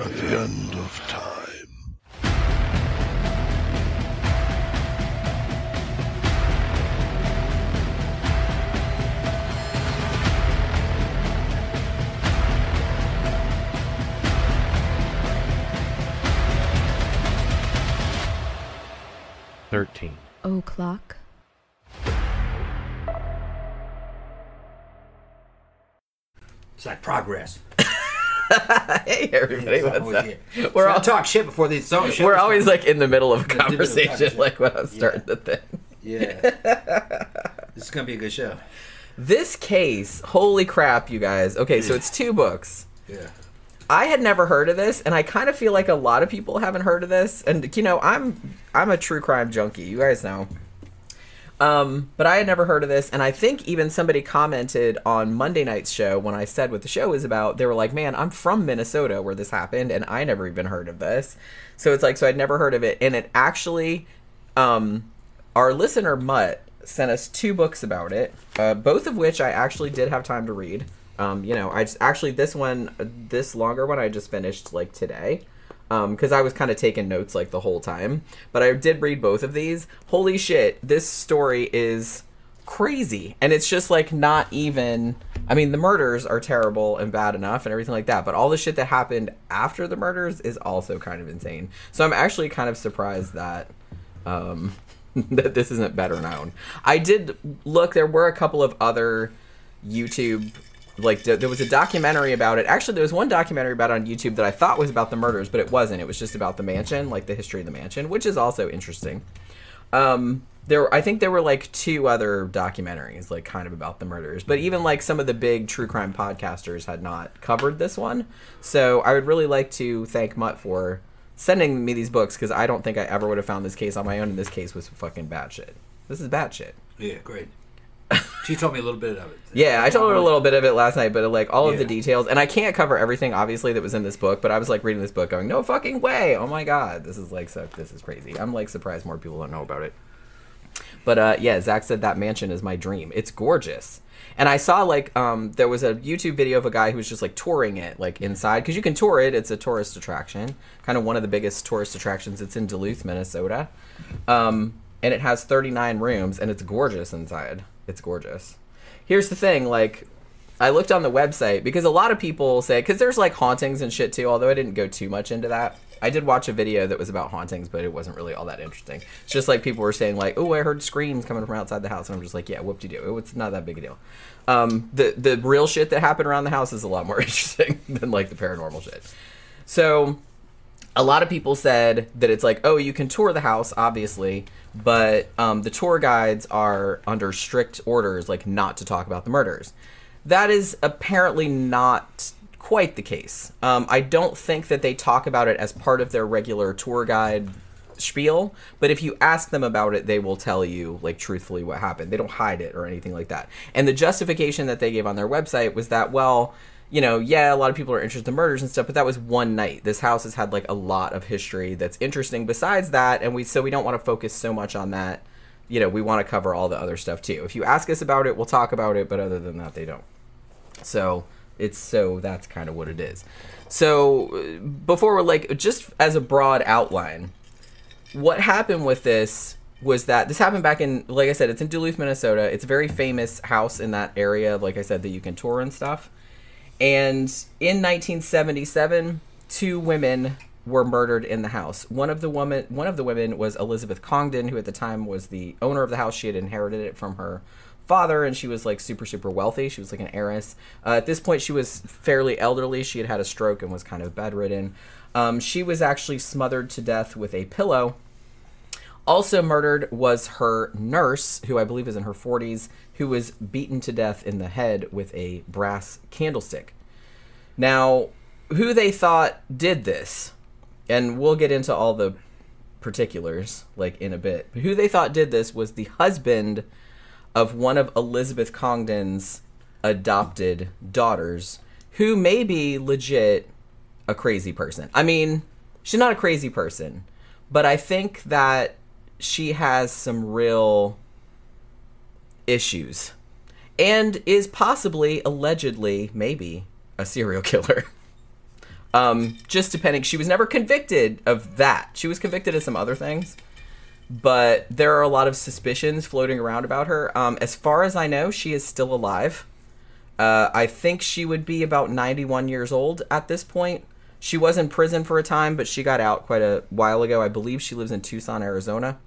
at the end of time. Thirteen. O'clock. It's like progress. hey everybody, what's up? you. We're So all talk shit before these. So we're always like in the middle of a middle of a conversation, conversation. like when I'm starting Yeah. the thing. Yeah. this is gonna be a good show. This case, holy crap, you guys. Okay, so it's two books. Yeah. I had never heard of this, and I kind of feel like a lot of people haven't heard of this. And you know, I'm I'm a true crime junkie. You guys know. Um, but I had never heard of this, and I think even somebody commented on Monday night's show when I said what the show is about. They were like, "Man, I'm from Minnesota where this happened, and I never even heard of this." So it's like, so I'd never heard of it, and it actually, um, our listener Mutt sent us two books about it, uh, both of which I actually did have time to read. Um, you know, I just actually this one, this longer one, I just finished like today because I was kind of taking notes like the whole time. But I did read both of these. Holy shit, this story is crazy, and it's just like not even. I mean, the murders are terrible and bad enough and everything like that, but all the shit that happened after the murders is also kind of insane. So I'm actually kind of surprised that um, that this isn't better known. I did look; there were a couple of other YouTube like th- there was a documentary about it. Actually, there was one documentary about it on YouTube that I thought was about the murders, but it wasn't. It was just about the mansion, like the history of the mansion, which is also interesting. Um, there, I think there were like two other documentaries, like kind of about the murders, but even like some of the big true crime podcasters had not covered this one. So I would really like to thank Mutt for sending me these books because I don't think I ever would have found this case on my own, and this case was fucking bad shit. This is bad shit. Yeah, great. She told me a little bit of it. Yeah, I told her a little bit of it last night, but like all of the details, and I can't cover everything obviously that was in this book. But I was like reading this book, going, "No fucking way! Oh my god, this is like so. This is crazy." I'm like surprised more people don't know about it. But uh, yeah, Zach said that mansion is my dream. It's gorgeous. And I saw like um, there was a YouTube video of a guy who was just like touring it like inside because you can tour it. It's a tourist attraction, kind of one of the biggest tourist attractions. It's in Duluth, Minnesota, um, and it has 39 rooms and it's gorgeous inside. It's gorgeous. Here's the thing, like I looked on the website because a lot of people say because there's like hauntings and shit too. Although I didn't go too much into that. I did watch a video that was about hauntings, but it wasn't really all that interesting. It's just like people were saying like, "Oh, I heard screams coming from outside the house," and I'm just like, "Yeah, whoop de doo. It's not that big a deal." Um, the the real shit that happened around the house is a lot more interesting than like the paranormal shit. So a lot of people said that it's like, oh, you can tour the house, obviously, but um, the tour guides are under strict orders, like not to talk about the murders. That is apparently not quite the case. Um, I don't think that they talk about it as part of their regular tour guide spiel, but if you ask them about it, they will tell you, like, truthfully what happened. They don't hide it or anything like that. And the justification that they gave on their website was that, well, you know, yeah, a lot of people are interested in murders and stuff, but that was one night. This house has had like a lot of history that's interesting besides that, and we so we don't want to focus so much on that. You know, we want to cover all the other stuff too. If you ask us about it, we'll talk about it, but other than that, they don't. So it's so that's kind of what it is. So before we're like just as a broad outline, what happened with this was that this happened back in like I said, it's in Duluth, Minnesota. It's a very famous house in that area, like I said, that you can tour and stuff. And in 1977, two women were murdered in the house. One of the woman, one of the women was Elizabeth Congdon, who at the time was the owner of the house. She had inherited it from her father, and she was like super, super wealthy. She was like an heiress. Uh, at this point, she was fairly elderly. She had had a stroke and was kind of bedridden. Um, she was actually smothered to death with a pillow. Also murdered was her nurse, who I believe is in her 40s, who was beaten to death in the head with a brass candlestick. Now, who they thought did this, and we'll get into all the particulars like in a bit. But who they thought did this was the husband of one of Elizabeth Congdon's adopted daughters, who may be legit a crazy person. I mean, she's not a crazy person, but I think that she has some real issues and is possibly, allegedly, maybe a serial killer. Um, just depending. She was never convicted of that. She was convicted of some other things, but there are a lot of suspicions floating around about her. Um, as far as I know, she is still alive. Uh, I think she would be about 91 years old at this point. She was in prison for a time, but she got out quite a while ago. I believe she lives in Tucson, Arizona.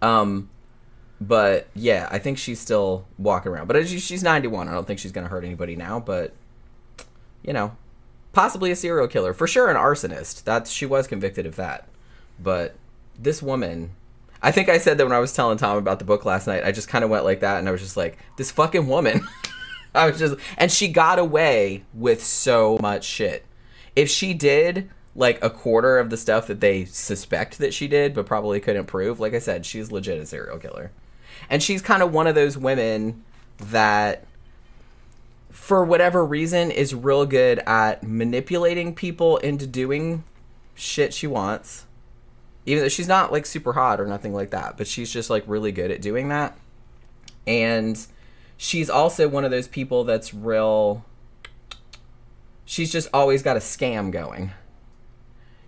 Um, but yeah, I think she's still walking around. But she's 91. I don't think she's going to hurt anybody now, but you know, possibly a serial killer. For sure an arsonist. That's she was convicted of that. But this woman I think I said that when I was telling Tom about the book last night. I just kind of went like that and I was just like, this fucking woman. I was just and she got away with so much shit. If she did like a quarter of the stuff that they suspect that she did but probably couldn't prove, like I said, she's legit a serial killer. And she's kind of one of those women that for whatever reason is real good at manipulating people into doing shit she wants. Even though she's not like super hot or nothing like that but she's just like really good at doing that. And she's also one of those people that's real she's just always got a scam going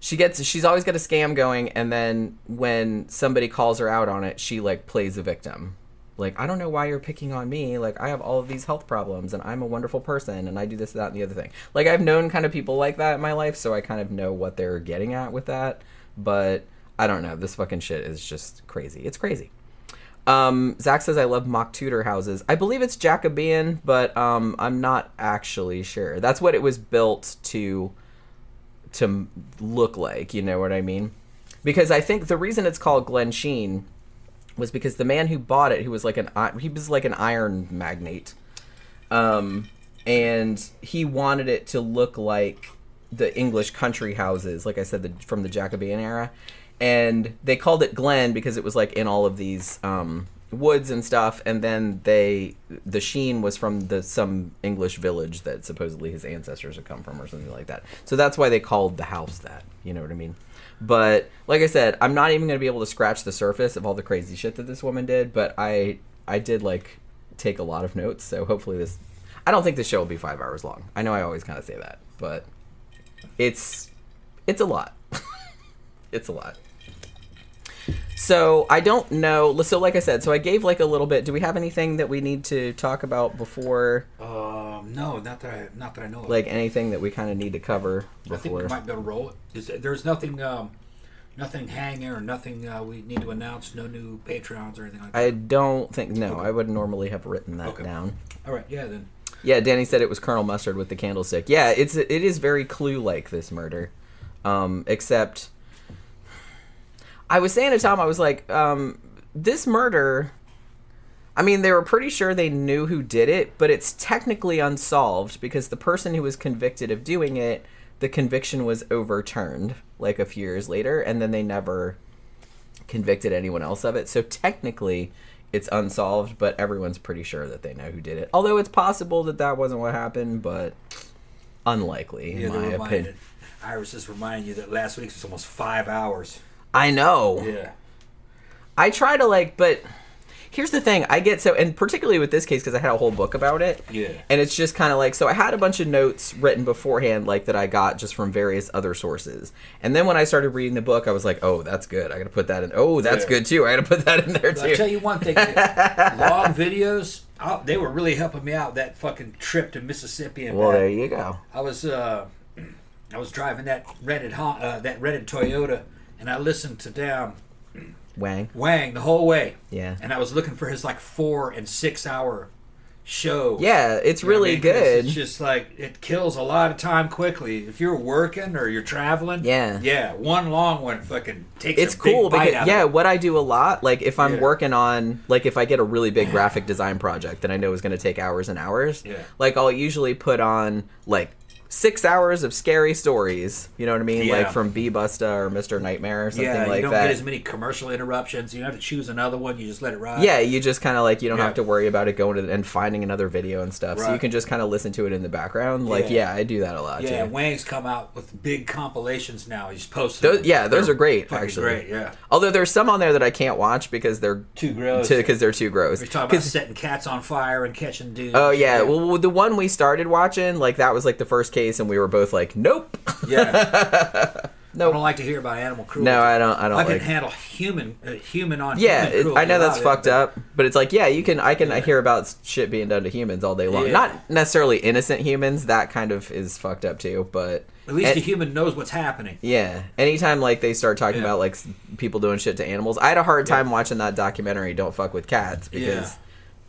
she gets she's always got a scam going and then when somebody calls her out on it she like plays a victim. Like i don't know why you're picking on me. Like i have all of these health problems and i'm a wonderful person and i do this that and the other thing. Like i've known kind of people like that in my life so i kind of know what they're getting at with that but i don't know. This fucking shit is just crazy. It's crazy. Um, Zach says I love mock Tudor houses. I believe it's Jacobean, but um, I'm not actually sure. That's what it was built to to look like. You know what I mean? Because I think the reason it's called Glensheen was because the man who bought it, who was like an he was like an iron magnate, um, and he wanted it to look like the English country houses, like I said, the, from the Jacobean era, and they called it Glen because it was like in all of these um, woods and stuff. And then they the sheen was from the some English village that supposedly his ancestors had come from or something like that. So that's why they called the house that. You know what I mean? But like I said, I'm not even going to be able to scratch the surface of all the crazy shit that this woman did. But I I did like take a lot of notes. So hopefully this. I don't think the show will be five hours long. I know I always kind of say that, but it's it's a lot. it's a lot. So I don't know. So like I said, so I gave like a little bit. Do we have anything that we need to talk about before, Um, no, not that I, not that I know of. like anything that we kind of need to cover before. I think we might be able to roll it. Is, there's nothing, um, nothing hanging or nothing uh, we need to announce. No new Patreons or anything like that. I don't think. No, I would normally have written that Okay. down. All right, yeah, then. Yeah, Danny said it was Colonel Mustard with the candlestick. Yeah, it's it is very clue like this murder, um, except I was saying to Tom, I was like, um, this murder. I mean, they were pretty sure they knew who did it, but it's technically unsolved because the person who was convicted of doing it, the conviction was overturned like a few years later, and then they never convicted anyone else of it. So technically, it's unsolved, but everyone's pretty sure that they know who did it. Although it's possible that that wasn't what happened, but unlikely in Yeah, my they opinion. reminded, Iris just reminding you that last week was almost five hours. I know. Yeah. I try to like, but here's the thing: I get so, and particularly with this case because I had a whole book about it. Yeah. And it's just kind of like, so I had a bunch of notes written beforehand, like that I got just from various other sources. And then when I started reading the book, I was like, oh, that's good. I got to put that in. Oh, that's Yeah. good too. I got to put that in there too I'll tell you one thing: long videos. I, they were really helping me out that fucking trip to Mississippi and Well, back. there you go. I was uh, I was driving that rented uh, that rented Toyota, and I listened to down Wang. Wang the whole way, Yeah. and I was looking for his like four and six hour show. Yeah, it's You know what I really mean? 'Cause good. It's just like it kills a lot of time quickly. If you're working or you're traveling, Yeah. yeah, one long one fucking takes. it's a big cool bite because out yeah, of it. what I do a lot, like if I'm Yeah. working on like if I get a really big graphic design project that I know is going to take hours and hours, Yeah. like I'll usually put on like six hours of scary stories. You know what I mean? Yeah. Like from B Busta or Mr. Nightmare or something yeah, like you don't that. get as many commercial interruptions. You don't have to choose another one. You just let it ride. yeah, you just kind of like you don't Yeah. have to worry about it going to and finding another video and stuff. So you can just kind of listen to it in the background. Like yeah, Yeah. I do that a lot Yeah, too. Wang's come out with big compilations now. He's posted. Those, yeah, those They're are great actually. Great, yeah. Although there's some on there that I can't watch because they're Too gross. because they're too gross. We're talking about setting cats on fire and catching dudes. Oh yeah. Well, the one we started watching, like that was like the first case and we were both like, "Nope." Yeah. No, I don't like to hear about animal cruelty. No, I don't. I don't I can like. handle human, uh, human on. Yeah, human it, I know that's it, fucked up, but it's like, yeah, you can. I can Yeah. hear about shit being done to humans all day long. Yeah. Not necessarily innocent humans. That kind of is fucked up too. But At least and- the human knows what's happening. yeah, anytime like they start talking Yeah. about like people doing shit to animals, I had a hard time watching that documentary. Don't fuck with cats because.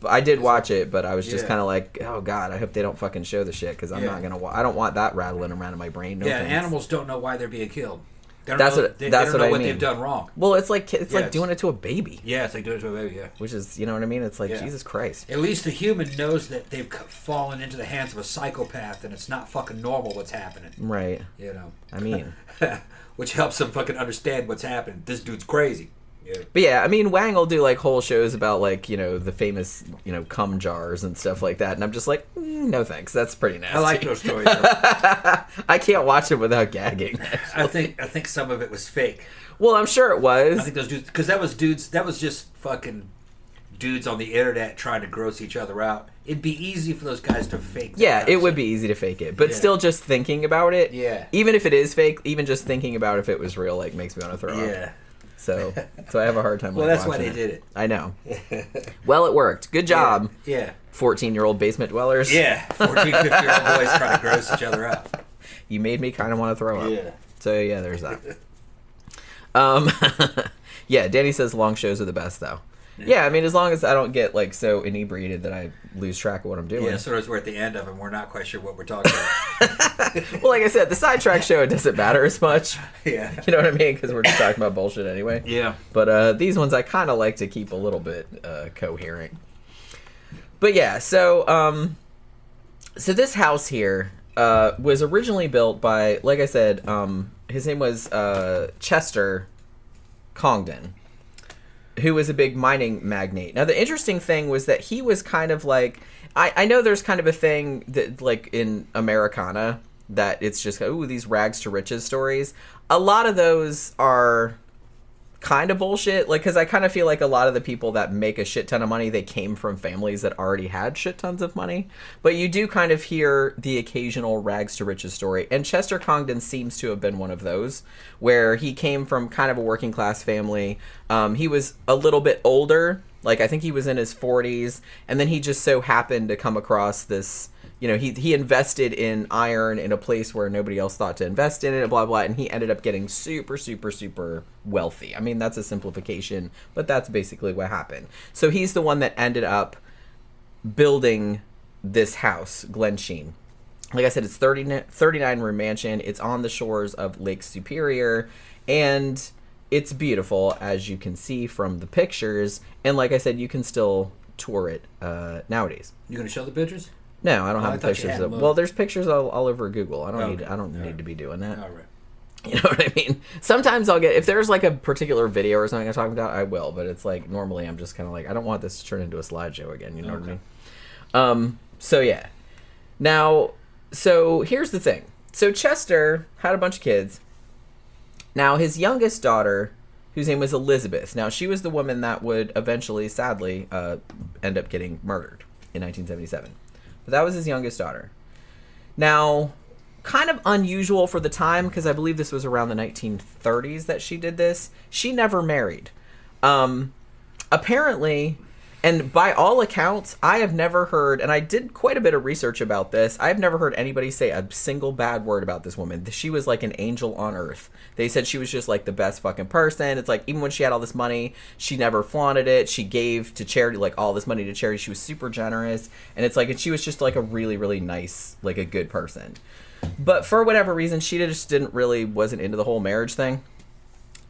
Yeah. I did watch it, but I was just Yeah. kind of like, "Oh God, I hope they don't fucking show the shit because I'm Yeah. not gonna. Wa- I don't want that rattling around in my brain. No yeah, thanks. animals don't know why they're being killed. They don't That's know, what- they, that's they don't what know I what mean. they've done wrong. Well, it's like it's like Yes. doing it to a baby, Yeah, it's like doing it to a baby. Yeah. which is you know what I mean. It's like Yeah. Jesus Christ. At least the human knows that they've fallen into the hands of a psychopath, and it's not fucking normal what's happening. Right. You know, I mean. which helps them fucking understand what's happening. This dude's crazy. Yeah. But yeah, I mean, Wang will do like whole shows about like you know the famous you know cum jars and stuff like that, and I'm just like, mm, no thanks, that's pretty nasty. I like those stories. I can't watch it without gagging. I think I think some of it was fake. well, I'm sure it was. I think those dudes because that was dudes that was just fucking dudes on the internet trying to gross each other out. It'd be easy for those guys to fake. that Yeah, it would be easy to fake it, but Yeah. still, just thinking about it, Yeah. even if it is fake, even just thinking about if it was real, like makes me want to throw up. Yeah. So, so I have a hard time. Well, like, that's why they did it. I know. Well, it worked. Good job, Yeah. fourteen-year-old basement dwellers. Yeah. 14, 15 year old boys trying to gross each other out. you made me kind of want to throw up. Yeah. So yeah, there's that. um, yeah, Danny says long shows are the best though. Yeah, I mean, as long as I don't get like so inebriated that I lose track of what I'm doing. Yeah, so as we're at the end of them, we're not quite sure what we're talking about. well, like I said, the sidetrack show it doesn't matter as much. yeah. You know what I mean? Because we're just talking about bullshit anyway. Yeah. But uh, these ones I kind of like to keep a little bit uh, coherent. But yeah, so um, so this house here uh, was originally built by, like I said, um, his name was uh, Chester Congdon, who was a big mining magnate. Now the interesting thing was that he was kind of like I, I know there's kind of a thing that like in Americana that it's just ooh these rags to riches stories. A lot of those are kind of bullshit. Like because i kind of feel like a lot of the people that make a shit ton of money they came from families that already had shit tons of money. But you do kind of hear the occasional rags to riches story. And chester congdon seems to have been one of those where he came from kind of a working class family. Um, he was a little bit older. Like i think he was in his 40s and then he just so happened to come across this you know, he he invested in iron in a place where nobody else thought to invest in it, blah blah, and he ended up getting super super super wealthy. I mean, that's a simplification, but that's basically what happened. So he's the one that ended up building this house, Glensheen. Like I said, it's 30, 39 room mansion. It's on the shores of Lake Superior, and it's beautiful as you can see from the pictures. And like I said, you can still tour it uh, nowadays. You gonna show the pictures? No, I don't Oh, have you pictures. Of, well, there's pictures all, all over Google. I don't need. I don't All need right. to be doing that. All right. You know what I mean? Sometimes I'll get if there's like a particular video or something I'm talking about, I will. But it's like normally I'm just kind of like I don't want this to turn into a slideshow again. You know what I mean? Um. So yeah. Now, so here's the thing. So Chester had a bunch of kids. Now his youngest daughter, whose name was Elizabeth. Now she was the woman that would eventually, sadly, uh, end up getting murdered in 1977. But that was his youngest daughter. Now, kind of unusual for the time because I believe this was around the 1930s that she did this. She never married. Um, apparently, and by all accounts, I have never heard, and I did quite a bit of research about this. I've never heard anybody say a single bad word about this woman. She was like an angel on earth. They said she was just like the best fucking person. It's like even when she had all this money, she never flaunted it. She gave to charity like all this money to charity. She was super generous, and it's like and she was just like a really really nice, like a good person. But for whatever reason, she just didn't really wasn't into the whole marriage thing.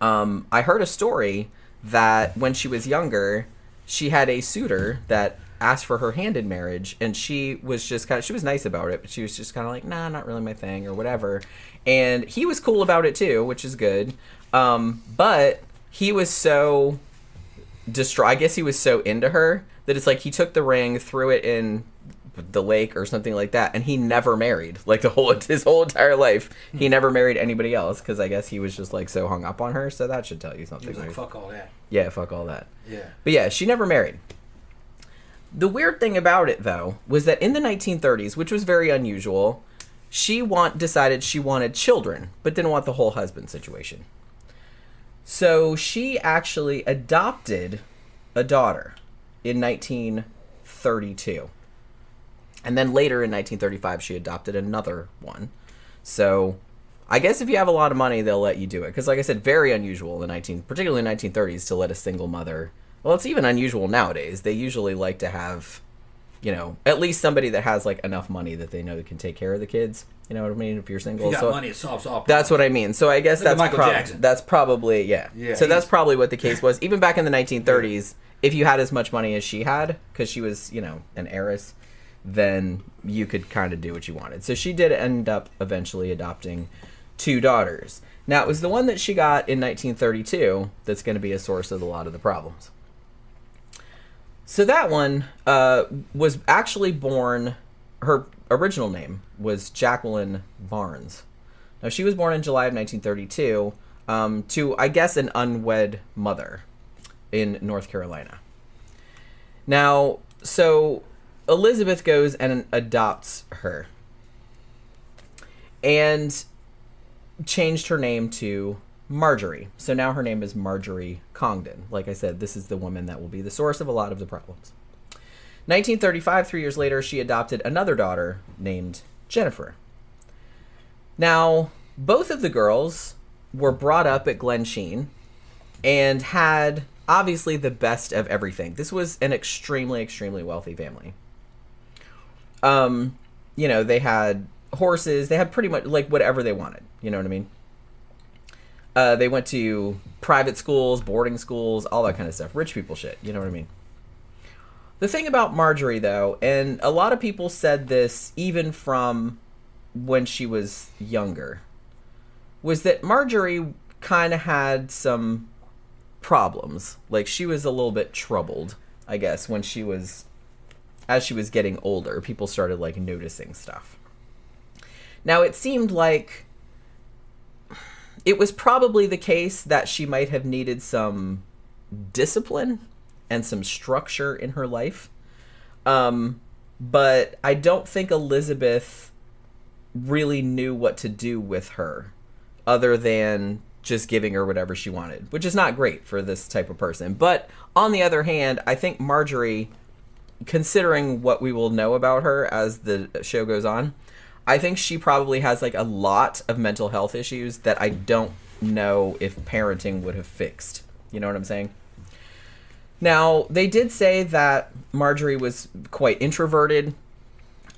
Um, I heard a story that when she was younger, she had a suitor that asked for her hand in marriage, and she was just kind of she was nice about it, but she was just kind of like, nah, not really my thing or whatever. And he was cool about it too, which is good. Um, but he was so distraught. I guess he was so into her that it's like he took the ring, threw it in the lake or something like that, and he never married. Like the whole his whole entire life, he never married anybody else because I guess he was just like so hung up on her. So that should tell you something. like, fuck all that. Yeah, fuck all that. Yeah. But yeah, she never married. The weird thing about it, though, was that in the 1930s, which was very unusual, she want decided she wanted children, but didn't want the whole husband situation. So she actually adopted a daughter in 1932. And then later in 1935, she adopted another one. So I guess if you have a lot of money, they'll let you do it. Because, like I said, very unusual in the 19, particularly in 1930s, to let a single mother. Well, it's even unusual nowadays. They usually like to have, you know, at least somebody that has like enough money that they know that can take care of the kids. You know what I mean? If you're single, You got so money, it solves all. that's what I mean. So I guess Look that's prob- that's probably yeah. Yeah, so that's probably what the case was. Even back in the 1930s, if you had as much money as she had, because she was you know an heiress, then you could kind of do what you wanted. So she did end up eventually adopting two daughters. Now it was the one that she got in 1932 that's going to be a source of a lot of the problems. So that one uh, was actually born. Her original name was Jacqueline Barnes. Now she was born in July of 1932 um, to, I guess, an unwed mother in North Carolina. Now, so Elizabeth goes and adopts her, and changed her name to Marjorie. So now her name is Marjorie Congdon. Like I said, this is the woman that will be the source of a lot of the problems. 1935, three years later, she adopted another daughter named Jennifer. Now, both of the girls were brought up at Glensheen and had obviously the best of everything. This was an extremely, extremely wealthy family. Um, you know, they had horses, they had pretty much like whatever they wanted. You know what I mean? Uh, they went to private schools, boarding schools, all that kind of stuff. Rich people shit. You know what I mean? The thing about Marjorie, though, and a lot of people said this even from when she was younger, was that Marjorie kind of had some problems. Like she was a little bit troubled, I guess, when she was as she was getting older, people started like noticing stuff. Now it seemed like it was probably the case that she might have needed some discipline and some structure in her life. Um, but I don't think Elizabeth really knew what to do with her other than just giving her whatever she wanted, which is not great for this type of person. But on the other hand, I think Marjorie, considering what we will know about her as the show goes on, I think she probably has like a lot of mental health issues that I don't know if parenting would have fixed. You know what I'm saying? Now, they did say that Marjorie was quite introverted,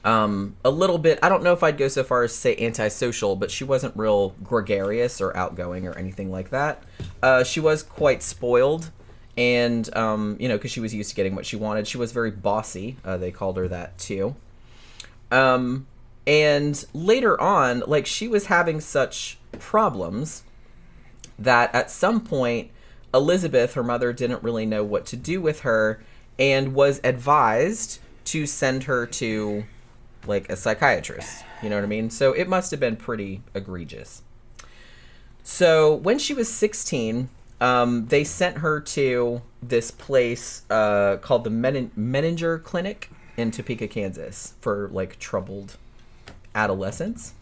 um, a little bit. I don't know if I'd go so far as to say antisocial, but she wasn't real gregarious or outgoing or anything like that. Uh, she was quite spoiled, and um, you know, because she was used to getting what she wanted. She was very bossy. Uh, they called her that too. Um, and later on, like she was having such problems that at some point Elizabeth, her mother, didn't really know what to do with her and was advised to send her to like a psychiatrist. You know what I mean? So it must have been pretty egregious. So when she was 16, um, they sent her to this place uh, called the Men- Menninger Clinic in Topeka, Kansas for like troubled adolescents.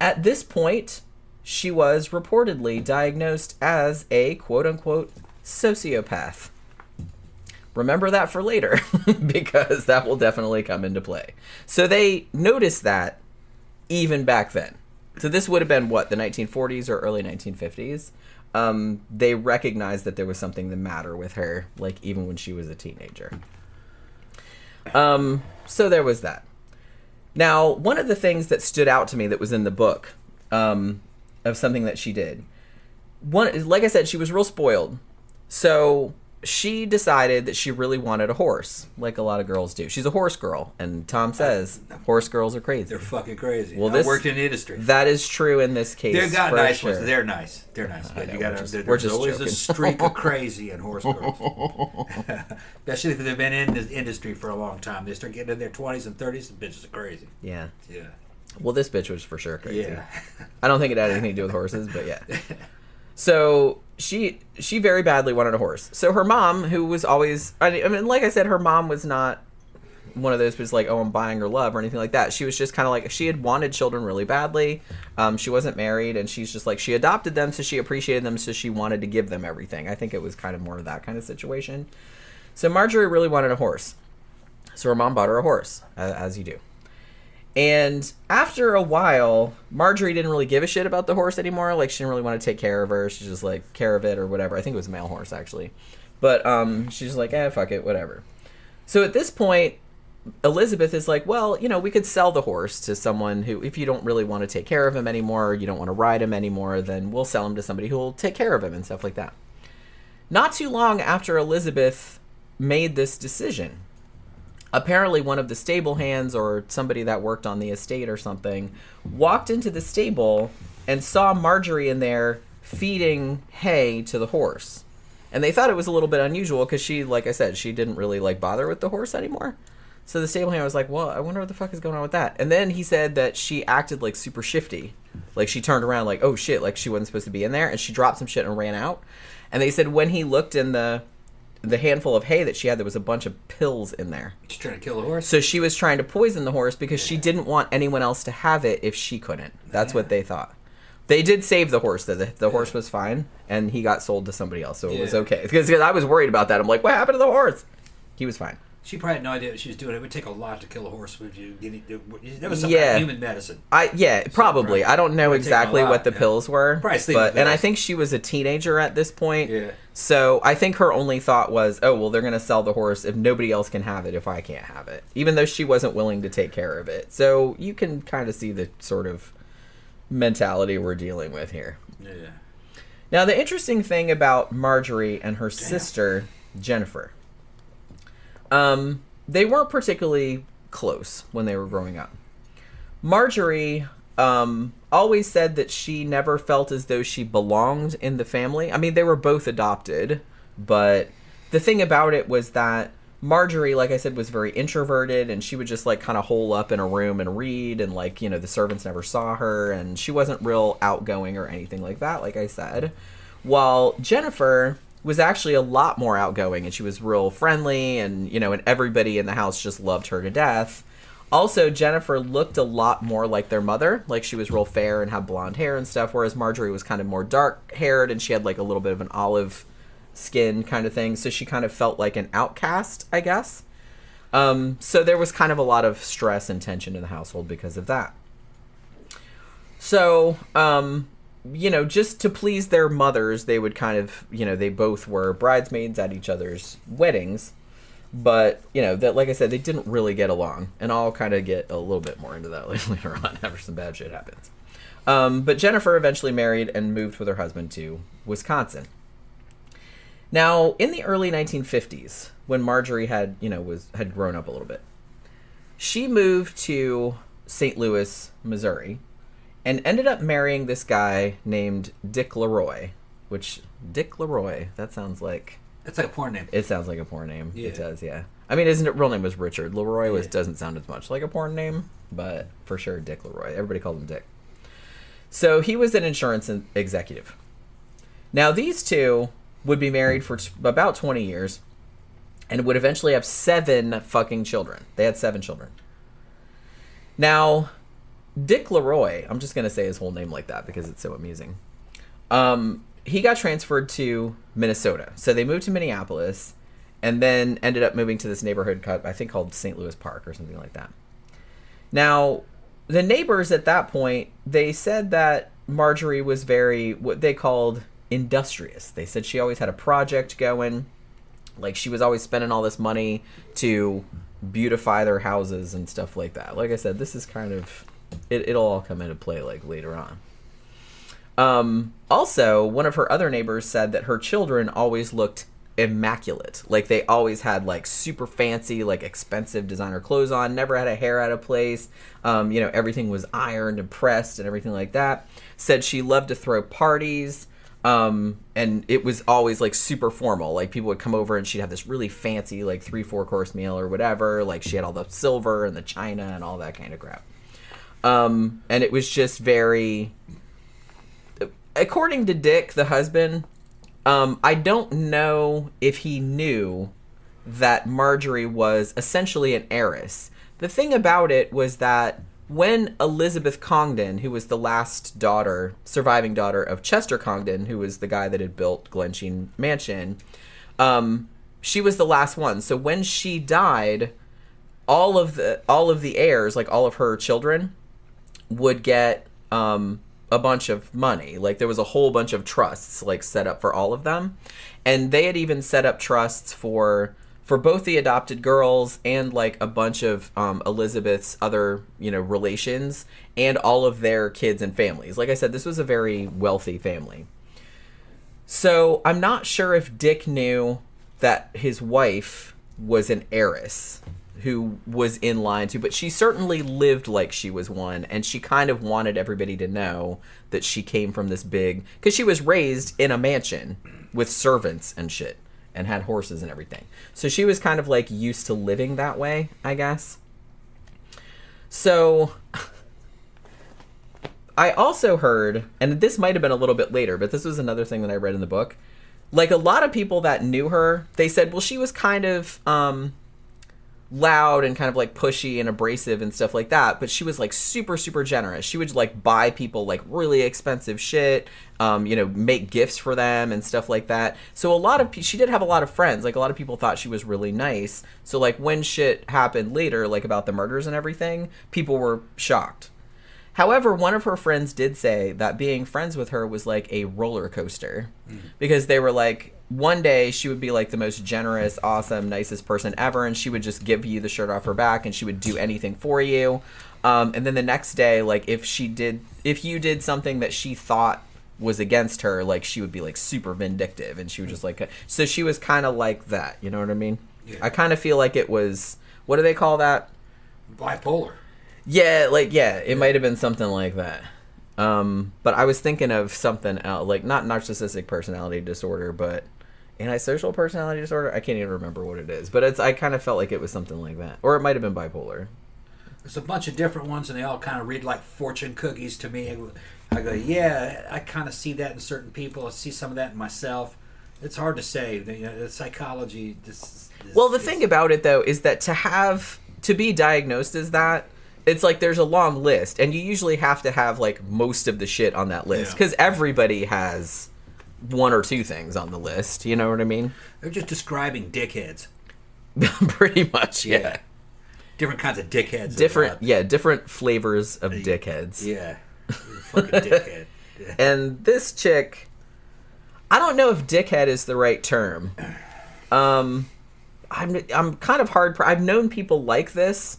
At this point, she was reportedly diagnosed as a quote unquote sociopath. Remember that for later because that will definitely come into play. So they noticed that even back then. So this would have been what, the 1940s or early 1950s? Um, they recognized that there was something the matter with her, like even when she was a teenager. Um, so there was that. Now, one of the things that stood out to me that was in the book um, of something that she did, one like I said, she was real spoiled. So she decided that she really wanted a horse, like a lot of girls do. She's a horse girl, and Tom says horse girls are crazy. They're fucking crazy. Well, I this- worked in the industry. That is true in this case. They've got for nice sure. ones. They're nice. They're nice. But know, you got just- to. There's always joking. a streak of crazy in horse girls, especially if they've been in this industry for a long time. They start getting in their twenties and thirties. The bitches are crazy. Yeah. Yeah. Well, this bitch was for sure crazy. Yeah. I don't think it had anything to do with horses, but yeah. So she she very badly wanted a horse. So her mom, who was always I mean, like I said, her mom was not one of those was like, oh, I'm buying her love or anything like that. She was just kind of like she had wanted children really badly. Um, she wasn't married, and she's just like she adopted them, so she appreciated them, so she wanted to give them everything. I think it was kind of more of that kind of situation. So Marjorie really wanted a horse, so her mom bought her a horse, as you do. And after a while, Marjorie didn't really give a shit about the horse anymore. Like she didn't really want to take care of her. She just like care of it or whatever. I think it was a male horse actually, but um, she's like, eh, fuck it, whatever. So at this point, Elizabeth is like, well, you know, we could sell the horse to someone who, if you don't really want to take care of him anymore, you don't want to ride him anymore, then we'll sell him to somebody who will take care of him and stuff like that. Not too long after Elizabeth made this decision, apparently one of the stable hands or somebody that worked on the estate or something walked into the stable and saw Marjorie in there feeding hay to the horse. And they thought it was a little bit unusual because she, like I said, she didn't really like bother with the horse anymore. So the stable hand was like, "Well, I wonder what the fuck is going on with that." And then he said that she acted like super shifty, like she turned around like, "Oh shit!" Like she wasn't supposed to be in there, and she dropped some shit and ran out. And they said when he looked in the the handful of hay that she had, there was a bunch of pills in there. She's trying to kill the horse. So she was trying to poison the horse because she didn't want anyone else to have it if she couldn't. That's what they thought. They did save the horse. though. The, the horse was fine, and he got sold to somebody else, so it was okay. Because I was worried about that. I'm like, what happened to the horse? He was fine. She probably had no idea what she was doing. It would take a lot to kill a horse. Would you? Get it, that was some Yeah. human medicine. I yeah, probably. right. I don't know It would take a exactly lot, what the yeah. pills were, Probably but and I think she was a teenager at this point. Yeah. So I think her only thought was, oh well, they're gonna sell the horse if nobody else can have it if I can't have it, even though she wasn't willing to take care of it. So you can kind of see the sort of mentality we're dealing with here. Yeah. Now, the interesting thing about Marjorie and her sister, Jennifer, um, they weren't particularly close when they were growing up. Marjorie um, always said that she never felt as though she belonged in the family. I mean, they were both adopted, but the thing about it was that Marjorie, like I said, was very introverted and she would just like kind of hole up in a room and read, and like, you know, the servants never saw her, and she wasn't real outgoing or anything like that, like I said. While Jennifer was actually a lot more outgoing and she was real friendly, and, you know, and everybody in the house just loved her to death. Also, Jennifer looked a lot more like their mother. Like she was real fair and had blonde hair and stuff, whereas Marjorie was kind of more dark haired and she had like a little bit of an olive skin kind of thing. So she kind of felt like an outcast, I guess. Um, so there was kind of a lot of stress and tension in the household because of that. So, um, you know, just to please their mothers, they would kind of, you know, they both were bridesmaids at each other's weddings. But you know that like i said they didn't really get along. And i'll kind of get a little bit more into that later on after some bad shit happens. Um, but jennifer eventually married and moved with her husband to wisconsin. Now in the early 1950s when marjorie had you know was had grown up a little bit she moved to st louis missouri and ended up marrying this guy named dick leroy which dick leroy that sounds like That's like a porn name. it sounds like a porn name. Yeah. It does, yeah. I mean, isn't it real name was Richard Leroy? Was Yeah. doesn't sound as much like a porn name, but for sure, Dick Leroy. Everybody called him Dick. So he was an insurance executive. Now these two would be married for t- about twenty years, and would eventually have seven fucking children. They had seven children. Now, Dick Leroy. I'm just gonna say his whole name like that because it's so amusing. Um, he got transferred to Minnesota. So they moved to Minneapolis and then ended up moving to this neighborhood I think called St. Louis Park or something like that. Now, the neighbors at that point, they said that Marjorie was very what they called industrious. They said she always had a project going. Like she was always spending all this money to beautify their houses and stuff like that. Like I said, this is kind of it, it'll all come into play like later on. Um, also, one of her other neighbors said that her children always looked immaculate. Like they always had like super fancy, like expensive designer clothes on, never had a hair out of place. Um, you know, everything was ironed and pressed and everything like that. Said she loved to throw parties. Um, and it was always like super formal. Like people would come over and she'd have this really fancy, like three, four course meal or whatever. Like she had all the silver and the china and all that kind of crap. Um, and it was just very according to Dick, the husband, um, I don't know if he knew that Marjorie was essentially an heiress. The thing about it was that when Elizabeth Congdon, who was the last daughter, surviving daughter of Chester Congdon, who was the guy that had built Glensheen Mansion, um, she was the last one. So when she died, all of the all of the heirs, like all of her children, would get um, a bunch of money. Like there was a whole bunch of trusts like set up for all of them, and they had even set up trusts for for both the adopted girls and like a bunch of um, Elizabeth's other you know relations and all of their kids and families. Like I said, this was a very wealthy family. So I'm not sure if Dick knew that his wife was an heiress who was in line to, but she certainly lived like she was one, and she kind of wanted everybody to know that she came from this big because she was raised in a mansion with servants and shit and had horses and everything. So she was kind of like used to living that way, I guess. So I also heard, and this might have been a little bit later, but this was another thing that I read in the book. Like a lot of people that knew her, they said, well, she was kind of um, loud and kind of like pushy and abrasive and stuff like that but she was like super super generous. She would like buy people like really expensive shit um, you know make gifts for them and stuff like that. So a lot of pe- she did have a lot of friends. Like a lot of people thought she was really nice. So like when shit happened later like about the murders and everything people were shocked. However, one of her friends did say that being friends with her was like a roller coaster because they were like, one day she would be like the most generous, awesome, nicest person ever, and she would just give you the shirt off her back and she would do anything for you. Um, and then the next day, like if she did, if you did something that she thought was against her, like she would be like super vindictive and she would just like, so she was kind of like that. You know what I mean? Yeah. I kind of feel like it was, what do they call that? Bipolar. Yeah, like yeah, it might have been something like that. Um, but I was thinking of something else, like not narcissistic personality disorder, but antisocial personality disorder. I can't even remember what it is, but it's. I kind of felt like it was something like that, or it might have been bipolar. There's a bunch of different ones, and they all kind of read like fortune cookies to me. I go, yeah, I kind of see that in certain people. I see some of that in myself. It's hard to say. The, you know, the psychology. This, this, Well, the this- thing about it though is that to have to be diagnosed as that, it's like there's a long list, and you usually have to have like most of the shit on that list Yeah. because everybody has one or two things on the list. You know what I mean? they're just describing dickheads. Pretty much, yeah. Different kinds of dickheads. Different, Uh, yeah, different flavors of dickheads. Yeah. Fucking dickhead. Yeah. And this chick, I don't know if dickhead is the right term. Um, I'm I'm kind of hard. I've known people like this,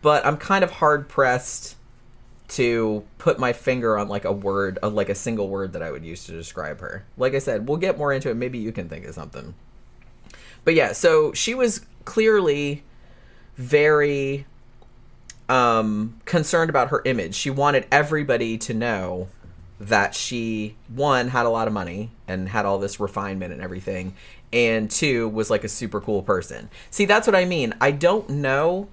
but I'm kind of hard pressed to put my finger on like a word, uh, like a single word that I would use to describe her. Like I said, we'll get more into it. Maybe you can think of something. But yeah, so she was clearly very um, concerned about her image. She wanted everybody to know that she one had a lot of money and had all this refinement and everything, and two was like a super cool person. See, that's what I mean. I don't know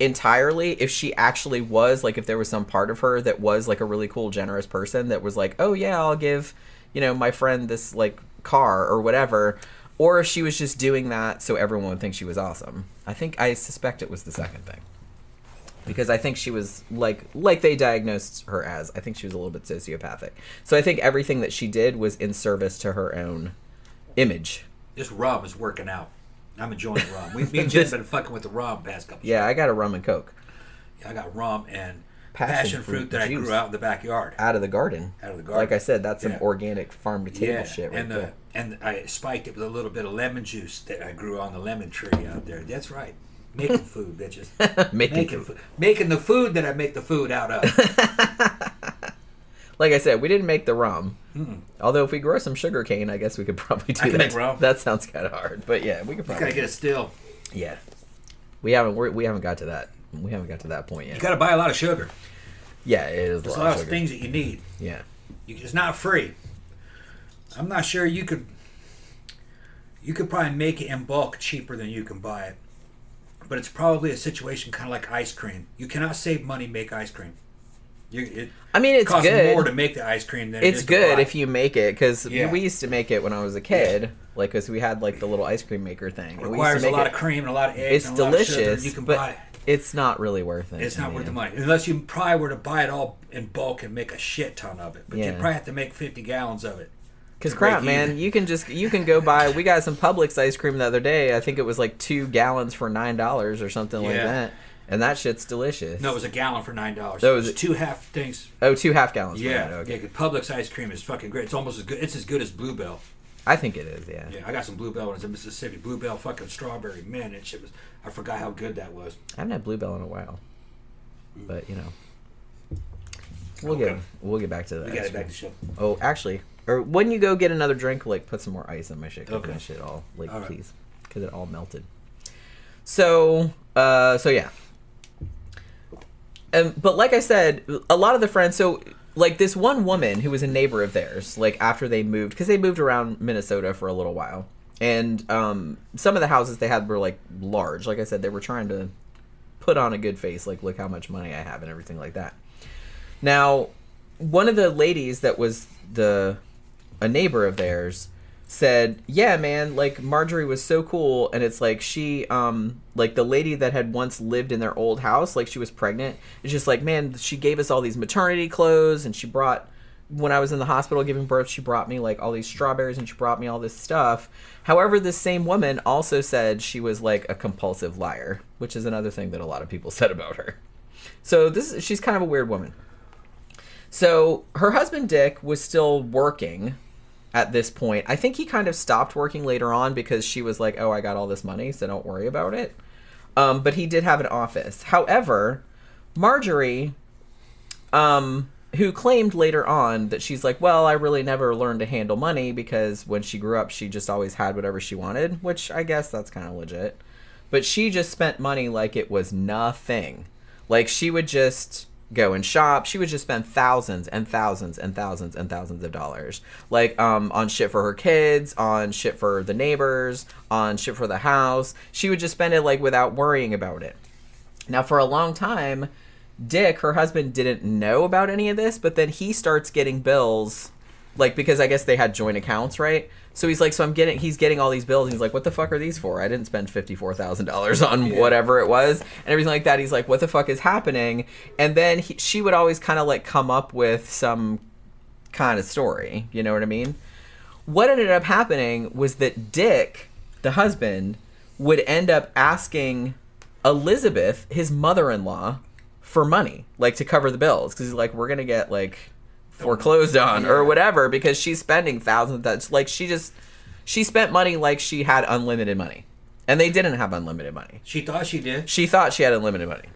entirely if she actually was like if there was some part of her that was like a really cool generous person that was like oh yeah i'll give you know my friend this like car or whatever or if she was just doing that so everyone would think she was awesome i think i suspect it was the second thing because I think she was like like they diagnosed her as. I think she was a little bit sociopathic. So I think everything that she did was in service to her own image. This rum is working out. I'm enjoying rum. We, me and Jen This- been fucking with the rum past couple. Yeah, I got a rum and coke Yeah, I got rum and Passion passion, fruit fruit, that I grew out in the backyard. out of the garden. Out of the garden. Like I said, that's some organic farm to table yeah, shit right and the there. and I spiked it with a little bit of lemon juice that I grew on the lemon tree out there. That's right. Making food, bitches. Making making food. Making the food that I make the food out of. Like I said, we didn't make the rum. Hmm. Although if we grow some sugar cane, I guess we could probably do that. That sounds kind of hard, but yeah, we could You probably. gotta get a still. yeah, we haven't we're, we haven't got to that. We haven't got to that point yet. You gotta buy a lot of sugar. yeah, it is a There's a lot, of sugar. things that you need. Yeah, You, it's not free. I'm not sure you could. You could probably make it in bulk cheaper than you can buy it, but it's probably a situation kind of like ice cream. You cannot save money make ice cream. You, it I mean, it's costs good. more to make the ice cream than it it's is to good buy. if you make it because Yeah. we used to make it when I was a kid, like because we had like the little ice cream maker thing. and we used to requires a make lot it- of cream and a lot of eggs. It's and a lot of sugar. delicious, You can but buy. it's not really worth it. It's not worth the money unless you probably were to buy it all in bulk and make a shit ton of it. But you Yeah. probably have to make fifty gallons of it. Cause to crap, break man, even. you can just you can go buy. We got some Publix ice cream the other day. I think it was like two gallons for nine dollars or something like Yeah. that, and that shit's delicious. No, it was a gallon for nine dollars. So it was two half things. oh, two half gallons. Yeah, that, okay. yeah. Publix ice cream is fucking great. It's almost as good. It's as good as Bluebell. I think it is. Yeah. Yeah, I got some Bluebell when I was in Mississippi. Bluebell fucking strawberry. Man, that shit was. I forgot how good that was. I haven't had Bluebell in a while, but you know, we'll Okay. get we'll get back to that. We got it back to show. Oh, actually, or when you go get another drink, like put some more ice in my shit. Okay. My shit all like All right. please, because it all melted. So, uh, so yeah. Um, but like I said, a lot of the friends. So, like this one woman who was a neighbor of theirs, like after they moved, because they moved around Minnesota for a little while, and um, some of the houses they had were like large. Like I said, they were trying to put on a good face, like look how much money I have and everything like that. Now, one of the ladies that was the a neighbor of theirs said, "Yeah, man, like Marjorie was so cool and it's like she um like the lady that had once lived in their old house, like she was pregnant. It's just like, man, she gave us all these maternity clothes and she brought when I was in the hospital giving birth, she brought me like all these strawberries and she brought me all this stuff. However, this same woman also said she was like a compulsive liar, which is another thing that a lot of people said about her. So this she's kind of a weird woman. So her husband Dick was still working at this point. I think he kind of stopped working later on because she was like, "Oh, I got all this money, so don't worry about it." Um, but he did have an office. However, Marjorie, um, who claimed later on that she's like, "Well, I really never learned to handle money because when she grew up, she just always had whatever she wanted," which I guess that's kind of legit. But she just spent money like it was nothing. Like she would just go and shop. She would just spend thousands and thousands and thousands and thousands of dollars, like um, on shit for her kids, on shit for the neighbors, on shit for the house. She would just spend it like without worrying about it. Now, for a long time, Dick, her husband, didn't know about any of this, but then he starts getting bills, like because I guess they had joint accounts, right? So he's like, so I'm getting, he's getting all these bills, and he's like, what the fuck are these for? I didn't spend fifty four thousand dollars on Yeah. whatever it was, and everything like that. He's like, what the fuck is happening? And then he, she would always kind of like come up with some kind of story, you know what I mean? What ended up happening was that Dick, the husband, would end up asking Elizabeth, his mother-in-law, for money, like to cover the bills, because he's like, we're gonna get like foreclosed on or whatever, because she's spending thousands. That's like she just she spent money like she had unlimited money, and they didn't have unlimited money. She thought she did. She thought she had unlimited money.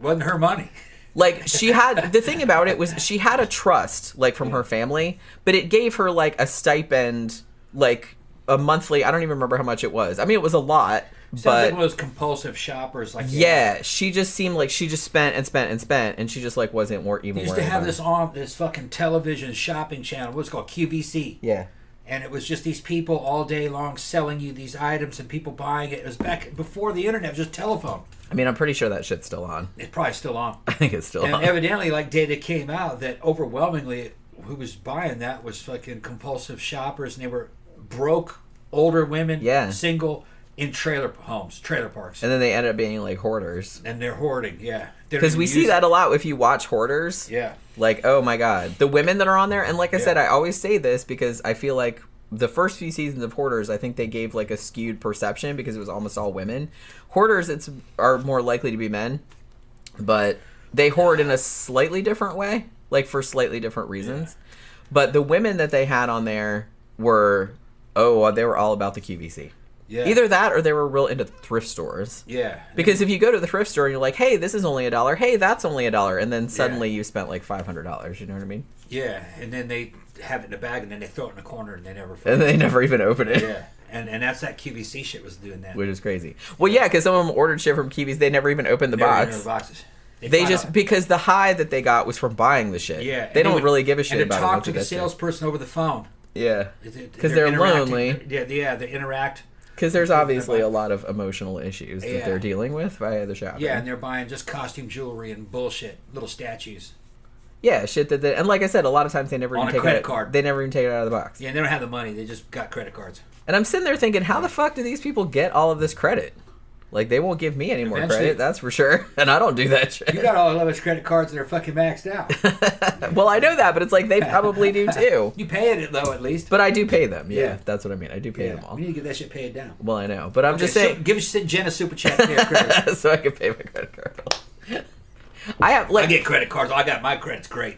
Wasn't her money. Like she had the thing about it was she had a trust like from her family, but it gave her like a stipend like a monthly. I don't even remember how much it was. I mean, it was a lot, Sounds but like one of those compulsive shoppers. Like yeah, she just seemed like she just spent and spent and spent, and she just like wasn't more even. They used to have this on this fucking television shopping channel. What's called QVC. Yeah, and it was just these people all day long selling you these items and people buying it. It was back before the internet, it was just telephone. I mean, I'm pretty sure that shit's still on. It's probably still on. I think it's still And on. evidently, like data came out that overwhelmingly, who was buying that was fucking compulsive shoppers, and they were broke older women, Yeah. single in trailer homes, trailer parks, and then they end up being like hoarders. and they're hoarding. Yeah, Because we see that a lot if you watch Hoarders. Yeah, Like, oh my god, the women that are on there, and like I said, I always say this because I feel like the first few seasons of Hoarders, I think they gave like a skewed perception because it was almost all women. Hoarders, it's are more likely to be men, but they hoard in a slightly different way, like for slightly different reasons. But the women that they had on there were, oh, they were all about the QVC. Yeah, Either that or they were real into thrift stores. yeah, Because if you go to the thrift store and you're like, hey, this is only a dollar, hey, that's only a dollar, and then suddenly you spent like five hundred dollars, you know what I mean? yeah, and then they have it in a bag and then they throw it in a corner and they never. And they never even open it, yeah, and and that's that QVC shit was doing that. which is crazy. Well, yeah, because some of them ordered shit from Kiwis, they never even opened the They in box. the boxes. They found just out- because the high that they got was from buying the shit. yeah, they don't would- really give a shit and about talk it. to the salesperson over the phone. Yeah, Because because they're lonely. Yeah, yeah, they interact. Because there's obviously a lot of emotional issues that Yeah. they're dealing with via the shopping. Yeah, and they're buying just costume jewelry and bullshit, little statues. Yeah, shit that they, and like I said, a lot of times they never On even a take credit it. card. They never even take it out of the box. Yeah, they don't have the money. They just got credit cards. And I'm sitting there thinking, how the fuck do these people get all of this credit? Like they won't give me any more Eventually- credit, that's for sure. And I don't do that shit. You got all of those credit cards that are fucking maxed out. well, I know that, but it's like they probably do too. You pay it though, at least. But I do pay them. Yeah, Yeah. that's what I mean. I do pay yeah, them all. we need to get that shit paid down. Well, I know, but I'm just saying, so give us Jen a super chat credit. so I can pay my credit card bill. I have like, I get credit cards. I got my credit's great.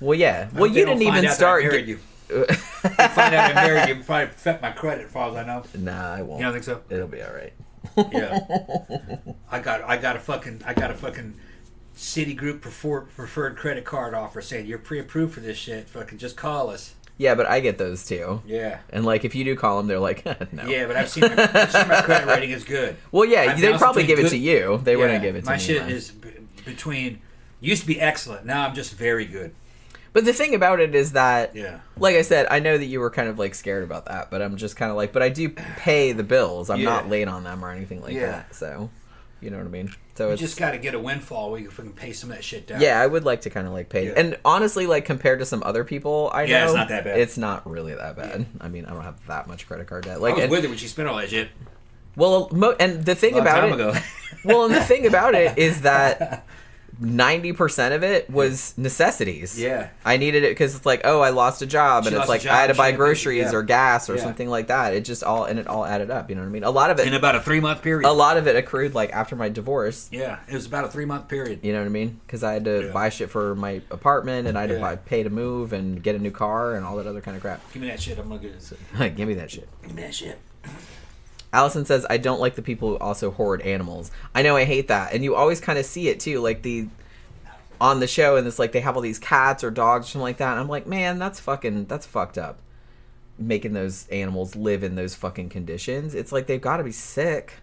well, yeah. Well, you didn't even that start. married you. Find out I married you, probably affect my credit, as far as I know. nah, I won't. You don't think so? It'll be all right. Yeah. I got I got a fucking I got a fucking Citigroup prefer, preferred credit card offer saying you're pre-approved for this shit. Fucking just call us. Yeah, but I get those too. Yeah. And like, if you do call them, they're like, no. Yeah, but I've seen my, I've seen my credit rating is good. Well, yeah, I've they'd probably between give it to you. They wouldn't give it to my me. My shit man. is b- between used to be excellent. Now I'm just very good. But the thing about it is that, Yeah. like I said, I know that you were kind of like scared about that, but I'm just kind of like, but I do pay the bills. I'm Yeah. not late on them or anything like Yeah. that. So, you know what I mean? So You it's just got to get a windfall where you can pay some of that shit down. yeah, I would like to kind of like pay. Yeah. And honestly, like compared to some other people, I know Yeah, it's not that bad. It's not really that bad. I mean, I don't have that much credit card debt. I Like, was and, with her when she spent all that shit. well, mo- and the thing about it, well, and the thing about it is that ninety percent of it was necessities. Yeah. I needed it because it's like, oh, I lost a job, She and it's like job, I had to buy to groceries yeah. or gas or Yeah. something like that. It just all and it all added up. You know what I mean? A lot of it. In about a three month period. a lot of it accrued like after my divorce. Yeah, it was about a three month period. You know what I mean? Because I had to Yeah. buy shit for my apartment, and I had to buy, pay to move and get a new car and all that other kind of crap. Give me that shit. I'm gonna get it. Give me that shit. Give me that shit. Allison says, I don't like the people who also hoard animals. I know I hate that. And you always kind of see it too. Like the on the show and it's like they have all these cats or dogs or something like that. And I'm like, man, that's fucking that's fucked up. Making those animals live in those fucking conditions. It's like they've gotta be sick.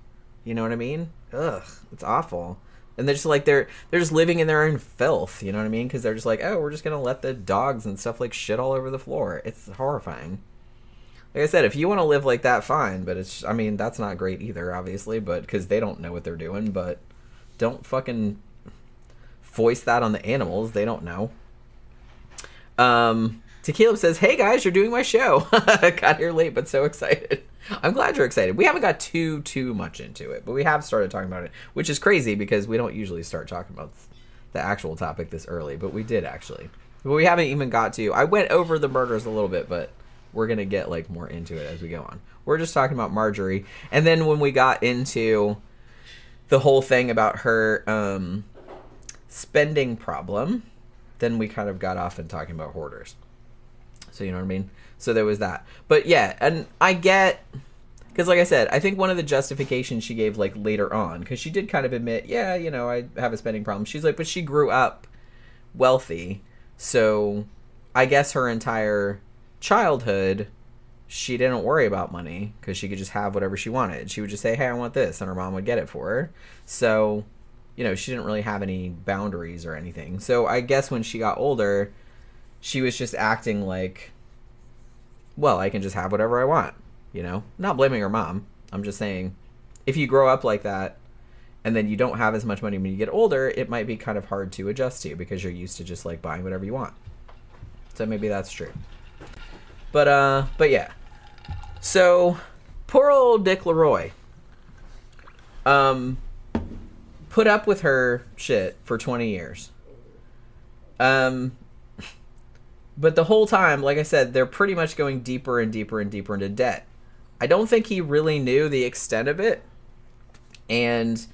You know what I mean? Ugh. It's awful. And they're just like they're they're just living in their own filth, you know what I mean? Because they're just like, oh, we're just gonna let the dogs and stuff like shit all over the floor. It's horrifying like I said, if you want to live like that, fine. But it's, I mean, that's not great either, obviously. But because they don't know what they're doing. But don't fucking voice that on the animals. They don't know. Um, Tequila says, "Hey guys, you're doing my show. Got here late, but so excited. I'm glad you're excited. We haven't got too too much into it, but we have started talking about it, which is crazy because we don't usually start talking about the actual topic this early, but we did actually. But we haven't even got to. I went over the murders a little bit, but we're gonna get like more into it as we go on. We're just talking about Marjorie, and then when we got into the whole thing about her um, spending problem, then we kind of got off and talking about hoarders. So you know what I mean. So there was that, but yeah, and I get because like I said, I think one of the justifications she gave like later on, because she did kind of admit, yeah, you know, I have a spending problem. She's like, but she grew up wealthy, so I guess her entire childhood she didn't worry about money because she could just have whatever she wanted. She would just say, "Hey, I want this," and her mom would get it for her. So, you know, she didn't really have any boundaries or anything. So I guess when she got older, she was just acting like, "Well, I can just have whatever I want." You know, not blaming her mom. I'm just saying, if you grow up like that, and then you don't have as much money when you get older, it might be kind of hard to adjust to because you're used to just like buying whatever you want. So maybe that's true. But uh but yeah. So poor old Dick Leroy um put up with her shit for 20 years. Um but the whole time, like I said, they're pretty much going deeper and deeper and deeper into debt. I don't think he really knew the extent of it. And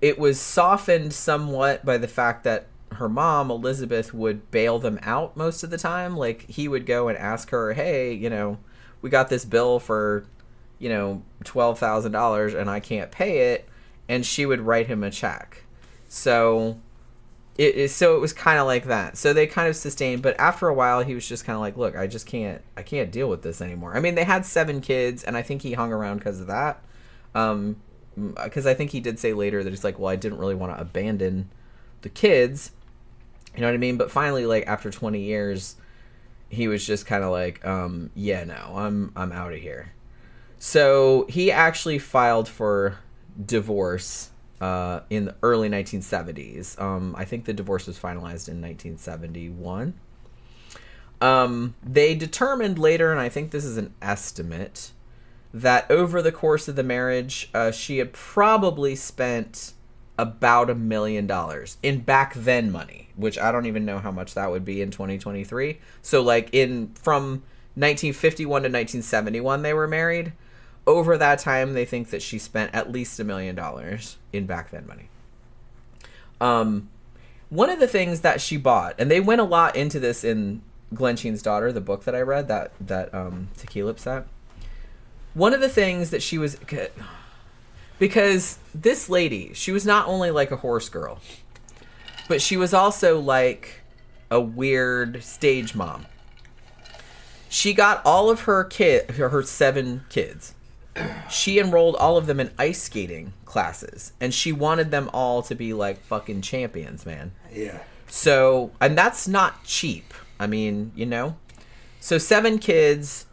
it was softened somewhat by the fact that her mom, Elizabeth, would bail them out most of the time. Like, he would go and ask her, hey, you know, we got this bill for, you know, $12,000 and I can't pay it. And she would write him a check. So it is so it was kind of like that so they kind of sustained but after a while he was just kind of like look i just can't i can't deal with this anymore i mean they had seven kids and i think he hung around because of that um because i think he did say later that he's like well i didn't really want to abandon the kids you know what i mean but finally like after 20 years he was just kind of like um yeah no i'm i'm out of here so he actually filed for divorce uh, in the early 1970s. Um, I think the divorce was finalized in 1971. Um, they determined later, and I think this is an estimate, that over the course of the marriage, uh, she had probably spent about a million dollars in back then money, which I don't even know how much that would be in 2023. So, like in from 1951 to 1971, they were married. Over that time, they think that she spent at least a million dollars in back then money. Um, one of the things that she bought, and they went a lot into this in Glensheen's Daughter, the book that I read, that that um, Tequila set. One of the things that she was because this lady, she was not only like a horse girl, but she was also like a weird stage mom. She got all of her kid, her seven kids. She enrolled all of them in ice skating classes, and she wanted them all to be like fucking champions, man. Yeah. So, and that's not cheap. I mean, you know. So seven kids.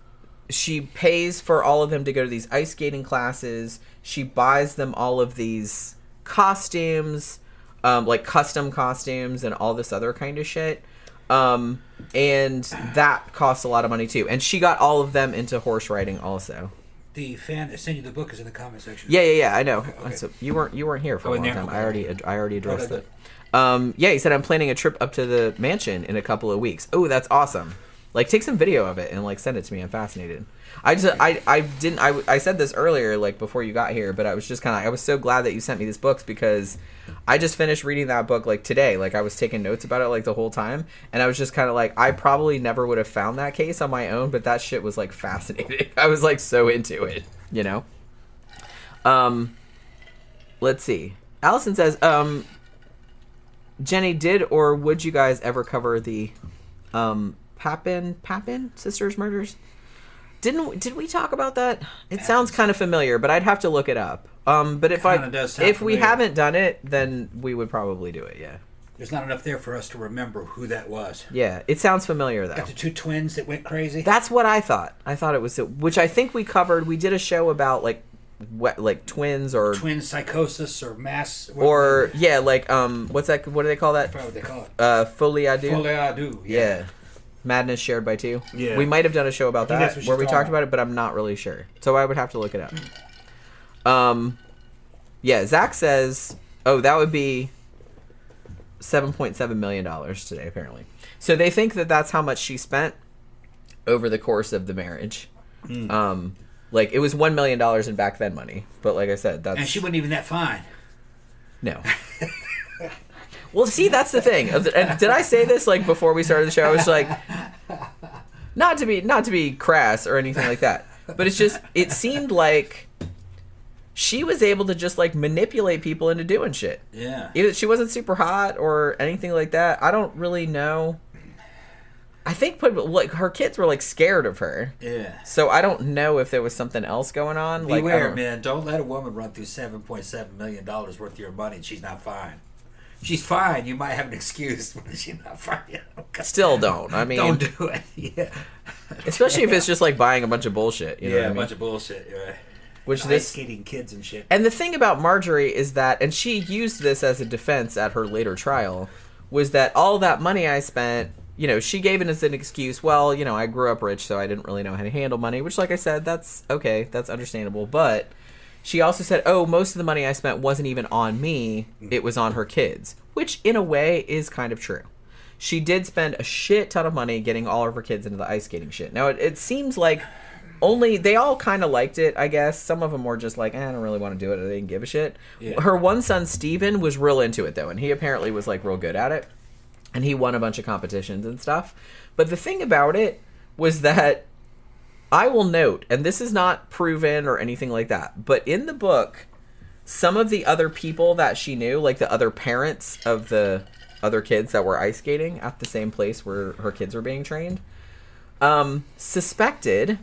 She pays for all of them to go to these ice skating classes. She buys them all of these costumes, um, like custom costumes and all this other kind of shit. Um, and that costs a lot of money too. And she got all of them into horse riding also. The fan that sent you the book is in the comment section. Yeah, yeah, yeah. I know. Okay. So you weren't you weren't here for Oh, a long there? time. Okay. I already I already addressed Okay, it. Um, yeah, he said I'm planning a trip up to the mansion in a couple of weeks. Oh, that's awesome. Like, take some video of it and like send it to me. I'm fascinated. I just I I didn't I, I said this earlier like before you got here, but I was just kind of I was so glad that you sent me these books because I just finished reading that book like today. Like I was taking notes about it like the whole time, and I was just kind of like I probably never would have found that case on my own, but that shit was like fascinating. I was like so into it, you know. Um, let's see. Allison says, um, Jenny, did or would you guys ever cover the um Papin Papin sisters murders? Didn't did we talk about that? It sounds kind of familiar, but I'd have to look it up. Um, but if I Kinda does sound if we haven't done it, then we would probably do it. Yeah, There's not enough there for us to remember who that was. yeah. It sounds familiar though. Got the two twins that went crazy. That's what I thought. I thought it was which I think we covered. We did a show about like what like twins or twin psychosis or mass. what- or yeah, like um, what's that? What do they call that? what they call it. Uh, folie à deux. Folie à deux. Yeah. Madness shared by two. Yeah. We might have done a show about that where we talked about it, but I'm not really sure. So I would have to look it up. Um, yeah, Zach says, oh, that would be $7.7 million today, apparently. So they think that that's how much she spent over the course of the marriage. Hmm. Um, like it was $1 million in back then money. But like I said, that's. And she wasn't even that fine. No. well, see, that's the thing. And did I say this like before we started the show? I was like, not to be not to be crass or anything like that, but it's just it seemed like she was able to just like manipulate people into doing shit. Yeah. Either she wasn't super hot or anything like that. I don't really know. I think put like her kids were like scared of her. Yeah. So I don't know if there was something else going on. Like, Beware, don't- man. Don't let a woman run through seven point seven million dollars worth of your money and she's not fine. She's fine, you might have an excuse, but she's not fine. Still don't. I mean, don't do it. Yeah. especially if it's just like buying a bunch of bullshit. You know yeah, what I a mean? bunch of bullshit. Right. Which Ice this skating kids and shit. and the thing about Marjorie is that, and she used this as a defense at her later trial, was that all that money I spent, you know, she gave it as an excuse. Well, you know, I grew up rich, so I didn't really know how to handle money. Which, like I said, that's okay, that's understandable. But she also said, oh, most of the money I spent wasn't even on me; it was on her kids, which in a way is kind of true. She did spend a shit ton of money getting all of her kids into the ice skating shit. Now it, it seems like only they all kind of liked it, I guess. Some of them were just like, eh, I don't really want to do it. They didn't give a shit. Yeah. Her one son Steven was real into it though, and he apparently was like real good at it, and he won a bunch of competitions and stuff. But the thing about it was that I will note, and this is not proven or anything like that, but in the book, some of the other people that she knew, like the other parents of the other kids that were ice skating at the same place where her kids were being trained, um, suspected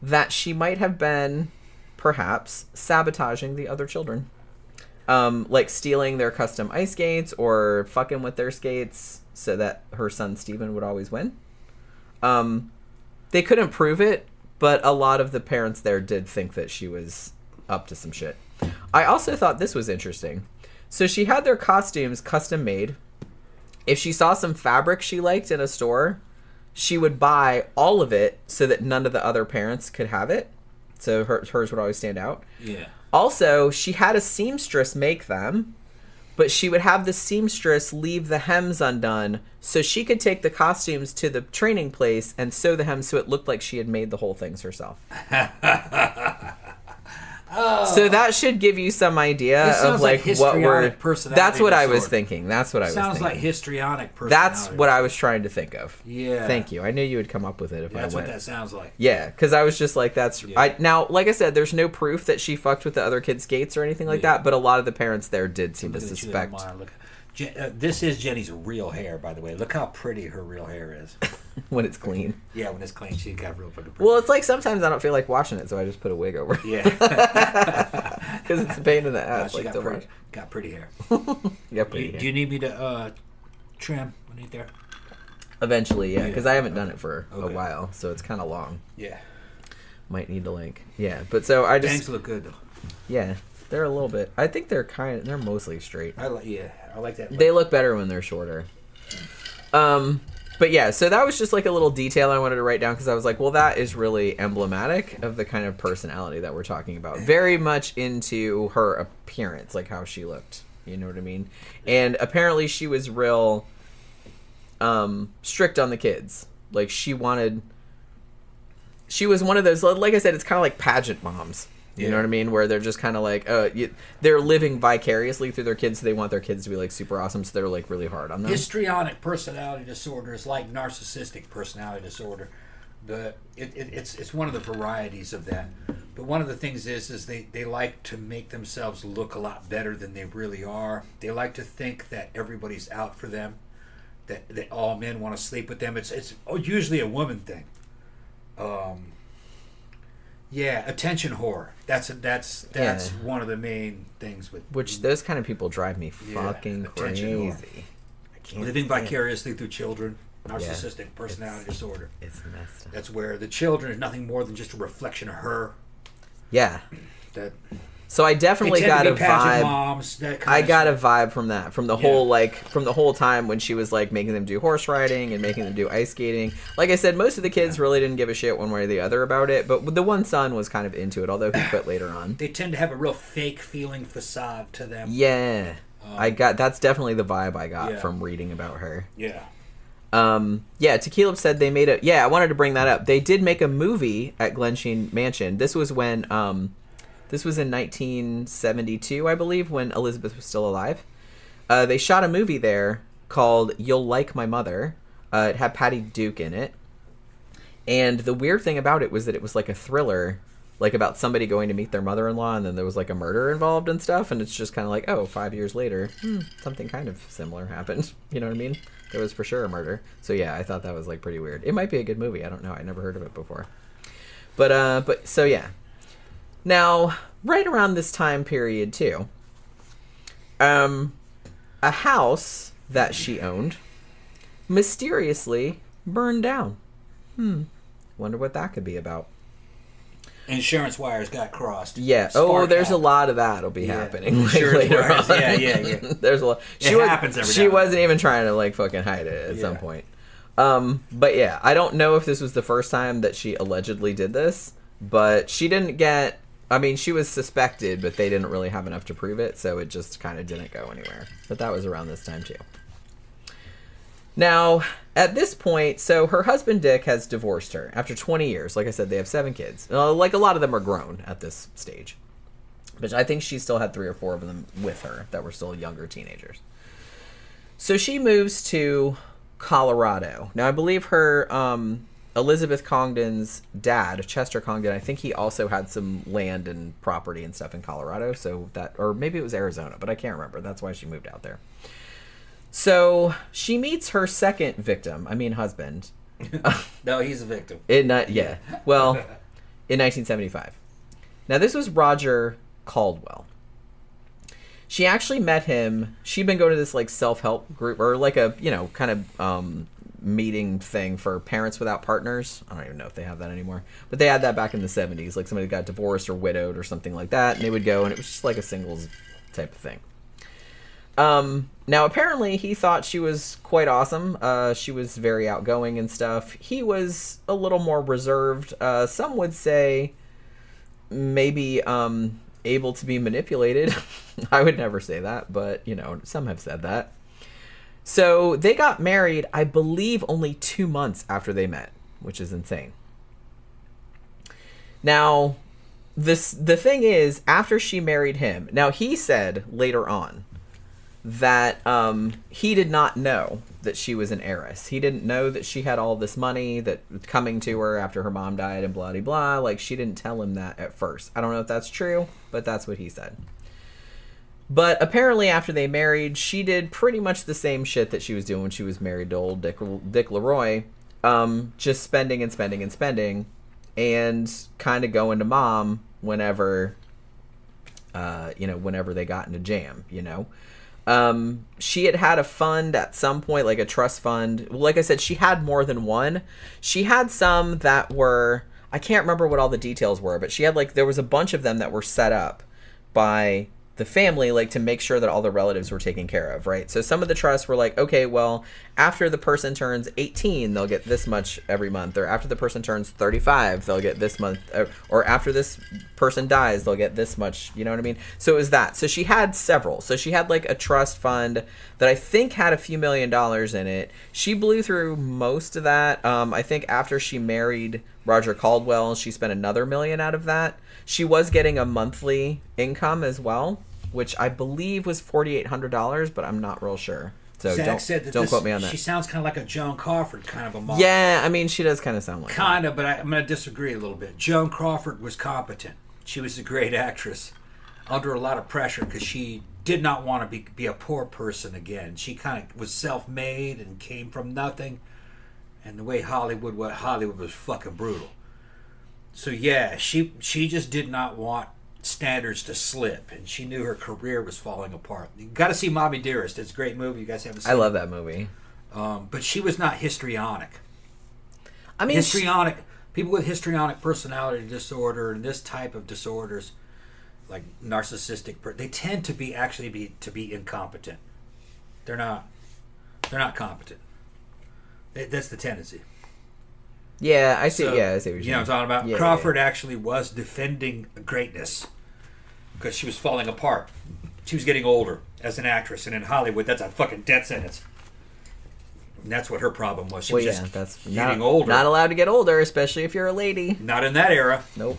that she might have been perhaps sabotaging the other children. Um, like stealing their custom ice skates or fucking with their skates so that her son Steven would always win. Um, they couldn't prove it, but a lot of the parents there did think that she was up to some shit. I also thought this was interesting. So she had their costumes custom made. If she saw some fabric she liked in a store, she would buy all of it so that none of the other parents could have it. So her, hers would always stand out. Yeah. Also, she had a seamstress make them, but she would have the seamstress leave the hems undone so she could take the costumes to the training place and sew the hems so it looked like she had made the whole things herself. So that should give you some idea of like like, what we're. personality That's what I was thinking. That's what I was Sounds thinking. like histrionic personality. That's what I was trying to think of. Yeah. Thank you. I knew you would come up with it if That's I what went. That's what that sounds like. Yeah, because I was just like, that's Yeah. I now. Like I said, there's no proof that she fucked with the other kids' skates or anything like Yeah. that. But a lot of the parents there did seem to Look suspect. Je- uh, this is Jenny's real hair, by the way. Look how pretty her real hair is. when it's clean. yeah, when it's clean, she's got real fucking pretty. Well, it's like sometimes I don't feel like washing it, so I just put a wig over it. yeah, because it's a pain in the ass. she like got to pretty, wash. got pretty hair. Yep. Do you, do you need me to uh, trim underneath there? Eventually, yeah, Yeah. because I haven't done it for a while, so it's kind of long. Yeah. Might need to like, yeah. But so I just, Bangs look good though. yeah, they're a little bit. I think they're kind of, they're mostly straight. I like. Yeah, I like that. They look better when they're shorter. Um, but yeah, so that was just like a little detail I wanted to write down because I was like, well, that is really emblematic of the kind of personality that we're talking about. Very much into her appearance, like how she looked. You know what I mean? And apparently, she was real um, strict on the kids. Like she wanted. She was one of those. Like I said, it's kind of like pageant moms. You know what I mean? Where they're just kind of like, uh, you, they're living vicariously through their kids. So they want their kids to be like super awesome. So they're like really hard on them. histrionic personality disorder is like narcissistic personality disorder. The it, it, it's it's one of the varieties of that. But one of the things is is they, they like to make themselves look a lot better than they really are. They like to think that everybody's out for them, that that all men want to sleep with them. It's it's usually a woman thing. Um. Yeah, attention whore. That's a, that's that's Yeah. one of the main things with Which those kind of people drive me Yeah, fucking crazy. I can't living vicariously through children, narcissistic personality It's- disorder. It's messed up. That's where the children is nothing more than just a reflection of her. Yeah. That So I definitely got a vibe. moms. I got a vibe from that, from the Yeah. whole like from the whole time when she was like making them do horse riding and making them do ice skating. Like I said, most of the kids really didn't give a shit one way or the other about it, but the one son was kind of into it, although he quit later on. They tend to have a real fake feeling facade to them. Yeah, I got that's definitely the vibe I got Yeah. from reading about her. Yeah. Um, yeah, Tequila said they made a. Yeah, I wanted to bring that up. They did make a movie at Glensheen Mansion. This was when, um, this was in 1972, I believe, when Elizabeth was still alive. Uh, they shot a movie there called "You'll Like My Mother." Uh, it had Patty Duke in it, and the weird thing about it was that it was like a thriller, like about somebody going to meet their mother-in-law, and then there was like a murder involved and stuff. And it's just kind of like, oh, five years later, hmm, something kind of similar happened. You know what I mean? There was for sure a murder. So yeah, I thought that was like pretty weird. It might be a good movie. I don't know. I never heard of it before. But uh, but so yeah. Now, right around this time period too, um, a house that she owned mysteriously burned down. Hmm. Wonder what that could be about. Insurance wires got crossed. Yeah. oh, Spark there's a lot of that will be Yeah. happening like, later wires. on. Yeah, yeah, yeah. there's a lot. It She was, happens every She wasn't even trying to like fucking hide it at some point. Um, but yeah, I don't know if this was the first time that she allegedly did this, but she didn't get. I mean, she was suspected, but they didn't really have enough to prove it, so it just kind of didn't go anywhere. But that was around this time too. Now, at this point, so her husband Dick has divorced her after 20 years. Like I said, they have seven kids. Uh, like a lot of them are grown at this stage. But I think she still had three or four of them with her that were still younger teenagers. So she moves to Colorado. Now, I believe her, um, Elizabeth Congdon's dad, Chester Congdon, I think he also had some land and property and stuff in Colorado. So that, or maybe it was Arizona, but I can't remember. That's why she moved out there. So she meets her second victim, I mean husband, No, he's a victim. in uh, yeah, well, in 1975. Now this was Roger Caldwell. She actually met him. She'd been going to this like self-help group or like a you know kind of um, meeting thing for parents without partners. I don't even know if they have that anymore, but they had that back in the 70s. Like somebody got divorced or widowed or something like that, and they would go, and it was just like a singles type of thing. Um, now apparently he thought she was quite awesome. Uh, she was very outgoing and stuff. He was a little more reserved. Uh, some would say maybe um, able to be manipulated. I would never say that, but you know, some have said that. So they got married, I believe, only two months after they met, which is insane. Now, this the thing is, after she married him, now he said later on that um, he did not know that she was an heiress. He didn't know that she had all this money that was coming to her after her mom died and blah blah blah. Like she didn't tell him that at first. I don't know if that's true, but that's what he said. But apparently, after they married, she did pretty much the same shit that she was doing when she was married to old Dick, Dick Leroy. Um, just spending and spending and spending, and kind of going to mom whenever, uh, you know, whenever they got in a jam, you know. Um, she had had a fund at some point, like a trust fund. Like I said, she had more than one. She had some that were, I can't remember what all the details were, but she had like, there was a bunch of them that were set up by the family like to make sure that all the relatives were taken care of right? So some of the trusts were like okay well after the person turns 18 they'll get this much every month or after the person turns 35 they'll get this month or, or after this person dies they'll get this much you know what i mean? So it was that. So she had several. So she had like a trust fund that i think had a few million dollars in it. She blew through most of that. Um, i think after she married roger caldwell she spent another million out of that. She was getting a monthly income as well, which I believe was forty eight hundred dollars, but I'm not real sure. So Zach don't, said that don't this, quote me on that. She sounds kind of like a Joan Crawford kind of a mom. Yeah, I mean she does kind of sound like. Kind of, but I, I'm going to disagree a little bit. Joan Crawford was competent. She was a great actress under a lot of pressure because she did not want to be, be a poor person again. She kind of was self made and came from nothing. And the way Hollywood what Hollywood was fucking brutal. So yeah, she she just did not want standards to slip, and she knew her career was falling apart. You got to see "Mommy Dearest." It's a great movie. You guys haven't seen. I love that movie. Um, but she was not histrionic. I mean, she- histrionic people with histrionic personality disorder and this type of disorders, like narcissistic, they tend to be actually be to be incompetent. They're not. They're not competent. That's the tendency. yeah, I see. So, yeah, I see what you're you know what I'm talking about. Yeah, Crawford actually was defending greatness because she was falling apart. She was getting older as an actress, and in Hollywood, that's a fucking death sentence. And that's what her problem was. She Well, was yeah, just that's getting not, older. not allowed to get older, especially if you're a lady. Not in that era. Nope.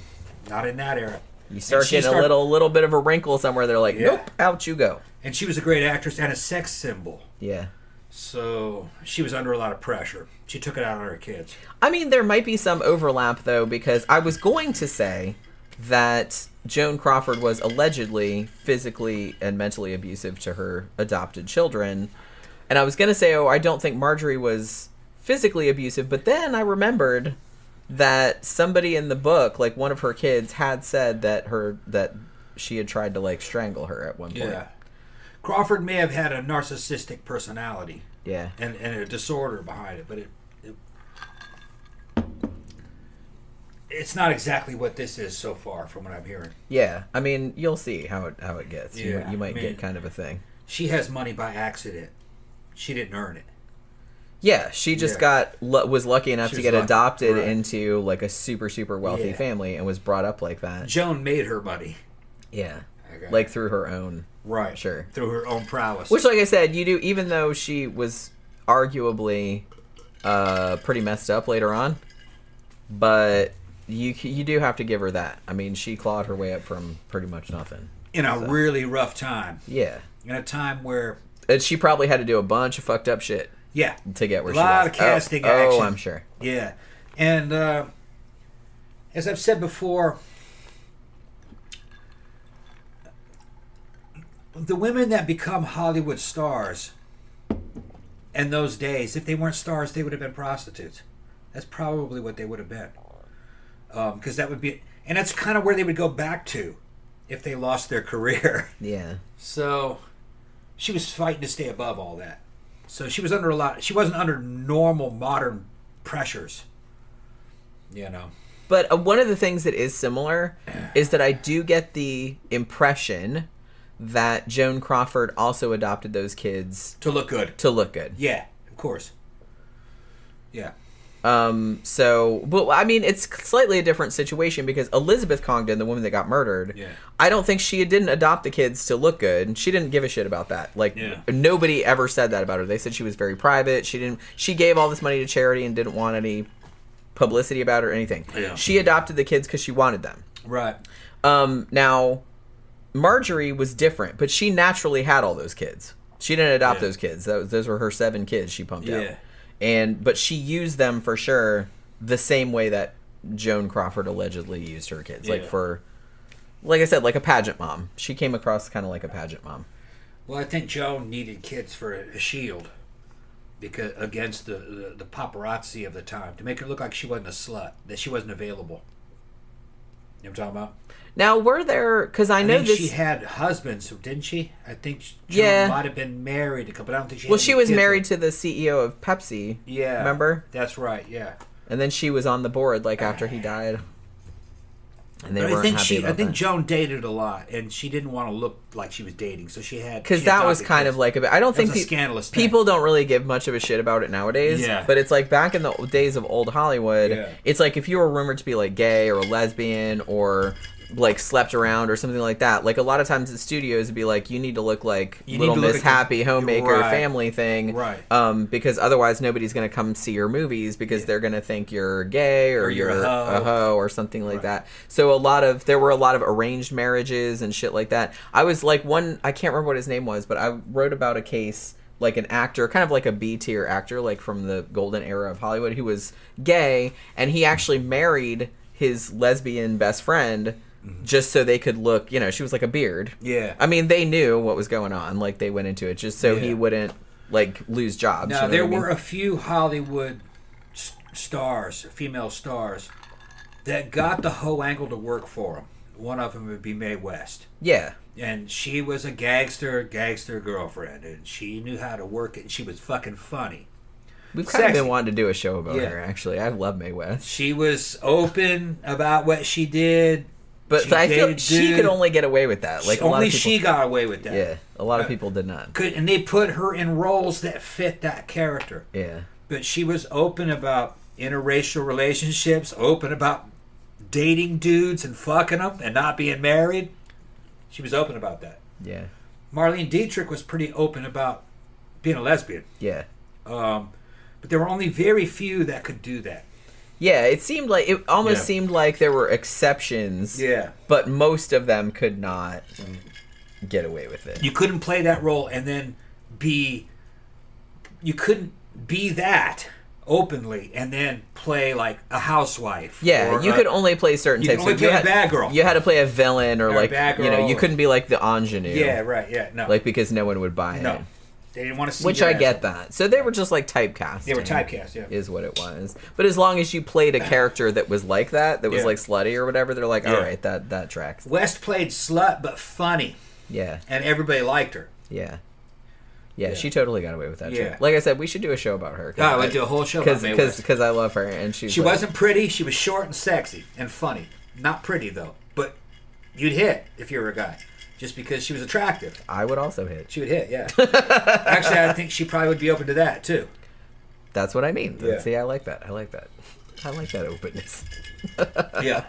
Not in that era. You start getting start- a little little bit of a wrinkle somewhere. They're like, Yeah. nope, out you go. And she was a great actress and a sex symbol. Yeah. So she was under a lot of pressure. She took it out on her kids. I mean, there might be some overlap though, because I was going to say that Joan Crawford was allegedly physically and mentally abusive to her adopted children, and I was going to say, oh, I don't think Marjorie was physically abusive, but then I remembered that somebody in the book, like one of her kids, had said that her that she had tried to like strangle her at one point. Yeah. Crawford may have had a narcissistic personality Yeah. and, and a disorder behind it, but it, it's not exactly what this is so far from what I'm hearing. Yeah. I mean, you'll see how it how it gets. you, Yeah, you might I mean- get kind of a thing. She has money by accident. She didn't earn it. Yeah, she just Yeah. got was lucky enough She to get lucky, adopted right. into like a super super wealthy Yeah. family and was brought up like that. Joan made her money. Yeah, Okay. like through her own. right, Sure. through her own prowess. Which, like I said, you do even though she was arguably uh, pretty messed up later on, but you you do have to give her that. I mean, she clawed her way up from pretty much nothing. in a really rough time, Yeah, in a time where and she probably had to do a bunch of fucked up shit yeah, to get where A she lot was. of casting oh, oh. I'm sure. Yeah, and uh, as I've said before, the women that become Hollywood stars in those days, if they weren't stars, they would have been prostitutes. That's probably what they would have been, because that would be, and that's kind of where they would go back to if they lost their career. Yeah. So she was fighting to stay above all that. So she was under a lot. She wasn't under normal modern pressures. You know. But uh, one of the things that is similar is that I do get the impression that Joan Crawford also adopted those kids To look good. to look good. Yeah, of course. Yeah. Um, so, but I mean, it's slightly a different situation because Elizabeth Congdon, the woman that got murdered, Yeah. I don't think she didn't adopt the kids to look good. And she didn't give a shit about that. Like, Yeah. nobody ever said that about her. They said she was very private. She didn't. She gave all this money to charity and didn't want any publicity about it or anything. Yeah. She adopted the kids because she wanted them. Right. Um, now, Marjorie was different, but she naturally had all those kids. She didn't adopt Yeah. those kids. That was, those were her seven kids she pumped out. Yeah. And but she used them for sure the same way that Joan Crawford allegedly used her kids, like for, like I said, like a pageant mom. She came across kind of like a pageant mom. Well, I think Joan needed kids for a shield because against the, the the paparazzi of the time to make her look like she wasn't a slut, that she wasn't available. You know what I'm talking about? Now, were there? Because I know this. she had husbands, didn't she? I think Joan Yeah. might have been married a couple. But I don't think she. well, she was married to the CEO of Pepsi. Yeah. Remember? That's right. Yeah. And then she was on the board like after he died. And they But weren't I think happy she. about I think that. Joan dated a lot, and she didn't want to look like she was dating, so she had. because that was kind kids. of like a bit. I don't That think pe- scandalous thing. people don't really give much of a shit about it nowadays. Yeah. But it's like back in the days of old Hollywood. Yeah. It's like if you were rumored to be like gay or a lesbian or like slept around or something like that. Like a lot of times at studios, it'd be like you need to look like You Little Miss like Happy homemaker Right. family thing, Right. Um, because otherwise nobody's gonna come see your movies because they're gonna think you're gay or, Or you're you're, a hoe. a hoe or something like Right. that. So a lot of there were a lot of arranged marriages and shit like that. I was like one I can't remember what his name was, but I wrote about a case like an actor, kind of like a B tier actor, like from the golden era of Hollywood, who was gay, and he actually married his lesbian best friend Mm-hmm. just so they could look. You know, she was like a beard. Yeah. I mean, they knew what was going on. Like they went into it just so he wouldn't like lose jobs. Now you know there I mean? were a few Hollywood stars, female stars, that got the whole angle to work for them. One of them would be Mae West, yeah. and she was a gangster, gangster girlfriend, and she knew how to work it. and She was fucking funny. We've kind of Sexy. been wanting to do a show about Yeah. her. Actually, I love Mae West. She was open about what she did. But She I feel she could only get away with that. Like only people, she got away with that. Yeah, a lot of Uh, people did not. Could, and they put her in roles that fit that character. Yeah, but she was open about interracial relationships, open about dating dudes and fucking them and not being married. She was open about that. yeah, Marlene Dietrich was pretty open about being a lesbian. yeah, Um, but there were only very few that could do that. Yeah. It seemed like it almost Yeah. seemed like there were exceptions. Yeah. but most of them could not get away with it. You couldn't play that role and then be. You couldn't be that openly and then play like a housewife. yeah, or you a- could only play certain you types. could only Like, play a bad girl. You had to play a villain or, Or a like bad you know girl you couldn't be like the ingenue. Yeah, right. Yeah, no. like because no one would buy no. it. They didn't want to see Which I get that. So they were just like typecast. They were eh, typecast, yeah. Is what it was. But as long as you played a character that was like that, that was Yeah. like slutty or whatever, they're like, Yeah. all right, that that tracks. West played slut, but funny, Yeah, and everybody liked her. yeah, yeah. Yeah. She totally got away with that. Yeah. Like I said, we should do a show about her. God, oh, we'd do a whole show about because because I love her and she's She like- wasn't pretty. She was short and sexy and funny. Not pretty though, but you'd hit if you were a guy, just because she was attractive. I would also hit. She would hit, yeah. Actually, I think she probably would be open to that too. That's what I mean. Yeah. See, I like that. I like that. I like that openness. Yeah.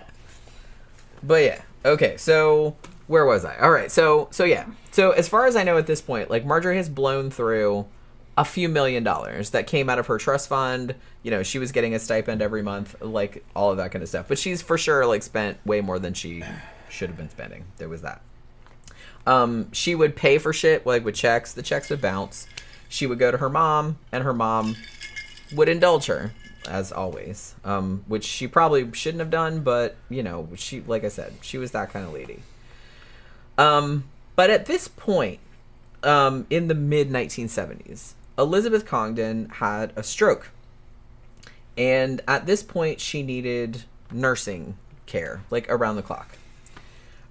But yeah, okay. So where was I? All right. So so yeah. So as far as I know at this point, like Marjorie has blown through a few million dollars that came out of her trust fund. You know, she was getting a stipend every month, like all of that kind of stuff. But she's for sure like spent way more than she should have been spending. There was that. Um, she would pay for shit like with checks. The checks would bounce. She would go to her mom, and her mom would indulge her as always um, which she probably shouldn't have done but you know she like i said she was that kind of lady um, but at this point um, in the mid 1970s elizabeth congdon had a stroke and at this point she needed nursing care like around the clock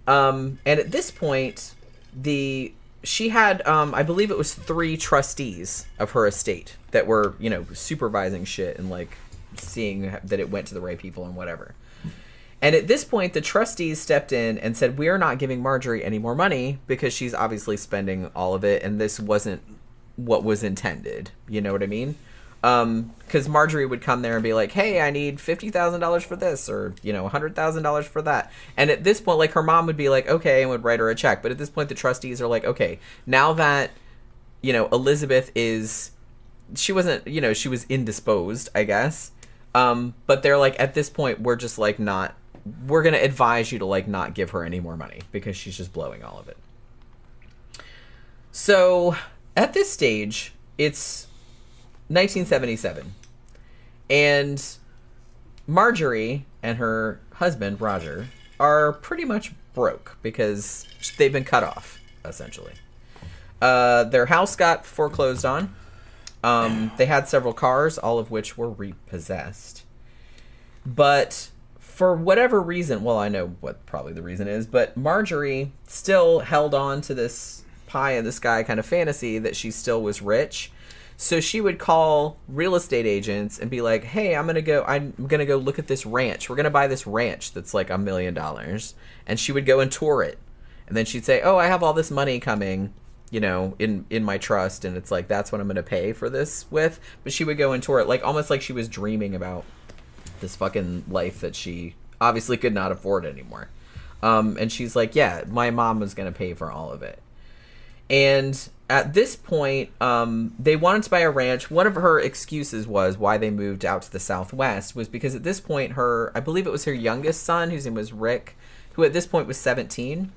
um, and at this point the she had um, i believe it was three trustees of her estate that were you know supervising shit and like seeing that it went to the right people and whatever And at this point, the trustees stepped in and said, We are not giving Marjorie any more money because she's obviously spending all of it, and this wasn't what was intended. You know what I mean? Because Marjorie would come there and be like, Hey, I need $50,000 for this, or, you know, $100,000 for that. And at this point, like, her mom would be like, Okay, and would write her a check. But at this point, the trustees are like, Okay, now that, you know, Elizabeth is. She wasn't, you know, she was indisposed, I guess. Um, but they're like, at this point, we're just like not we're to advise you to like not give her any more money because she's just blowing all of it. So, at this stage, it's 1977. And Marjorie and her husband, Roger, are pretty much broke because they've been cut off, essentially. Uh, their house got foreclosed on. Um, they had several cars, all of which were repossessed. But for whatever reason, well, I know what probably the reason is, but Marjorie still held on to this pie in the sky kind of fantasy that she still was rich. So she would call real estate agents and be like, "Hey, I'm gonna go. I'm gonna go look at this ranch. We're gonna buy this ranch that's like a million dollars." And she would go and tour it, and then she'd say, "Oh, I have all this money coming, you know, in in my trust, and it's like that's what I'm gonna pay for this with." But she would go and tour it, like almost like she was dreaming about this fucking life that she obviously could not afford anymore. Um, and she's like, "Yeah, my mom was gonna pay for all of it." And at this point, um, they wanted to buy a ranch. One of her excuses was why they moved out to the Southwest was because at this point, her, I believe it was her youngest son, whose name was Rick, who at this point was 17.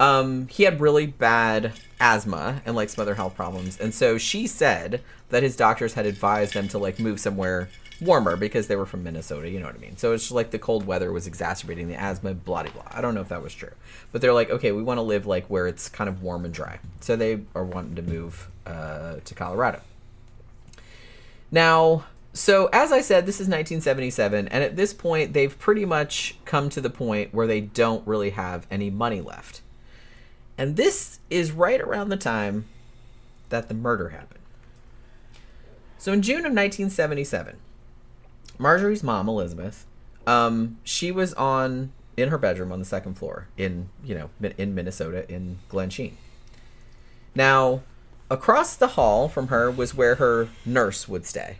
Um, he had really bad asthma and like some other health problems. And so she said that his doctors had advised them to like move somewhere warmer because they were from Minnesota, you know what I mean? So it's like the cold weather was exacerbating the asthma, blah, blah, blah. I don't know if that was true. But they're like, okay, we want to live like where it's kind of warm and dry. So they are wanting to move uh, to Colorado. Now, so as I said, this is 1977, and at this point, they've pretty much come to the point where they don't really have any money left. And this is right around the time that the murder happened. So in June of 1977, Marjorie's mom, Elizabeth, um, she was on in her bedroom on the second floor in you know in Minnesota in Glensheen. Now, across the hall from her was where her nurse would stay.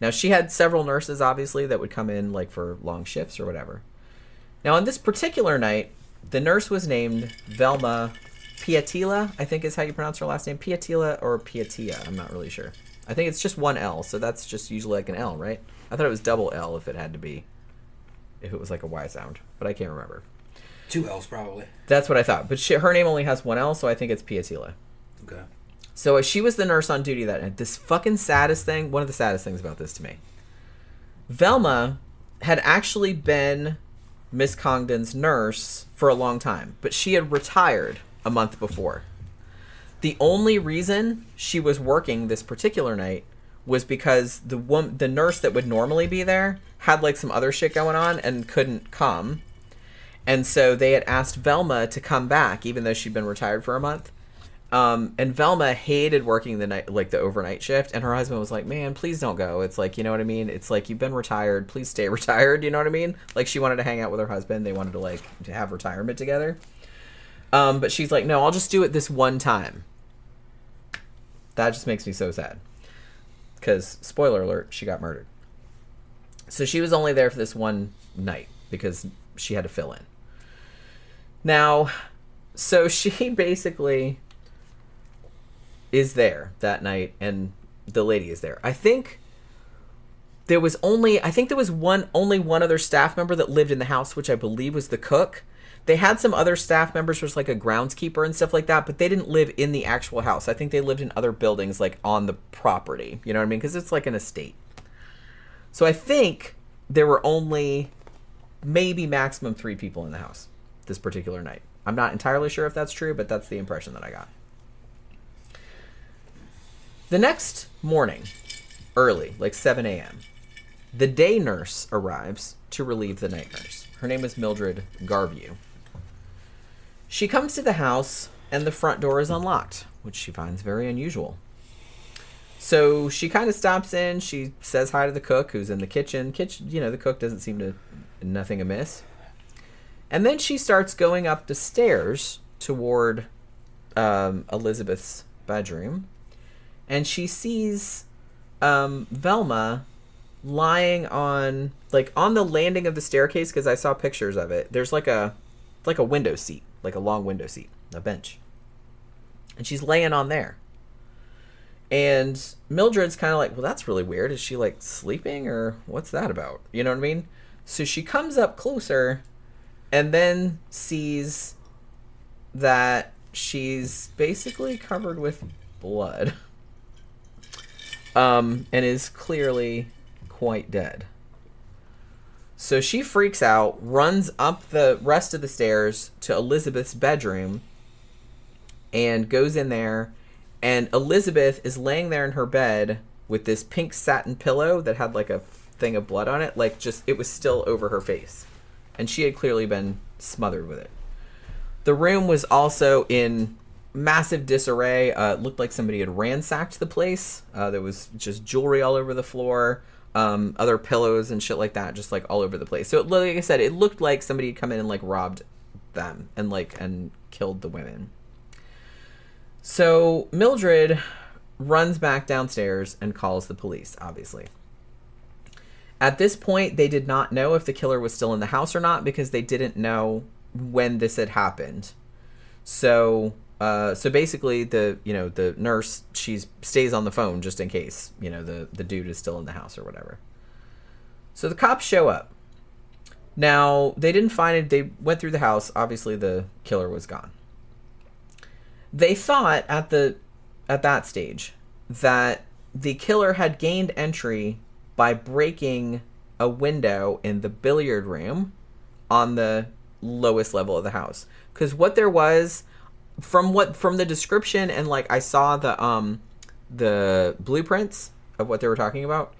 Now she had several nurses, obviously, that would come in like for long shifts or whatever. Now on this particular night, the nurse was named Velma Pietila, I think is how you pronounce her last name, Pietila or Piatia. I'm not really sure. I think it's just one L, so that's just usually like an L, right? I thought it was double L if it had to be, if it was like a Y sound, but I can't remember. Two L's probably. That's what I thought. But she, her name only has one L, so I think it's Pietila. Okay. So uh, she was the nurse on duty that night. This fucking saddest thing, one of the saddest things about this to me. Velma had actually been Miss Congdon's nurse for a long time, but she had retired a month before. The only reason she was working this particular night was because the woman, the nurse that would normally be there had like some other shit going on and couldn't come. And so they had asked Velma to come back even though she'd been retired for a month. Um, and Velma hated working the night, like the overnight shift. And her husband was like, "Man, please don't go. It's like, you know what I mean? It's like you've been retired. Please stay retired. You know what I mean? Like she wanted to hang out with her husband. They wanted to like to have retirement together. Um, but she's like, no, I'll just do it this one time. That just makes me so sad. Because spoiler alert, she got murdered. So she was only there for this one night because she had to fill in. Now, so she basically is there that night and the lady is there. I think there was only I think there was one only one other staff member that lived in the house, which I believe was the cook. They had some other staff members, was like a groundskeeper and stuff like that, but they didn't live in the actual house. I think they lived in other buildings, like on the property. You know what I mean? Because it's like an estate. So I think there were only maybe maximum three people in the house this particular night. I'm not entirely sure if that's true, but that's the impression that I got. The next morning, early, like 7 a.m., the day nurse arrives to relieve the night nurse. Her name is Mildred Garvue. She comes to the house and the front door is unlocked, which she finds very unusual. So she kind of stops in. She says hi to the cook who's in the kitchen. Kitchen, you know, the cook doesn't seem to nothing amiss. And then she starts going up the stairs toward um, Elizabeth's bedroom, and she sees um, Velma lying on like on the landing of the staircase because I saw pictures of it. There's like a like a window seat, like a long window seat, a bench, and she's laying on there. And Mildred's kind of like, well, that's really weird. Is she like sleeping or what's that about? You know what I mean? So she comes up closer and then sees that she's basically covered with blood. Um, and is clearly quite dead. So she freaks out, runs up the rest of the stairs to Elizabeth's bedroom, and goes in there. And Elizabeth is laying there in her bed with this pink satin pillow that had like a thing of blood on it, like just it was still over her face. And she had clearly been smothered with it. The room was also in massive disarray. Uh, it looked like somebody had ransacked the place. Uh, there was just jewelry all over the floor, um, other pillows and shit like that, just like all over the place. So, like I said, it looked like somebody had come in and like robbed them and like and killed the women. So Mildred runs back downstairs and calls the police. Obviously. At this point, they did not know if the killer was still in the house or not because they didn't know when this had happened. So uh, so basically the you know the nurse she stays on the phone just in case you know the the dude is still in the house or whatever. So the cops show up. Now they didn't find it. They went through the house. Obviously the killer was gone. They thought at the at that stage that the killer had gained entry by breaking a window in the billiard room on the lowest level of the house. Because what there was from what from the description and like I saw the um the blueprints of what they were talking about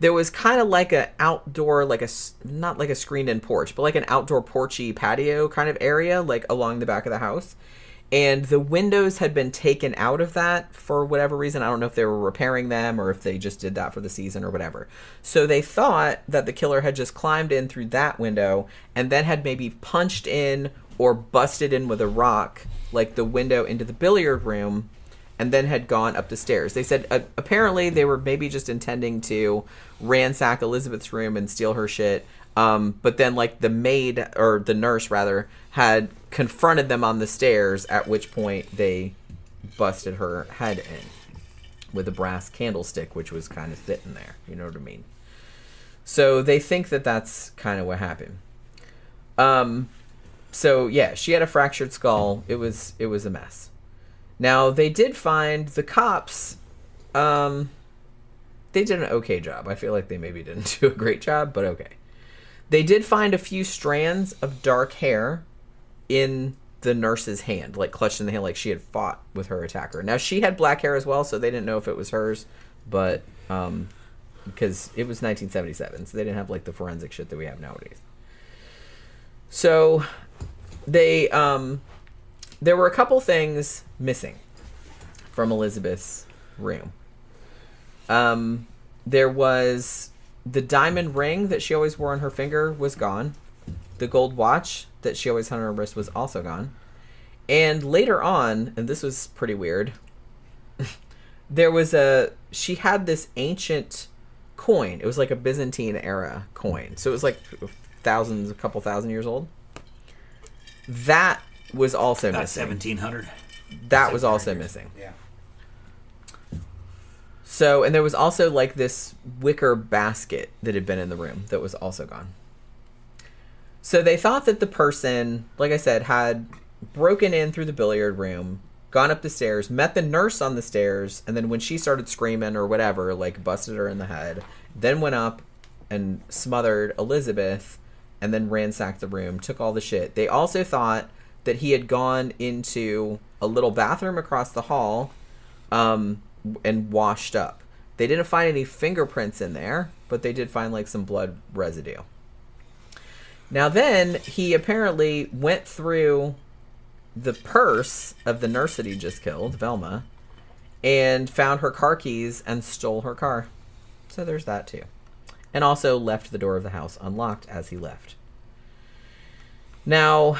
there was kind of like a outdoor like a not like a screened in porch but like an outdoor porchy patio kind of area like along the back of the house and the windows had been taken out of that for whatever reason. I don't know if they were repairing them or if they just did that for the season or whatever. So they thought that the killer had just climbed in through that window and then had maybe punched in or busted in with a rock like the window into the billiard room and then had gone up the stairs. They said uh, apparently they were maybe just intending to ransack Elizabeth's room and steal her shit. Um, but then, like, the maid, or the nurse rather, had confronted them on the stairs, at which point they busted her head in with a brass candlestick, which was kind of sitting there. You know what I mean? So they think that that's kind of what happened. Um, so yeah, she had a fractured skull. It was it was a mess. Now they did find the cops. Um, they did an okay job. I feel like they maybe didn't do a great job, but okay. They did find a few strands of dark hair in the nurse's hand, like clutched in the hand, like she had fought with her attacker. Now she had black hair as well, so they didn't know if it was hers, but um, because it was 1977, so they didn't have like the forensic shit that we have nowadays. So they um there were a couple things missing from Elizabeth's room. Um there was the diamond ring that she always wore on her finger was gone. The gold watch that she always had on her wrist was also gone. And later on, and this was pretty weird, there was a she had this ancient coin. It was like a Byzantine era coin. So it was like thousands, a couple thousand years old. That was also About missing. seventeen hundred. That was also missing. Yeah. So, and there was also like this wicker basket that had been in the room that was also gone. So they thought that the person, like I said, had broken in through the billiard room, gone up the stairs, met the nurse on the stairs, and then when she started screaming or whatever, like busted her in the head, then went up and smothered Elizabeth and then ransacked the room, took all the shit. They also thought that he had gone into a little bathroom across the hall um, and washed up. They didn't find any fingerprints in there, but they did find like some blood residue. Now, then he apparently went through the purse of the nurse that he just killed, Velma, and found her car keys and stole her car. So there's that too. And also left the door of the house unlocked as he left. Now,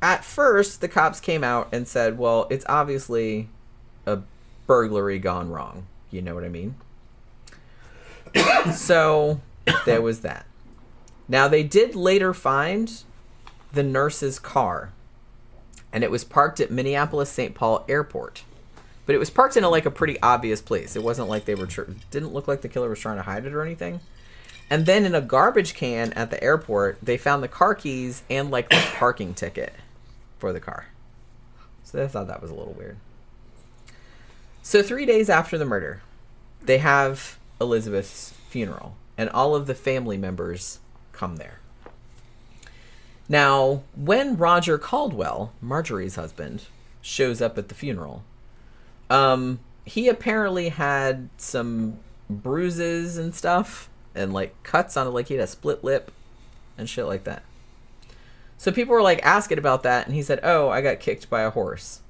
at first, the cops came out and said, well, it's obviously a burglary gone wrong. You know what I mean? so, there was that. Now, they did later find the nurse's car, and it was parked at Minneapolis St. Paul Airport. But it was parked in a, like a pretty obvious place. It wasn't like they were didn't look like the killer was trying to hide it or anything. And then in a garbage can at the airport, they found the car keys and like the parking ticket for the car. So I thought that was a little weird. So 3 days after the murder, they have Elizabeth's funeral and all of the family members come there. Now, when Roger Caldwell, Marjorie's husband, shows up at the funeral, um, he apparently had some bruises and stuff, and like cuts on it, like he had a split lip and shit like that. So people were like asking about that, and he said, "Oh, I got kicked by a horse,"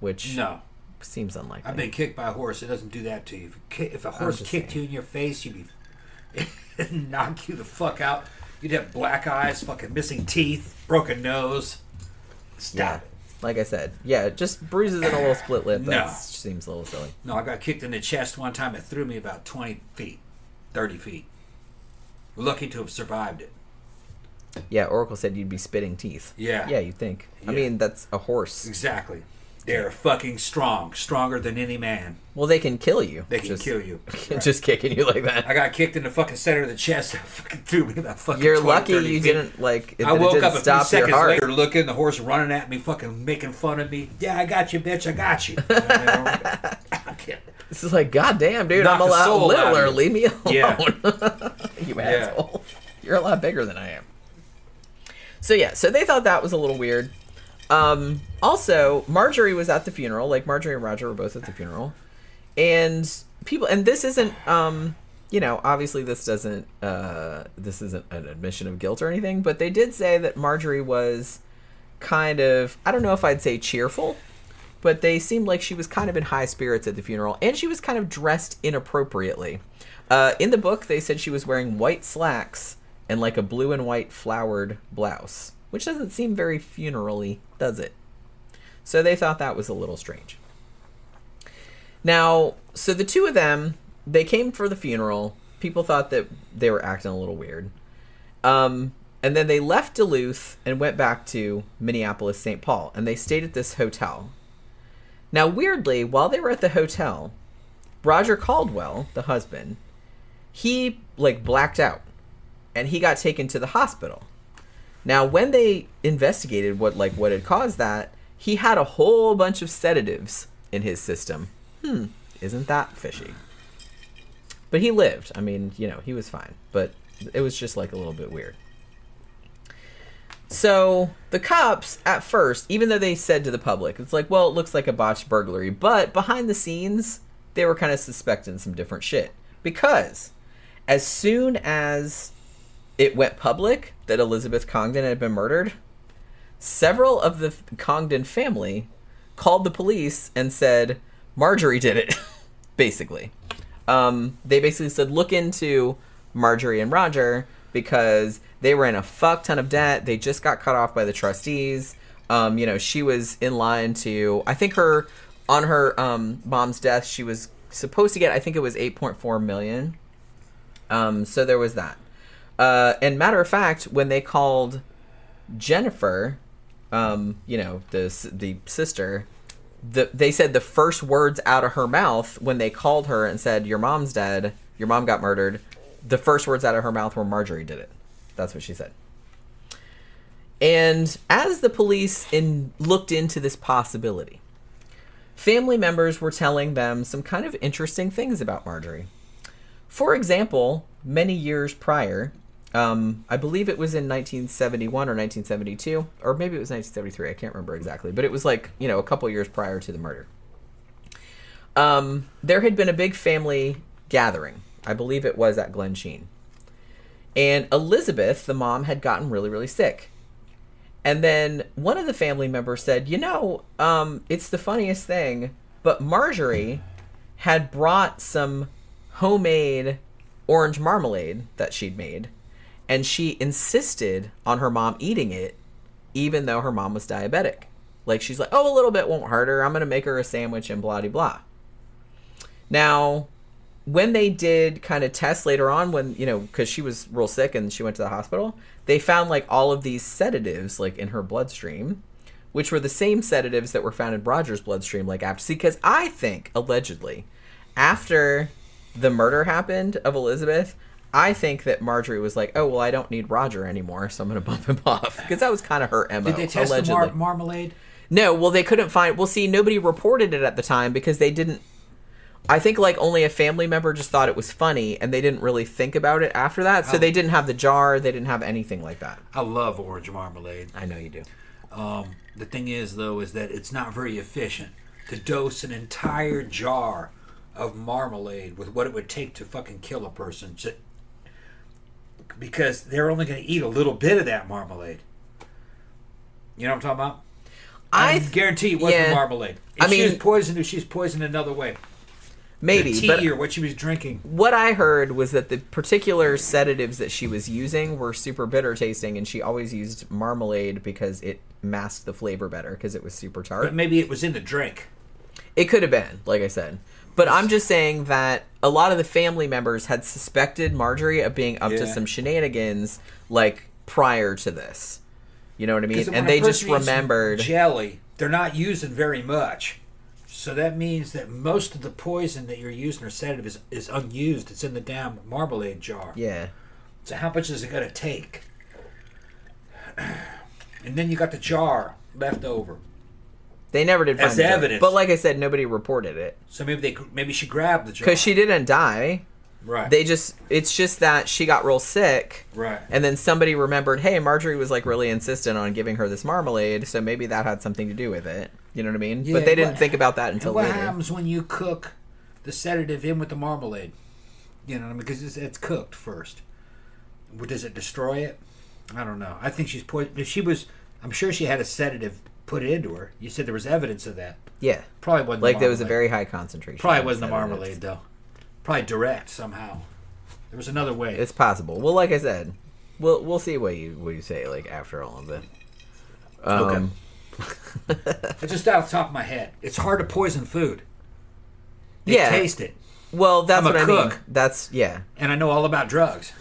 which No. seems unlikely. I've been kicked by a horse. It doesn't do that to you. If, a if a horse kicked saying. you in your face, you'd be knock you the fuck out. You'd have black eyes, fucking missing teeth, broken nose. Stop yeah, it. Like I said, yeah, just bruises and a little split lip. No. That seems a little silly. No, I got kicked in the chest one time. It threw me about 20 feet, 30 feet. Lucky to have survived it. Yeah, Oracle said you'd be spitting teeth. Yeah. yeah, you'd think. I mean, that's a horse. Exactly. They're fucking strong, stronger than any man. Well, they can kill you. They can just, kill you. just kicking you like that. I got kicked in the fucking center of the chest. It fucking threw me about fucking. You're 20, lucky you feet. didn't like. I that it woke up a few seconds heart. later, looking, the horse running at me, fucking making fun of me. Yeah, I got you, bitch. I got you. I This is like, God damn, dude, Knock I'm a lot soul out of littler. Leave me alone. Yeah. you Yeah. asshole. You're a lot bigger than I am. So yeah, so they thought that was a little weird. Um, also, Marjorie was at the funeral. Like Marjorie and Roger were both at the funeral, and people. And this isn't, um, you know, obviously this doesn't, uh, this isn't an admission of guilt or anything. But they did say that Marjorie was kind of, I don't know if I'd say cheerful, but they seemed like she was kind of in high spirits at the funeral, and she was kind of dressed inappropriately. Uh, in the book, they said she was wearing white slacks and like a blue and white flowered blouse, which doesn't seem very funerally, does it? So they thought that was a little strange. Now, so the two of them, they came for the funeral. People thought that they were acting a little weird. Um, and then they left Duluth and went back to Minneapolis, St. Paul, and they stayed at this hotel. Now, weirdly, while they were at the hotel, Roger Caldwell, the husband, he like blacked out and he got taken to the hospital. Now, when they investigated what like what had caused that, he had a whole bunch of sedatives in his system. Hmm, isn't that fishy? But he lived. I mean, you know, he was fine, but it was just like a little bit weird. So the cops, at first, even though they said to the public, it's like, well, it looks like a botched burglary, but behind the scenes, they were kind of suspecting some different shit. Because as soon as it went public that Elizabeth Congdon had been murdered, several of the Congdon family called the police and said, Marjorie did it, basically. Um, they basically said, look into Marjorie and Roger because they were in a fuck ton of debt. They just got cut off by the trustees. Um, you know, she was in line to, I think her, on her um, mom's death, she was supposed to get, I think it was 8.4 million. Um, so there was that. Uh, and matter of fact, when they called Jennifer, um, you know, the the sister, the they said the first words out of her mouth when they called her and said, "Your mom's dead. Your mom got murdered." The first words out of her mouth were, "Marjorie did it." That's what she said. And as the police in, looked into this possibility, family members were telling them some kind of interesting things about Marjorie. For example, many years prior, um, I believe it was in 1971 or 1972, or maybe it was 1973. I can't remember exactly, but it was like you know a couple years prior to the murder. Um, there had been a big family gathering. I believe it was at Glensheen, and Elizabeth, the mom, had gotten really really sick. And then one of the family members said, "You know, um, it's the funniest thing, but Marjorie had brought some homemade orange marmalade that she'd made, and she insisted on her mom eating it even though her mom was diabetic. Like she's like, oh, a little bit won't hurt her. I'm gonna make her a sandwich and blah blah. Now, when they did kind of tests later on, when you know, because she was real sick and she went to the hospital, they found like all of these sedatives like in her bloodstream, which were the same sedatives that were found in Roger's bloodstream. Like after, see, because I think allegedly, after the murder happened of Elizabeth, I think that Marjorie was like, "Oh well, I don't need Roger anymore, so I'm going to bump him off." Because that was kind of her mo. Did they test allegedly. the mar- marmalade? No, well, they couldn't find. Well, see, nobody reported it at the time because they didn't. I think like only a family member just thought it was funny, and they didn't really think about it after that. So Oh. they didn't have the jar. They didn't have anything like that. I love orange marmalade. I know you do. Um, the thing is, though, is that it's not very efficient to dose an entire jar of marmalade with what it would take to fucking kill a person. Because they're only going to eat a little bit of that marmalade. You know what I'm talking about? I I guarantee it wasn't yeah. marmalade. If I she was poisoned, if she's poisoned another way, Maybe, the tea but or what she was drinking. what I heard was that the particular sedatives that she was using were super bitter tasting, and she always used marmalade because it masked the flavor better because it was super tart. But maybe it was in the drink. It could have been, like I said. But I'm just saying that a lot of the family members had suspected Marjorie of being up to Yeah. some shenanigans, like prior to this. You know what I mean? 'Cause when And a they just person eats remembered. jelly. They're not using very much, so that means that most of the poison that you're using or sedative is, is unused. It's in the damn marmalade jar. Yeah. So how much is it going to take? And then you got the jar left over. They never did find As evidence. But like I said, nobody reported it. So maybe they maybe she grabbed the jar. Because she didn't die. right. They just, it's just that she got real sick. right. And then somebody remembered, hey, Marjorie was like really insistent on giving her this marmalade, so maybe that had something to do with it. You know what I mean? Yeah, but they didn't what- think about that until what later. happens when you cook the sedative in with the marmalade? You know, what I mean? because it's, it's cooked first. Does it destroy it? I don't know. I think she's poisoned. If she was, I'm sure she had a sedative put it into her. You said there was evidence of that. Yeah. Probably wasn't. Like the there was a very high concentration. Probably wasn't the marmalade though. Probably direct somehow. There was another way. It's possible. Well, like I said, we'll we'll see what you what you say like after all of it. Um, It's just out of the top of my head. It's hard to poison food. They Yeah. taste it, Well, that's I'm a what I mean. cook. That's yeah. and I know all about drugs.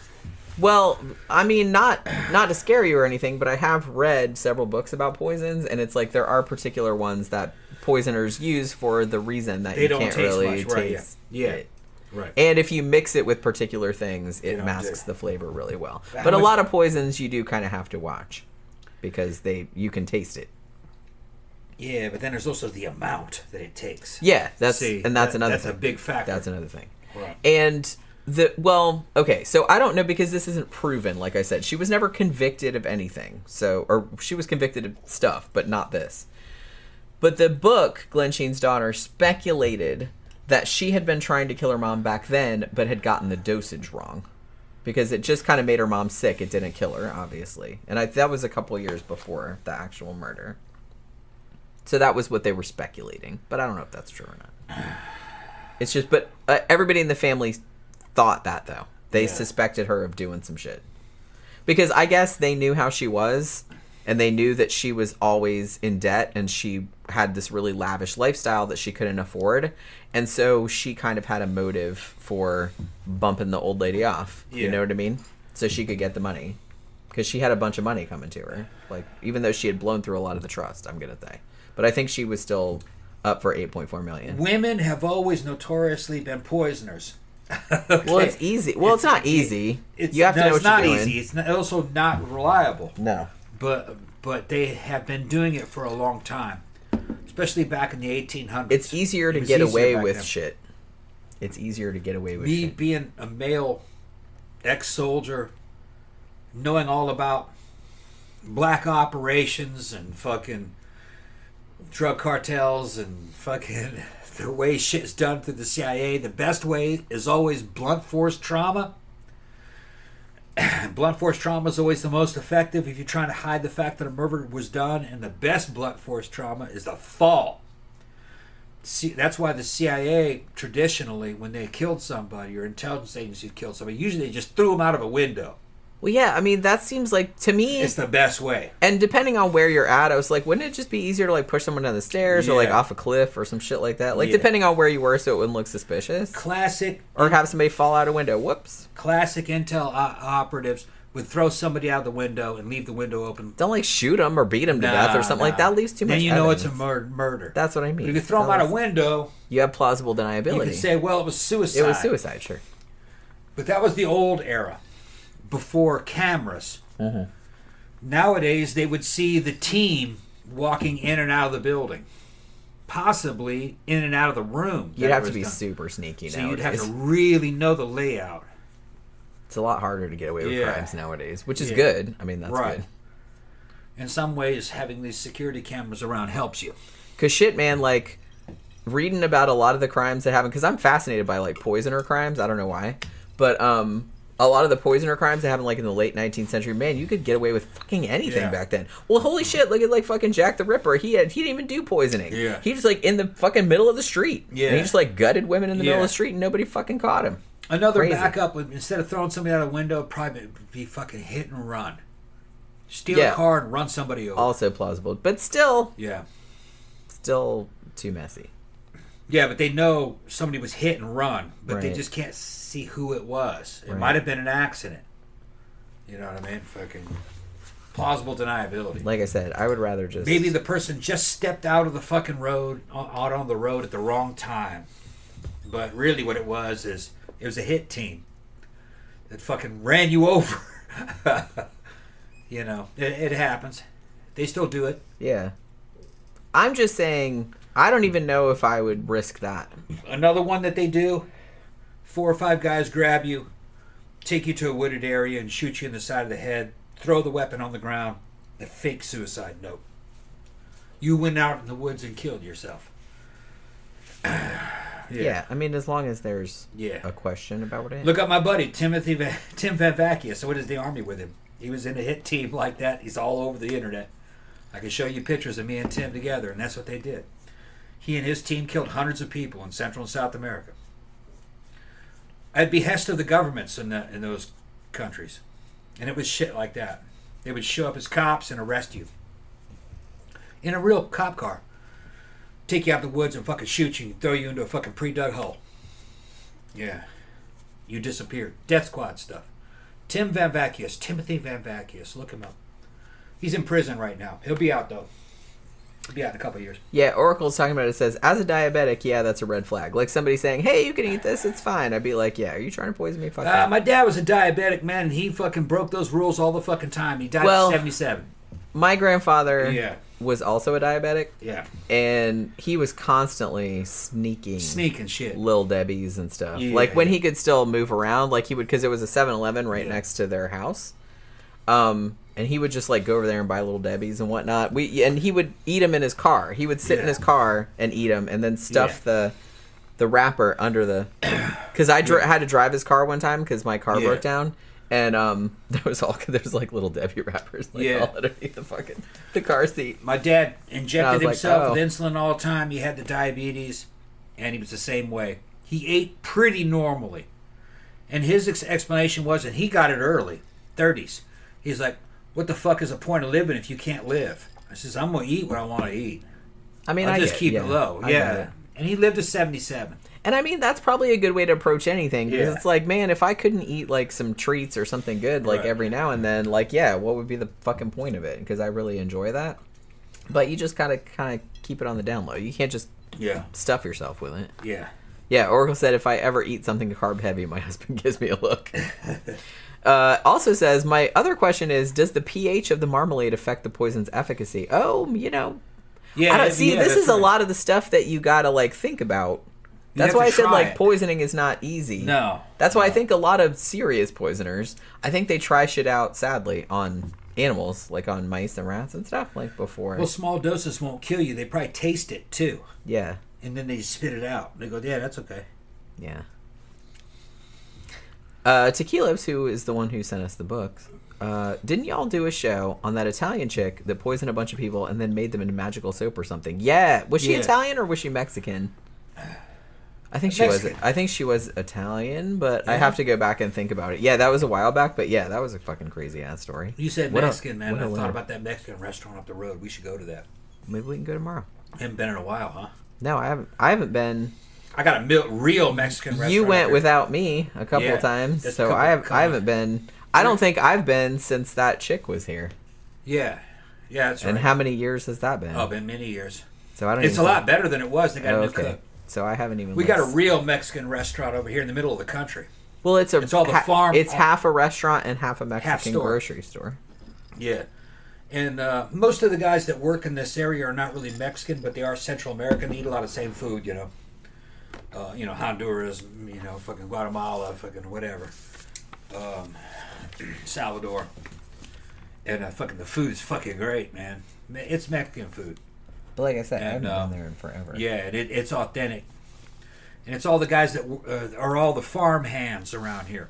Well, I mean, not not to scare you or anything, but I have read several books about poisons, and it's like there are particular ones that poisoners use for the reason that They you can't really much, right, yeah. taste Yeah. it. Right. And if you mix it with particular things, it masks the flavor really well. How But a lot of poisons you do kind of have to watch because they you can taste it. Yeah, but then there's also the amount that it takes. Yeah, that's See, and that's that- another That's thing. a big factor. That's another thing. Right. And the well, okay, so I don't know because this isn't proven. Like I said, she was never convicted of anything. So, or she was convicted of stuff, but not this. But the book, Glensheen's daughter, speculated that she had been trying to kill her mom back then, but had gotten the dosage wrong. Because it just kind of made her mom sick. It didn't kill her, obviously. And I, that was a couple years before the actual murder. So that was what they were speculating. But I don't know if that's true or not. It's just, but uh, everybody in the family thought that though. They Yeah. suspected her of doing some shit. Because I guess they knew how she was, and they knew that she was always in debt, and she had this really lavish lifestyle that she couldn't afford, and so she kind of had a motive for bumping the old lady off. You know what I mean? So she could get the money, because she had a bunch of money coming to her. Like even though she had blown through a lot of the trust, I'm gonna say, but I think she was still up for 8.4 million. Women have always notoriously been poisoners. Well, it's easy. Well, it's, not easy. It's, you have to no, know what not you're doing. easy. It's not, also not reliable. No. But but they have been doing it for a long time, especially back in the 1800s. It's easier to It get easier away with then. shit. It's easier to get away with Me shit. being a male ex-soldier, knowing all about black operations and fucking drug cartels and fucking the way shit's done through the CIA, the best way is always blunt force trauma. blunt force trauma is always the most effective if you're trying to hide the fact that a murder was done, and the best blunt force trauma is the fall. See, that's why the CIA traditionally, when they killed somebody or intelligence agency killed somebody, usually they just threw them out of a window. Well, yeah, I mean that seems like to me It's the best way. And depending on where you're at, I was like, wouldn't it just be easier to like push someone down the stairs or like off a cliff or some shit like that? Like Yeah. depending on where you were, so it wouldn't look suspicious. Classic Or have somebody fall out a window. Whoops! classic intel o- operatives would throw somebody out the window and leave the window open. Don't like shoot them or beat them to death or Nah, something like that. Leaves too much. Then you know it's a mur- murder. That's what I But mean. if you throw them out a window, You have plausible deniability. you could say, well, it was suicide. it was suicide, sure. But that was the old era, before cameras. Mhm. Nowadays, they would see the team walking in and out of the building, possibly in and out of the room. You'd have to be done. super sneaky So nowadays. you'd have to really know the layout. It's a lot harder to get away with Yeah. crimes nowadays, which is Yeah. good. I mean, that's Right. good. In some ways, having these security cameras around helps you. Cause shit, man, like reading about a lot of the crimes that happen. Cause I'm fascinated by like poisoner crimes. I don't know why, but um, a lot of the poisoner crimes that happened like in the late 19th century. Man, you could get away with fucking anything Yeah. back then. Well, holy shit! Look at like fucking Jack the Ripper. He had he didn't even do poisoning. Yeah. he just like in the fucking middle of the street. Yeah. and he just like gutted women in the middle of the street and nobody fucking caught him. Another Crazy. backup would instead of throwing somebody out a window, probably be fucking hit and run. Steal Yeah. a car and run somebody over. Also plausible, but still, yeah. still too messy. Yeah, but they know somebody was hit and run, but they just can't see who it was. It Right. might have been an accident. You know what I mean? Fucking plausible deniability. Like I said, I would rather just Maybe the person just stepped out of the fucking road, out on the road at the wrong time. But really, what it was is it was a hit team that fucking ran you over. you know, it, it happens. They still do it. yeah. I'm just saying. I don't even know if I would risk that. Another one that they do four or five guys grab you, take you to a wooded area, and shoot you in the side of the head, throw the weapon on the ground, a fake suicide note. You went out in the woods and killed yourself. Yeah. I mean, as long as there's Yeah. a question about it. Look up my buddy Timothy Tim Van Vacchia. So what is the army with him? He was in a hit team like that. He's all over the internet. I can show you pictures of me and Tim together, and that's what they did. He and his team killed hundreds of people in Central and South America. At behest of the governments in the, in those countries, and it was shit like that. They would show up as cops and arrest you in a real cop car, take you out in the woods and fucking shoot you, throw you into a fucking pre-dug hole. Yeah. You disappeared. Death Squad stuff. Tim Van Vacchius. Timothy Van Vacchius. Look him up. He's in prison right now. He'll be out, though. Out in a couple years. Yeah, Oracle's talking about it. it says, as a diabetic, yeah, that's a red flag. Like somebody saying, hey, you can eat this, it's fine. I'd be like, yeah, are you trying to poison me? Fuck Uh, my dad was a diabetic man, and he fucking broke those rules all the fucking time. He died Well- at 77. My grandfather Yeah. was also a diabetic, Yeah. and he was constantly sneaking Sneaking shit. Lil Debbie's and stuff. Yeah. Like when he could still move around, like he would, because it was a 7 Eleven right Yeah. next to their house. Um, and he would just like go over there and buy Little Debbie's and whatnot. We and he would eat them in his car. He would sit in his car and eat them, and then stuff the the wrapper under the. Because I dr- had to drive his car one time because my car Yeah. broke down, and um, there was all there's like little Debbie wrappers like Yeah. all underneath the fucking the car seat. My dad injected was like, himself oh. with insulin all the time. He had the diabetes, and he was the same way. He ate pretty normally. And his ex- explanation was that he got it early, 30s. He's like, what the fuck is the point of living if you can't live? I says, I'm going to eat what I want to eat. I mean, I'll I just get- keep yeah, it low. I yeah. And he lived to 77. And I mean, that's probably a good way to approach anything because Yeah. it's like, man, if I couldn't eat like some treats or something good, like Right. every now and then, like, yeah, what would be the fucking point of it? Because I really enjoy that. But you just gotta kind of keep it on the down low. You can't just Yeah. stuff yourself with it. Yeah. Yeah, Oracle said if I ever eat something carb heavy, my husband gives me a look. uh, also says my other question is, does the pH of the marmalade affect the poison's efficacy? Oh, you know, Yeah. I don't see. yeah, this is a lot of the stuff that you gotta like think about. You That's why I said like it. poisoning is not easy. No. That's why I think a lot of serious poisoners, I think they try shit out sadly on animals, like on mice and rats and stuff, like before. Well, small doses won't kill you. They probably taste it too. yeah, And then they spit it out. They go, yeah, that's okay. yeah. Uh, Tequilas, who is the one who sent us the books, uh, didn't y'all do a show on that Italian chick that poisoned a bunch of people and then made them into magical soap or something? Yeah. Was she Yeah. Italian or was she Mexican? I think she was. I think she was Italian, but I have to go back and think about it. Yeah, that was a while back, but yeah, that was a fucking crazy ass story. You said What a- Mexican, man. a I thought winner. about that Mexican restaurant up the road. We should go to that. Maybe we can go tomorrow. Haven't been in a while, huh? No, I haven't. I haven't been. I got a mil- real Mexican restaurant. You went without me a couple Yeah, times, so couple- I have I haven't been. I don't think I've been since that chick was here. Yeah, yeah, that's And how many years has that been? oh, been many years. so I don't. It's a lot better than it was. They got Oh, a new okay. cook. So I haven't even. We got a real Mexican restaurant over here in the middle of the country. Well, it's a. It's all the farm- It's half a restaurant and half a Mexican store. grocery store. Yeah. And uh, most of the guys that work in this area are not really Mexican, but they are Central American. They eat a lot of same food, you know. Uh, you know, Honduras, you know, fucking Guatemala, fucking whatever. Um, Salvador. And uh, fucking the food's fucking great, man. It's Mexican food. But like I said, I haven't um, been there in forever. Yeah, and it, it's authentic. And it's all the guys that uh, are all the farm hands around here.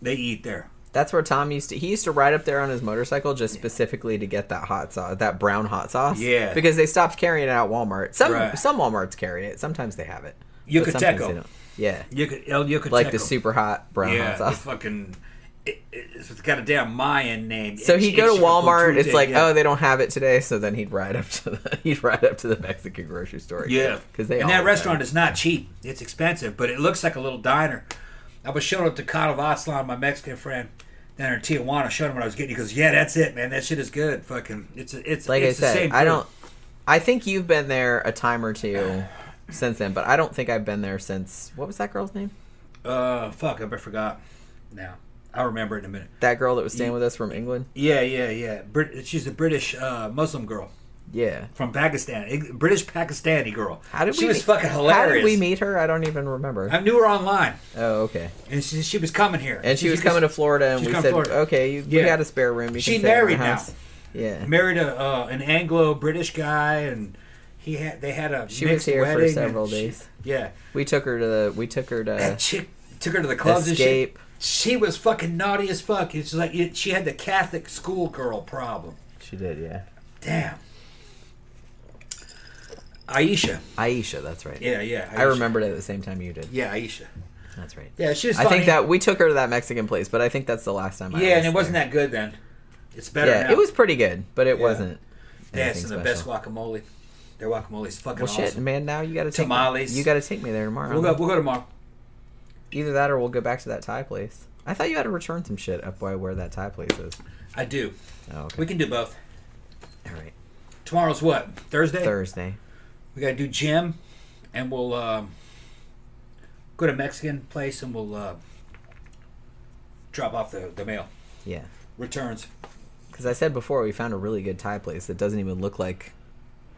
They eat there. That's where Tom used to. He used to ride up there on his motorcycle just specifically to get that hot sauce, that brown hot sauce. Yeah. Because they stopped carrying it at Walmart. Some Right. some WalMarts carry it. Sometimes they have it. Yucateco. Yeah. Yuca- El Yucateco. Like the super hot brown yeah, hot sauce. the fucking. It, it's got a damn Mayan name. So he'd go to Walmart. It's like, yeah. oh, they don't have it today. So then he'd ride up to the he'd ride up to the Mexican grocery store. yeah, because they and that restaurant it. is not cheap. It's expensive, but it looks like a little diner. I was showing up to Cado Aslan, my Mexican friend, down in Tijuana. Showed him what I was getting. He goes, "Yeah, that's it, man. That shit is good. Fucking, it's it's like it's I the said, same I don't. I think you've been there a time or two since then, but I don't think I've been there since. What was that girl's name? Uh, fuck, I forgot. Now I'll remember it in a minute. That girl that was staying Ye- with us from England. Yeah, yeah, yeah. Brit- she's a British uh, Muslim girl Yeah. from Pakistan, British Pakistani girl. How did she we? was meet- fucking hilarious. How did we meet her? I don't even remember. I knew her online, oh, okay. and she, she was coming here. And she was coming to Florida, and we said, Florida. "Okay, you, we Yeah. got a spare room. You She can stay at our married now. house." Yeah. married a uh, an Anglo British guy, and he had they had a She was here for several she- days. yeah, We took her to the. We took her that to chick took her to the clubs escape. and shit. She was fucking naughty as fuck. It's like it, she had the Catholic schoolgirl problem. She did, yeah. Damn. Aisha. Aisha, that's right. Yeah, yeah. I remembered it at the same time you did. Yeah, Aisha. That's right. Yeah, she was. I think that we took her to that Mexican place, but I think that's the last time. I Yeah, and it wasn't there. that good then. It's better Yeah, now. it was pretty good, but it Yeah. wasn't. Yeah, it's the best guacamole. Their guacamole is fucking Well, shit, awesome. man. Now you got to take Tamales. Me, you got to take me there tomorrow. We'll go. We'll go tomorrow. Either that, or we'll go back to that Thai place. I thought you had to return some shit up by where that Thai place is. I do. Oh, okay. We can do both. All right. Tomorrow's what? Thursday. Thursday. We gotta do gym, and we'll um, go to Mexican place, and we'll uh, drop off the, the mail. Yeah. Returns. Because I said before, we found a really good Thai place that doesn't even look like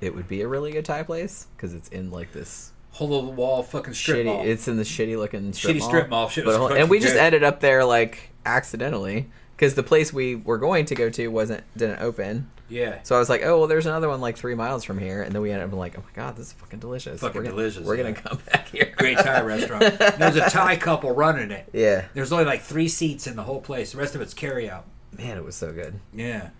it would be a really good Thai place because it's in like this Hole of the wall, fucking strip shitty. mall. It's in the shitty looking strip Shitty mall. strip mall. Shit But and we just good. ended up there like accidentally because the place we were going to go to wasn't didn't open. Yeah. So I was like, oh well, there's another one like three miles from here, and then we ended up like, oh my god, this is fucking delicious. Fucking we're gonna, delicious, We're yeah. gonna come back here. Great Thai restaurant. There's a Thai couple running it. Yeah, There's only like three seats in the whole place. The rest of it's carry out. man, it was so good. Yeah.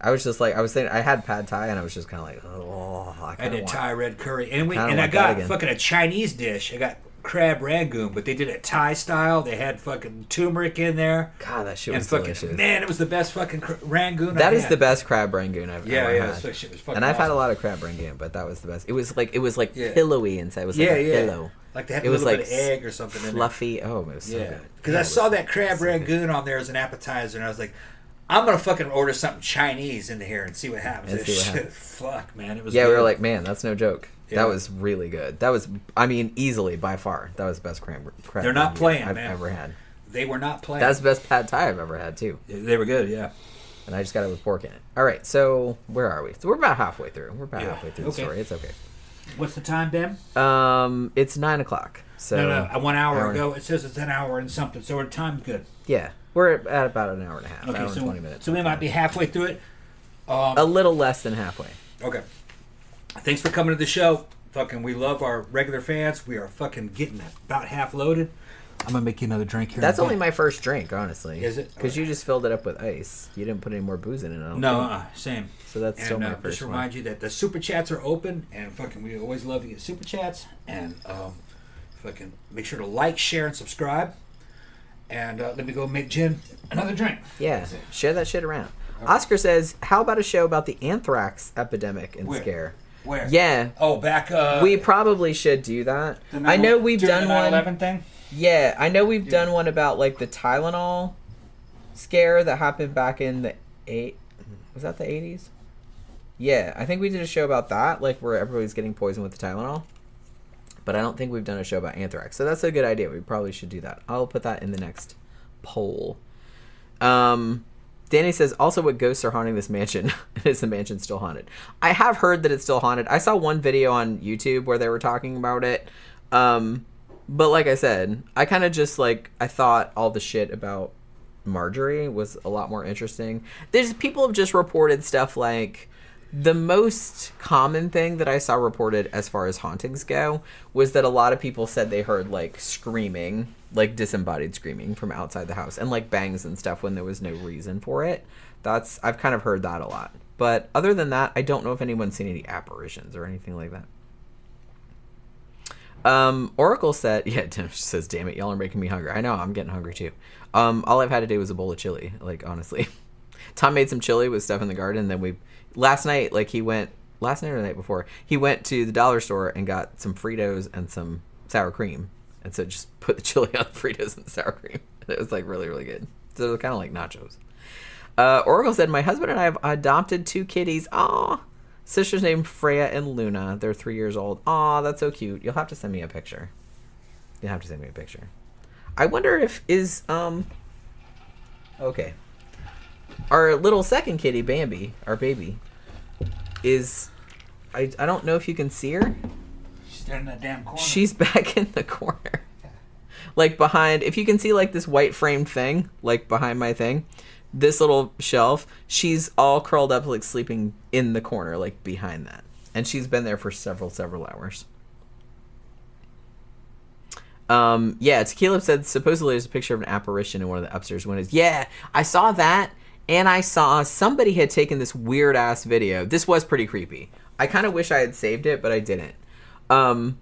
I was just like, I was thinking, I had pad thai, and I was just kind of like, oh, I, I did want- Thai red curry, and we and I got fucking a Chinese dish. I got crab rangoon, but they did it Thai style. They had fucking turmeric in there, God, that shit and was fucking delicious. man, it was the best fucking cr- rangoon. That I is had. the best crab rangoon I've Yeah, ever yeah, had. that shit was fucking. and I've had a lot of crab rangoon, but that was the best. It was like it was like Yeah. pillowy inside. It was like Yeah, a yeah. pillow, Like they had It a was little like bit of egg or something fluffy. Oh, it was so Yeah, good. because Yeah, I saw that crab so rangoon on there as an appetizer, and I was like, I'm gonna fucking order something Chinese into here and see what happens. See what happens. fuck, man, it was. Yeah, we were like, man, that's no joke. Yeah. That was really good. That was, I mean, easily by far, that was the best crab. crab They're not playing, I've man. ever had. they were not playing. That's the best pad thai I've ever had too, they were good. Yeah. and I just got it with pork in it. All right, so where are we? So we're about halfway through. We're about Yeah, halfway through okay. the story. It's okay. What's the time, Ben? Um, it's nine o'clock. So no, no, one hour, hour. ago it says it's an hour and something, so our time's good. yeah, we're at, about an hour and a half, Okay, hour and so twenty minutes. so we might be halfway through it. Um, a little less than halfway. Okay. Thanks for coming to the show. Fucking, we love our regular fans. We are fucking getting about half loaded. I'm gonna make you another drink here. That's only my first drink, honestly. Is it? Because you just filled it up with ice. You didn't put any more booze in it. I No, uh, same. So that's still And my uh, first just one. remind you that the super chats are open, and fucking we always love to get super chats. And um, fucking make sure to like, share, and subscribe. And uh, let me go make Jen another drink. Yeah, share that shit around. Oscar says, "How about a show about the anthrax epidemic and Where? scare?" Where? Yeah, Oh, back. Uh, we probably should do that. I know we've done the one. 9/11 thing. Yeah, I know we've done one about like the Tylenol scare that happened back in the eight. Was that the eighties? Yeah, I think we did a show about that, like where everybody's getting poisoned with the Tylenol. But I don't think we've done a show about anthrax, so that's a good idea. We probably should do that. I'll put that in the next poll. Um, Danny says also what ghosts are haunting this mansion. Is the mansion still haunted? I have heard that it's still haunted. I saw one video on YouTube where they were talking about it. Um, but like I said, I kind of just like I thought all the shit about Marjorie was a lot more interesting. There's people have just reported stuff like the most common thing that I saw reported as far as hauntings go was that a lot of people said they heard like screaming, like disembodied screaming from outside the house and like bangs and stuff when there was no reason for it. That's I've kind of heard that a lot. But other than that, I don't know if anyone's seen any apparitions or anything like that. Um, Oracle said, yeah, Tim says, damn it, y'all are making me hungry. I know, I'm getting hungry too. Um, all I've had today was a bowl of chili, like, honestly. Tom made some chili with stuff in the garden, then we, last night, like, he went, last night or the night before, he went to the dollar store and got some Fritos and some sour cream. And so just put the chili on the Fritos and the sour cream. It was, like, really, really good. So was kind of like nachos. Uh, Oracle said, My husband and I have adopted two kitties. Aw. Sisters named Freya and Luna. They're three years old. Aw, that's so cute. You'll have to send me a picture. You'll have to send me a picture. I wonder if is um Okay. Our little second kitty, Bambi, our baby, is I I don't know if you can see her. There in that damn corner. She's back in the corner. Like behind, if you can see like this white framed thing, like behind my thing, this little shelf, she's all curled up, like sleeping in the corner, like behind that. And she's been there for several, several hours. Um, yeah, Tequila said supposedly there's a picture of an apparition in one of the upstairs windows. Yeah, I saw that, and I saw somebody had taken this weird ass video. This was pretty creepy. I kind of wish I had saved it, but I didn't. Um,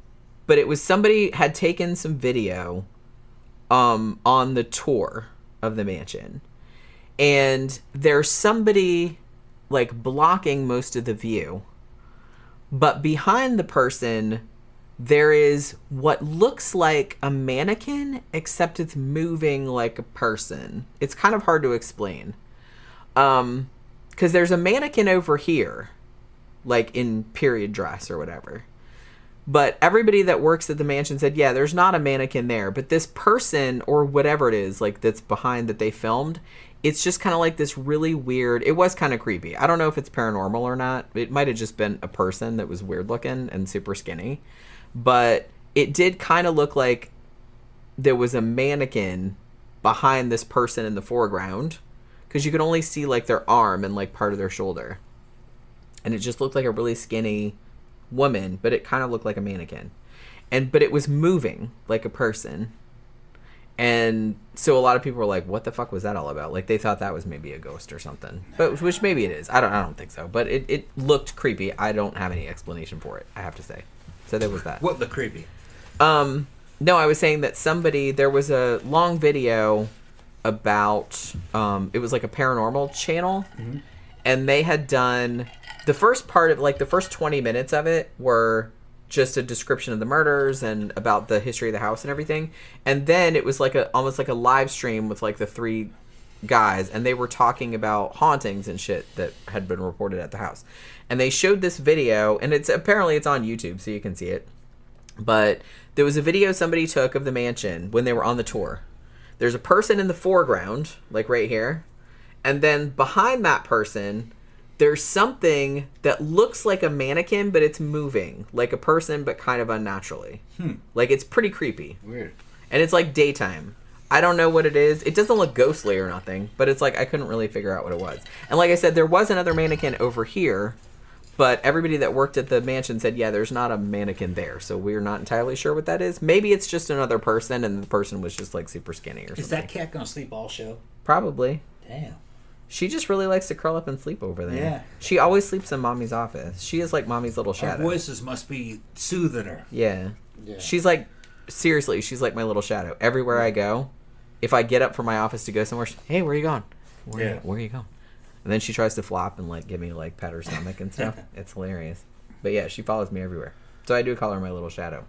but it was somebody had taken some video um on the tour of the mansion. And there's somebody like blocking most of the view. But behind the person there is what looks like a mannequin except it's moving like a person. It's kind of hard to explain. Um because there's a mannequin over here like in period dress or whatever but everybody that works at the mansion said, yeah, there's not a mannequin there, but this person or whatever it is, like that's behind that they filmed, it's just kind of like this really weird. It was kind of creepy. I don't know if it's paranormal or not. It might have just been a person that was weird looking and super skinny, but it did kind of look like there was a mannequin behind this person in the foreground because you could only see like their arm and like part of their shoulder, and it just looked like a really skinny woman, but it kind of looked like a mannequin. And but it was moving like a person. And so a lot of people were like, "What the fuck was that all about?" Like they thought that was maybe a ghost or something, but which maybe it is. I don't. I don't think so. But it, it looked creepy. I don't have any explanation for it. I have to say. So there was that. what the creepy? Um, no, I was saying that somebody there was a long video about um, it was like a paranormal channel, and they had done the first part of like the first twenty minutes of it were just a description of the murders and about the history of the house and everything, and then it was like a almost like a live stream with like the three guys and they were talking about hauntings and shit that had been reported at the house. And they showed this video and it's apparently it's on youtube so you can see it. But there was a video somebody took of the mansion when they were on the tour. There's a person in the foreground like right here. And then behind that person there's something that looks like a mannequin but it's moving like a person but kind of unnaturally hmm. like it's pretty creepy Weird. and it's like daytime. I don't know what it is. It doesn't look ghostly or nothing, but it's like I couldn't really figure out what it was. And like I said, there was another mannequin over here, but everybody that worked at the mansion said, yeah, there's not a mannequin there, so we're not entirely sure what that is. Maybe it's just another person, and the person was just like super skinny or something. Is that cat gonna sleep all show? Probably. Damn. She just really likes to curl up and sleep over there. Yeah. She always sleeps in mommy's office. She is like mommy's little Our shadow. voices must be soothing her. Yeah. Yeah. She's like, seriously, she's like my little shadow. Everywhere I go, if I get up from my office to go somewhere, she, hey, where are you going? Where, Yeah. you, where you going? And then she tries to flop and like give me like pet her stomach and stuff. it's hilarious. But yeah, she follows me everywhere. So I do call her my little shadow.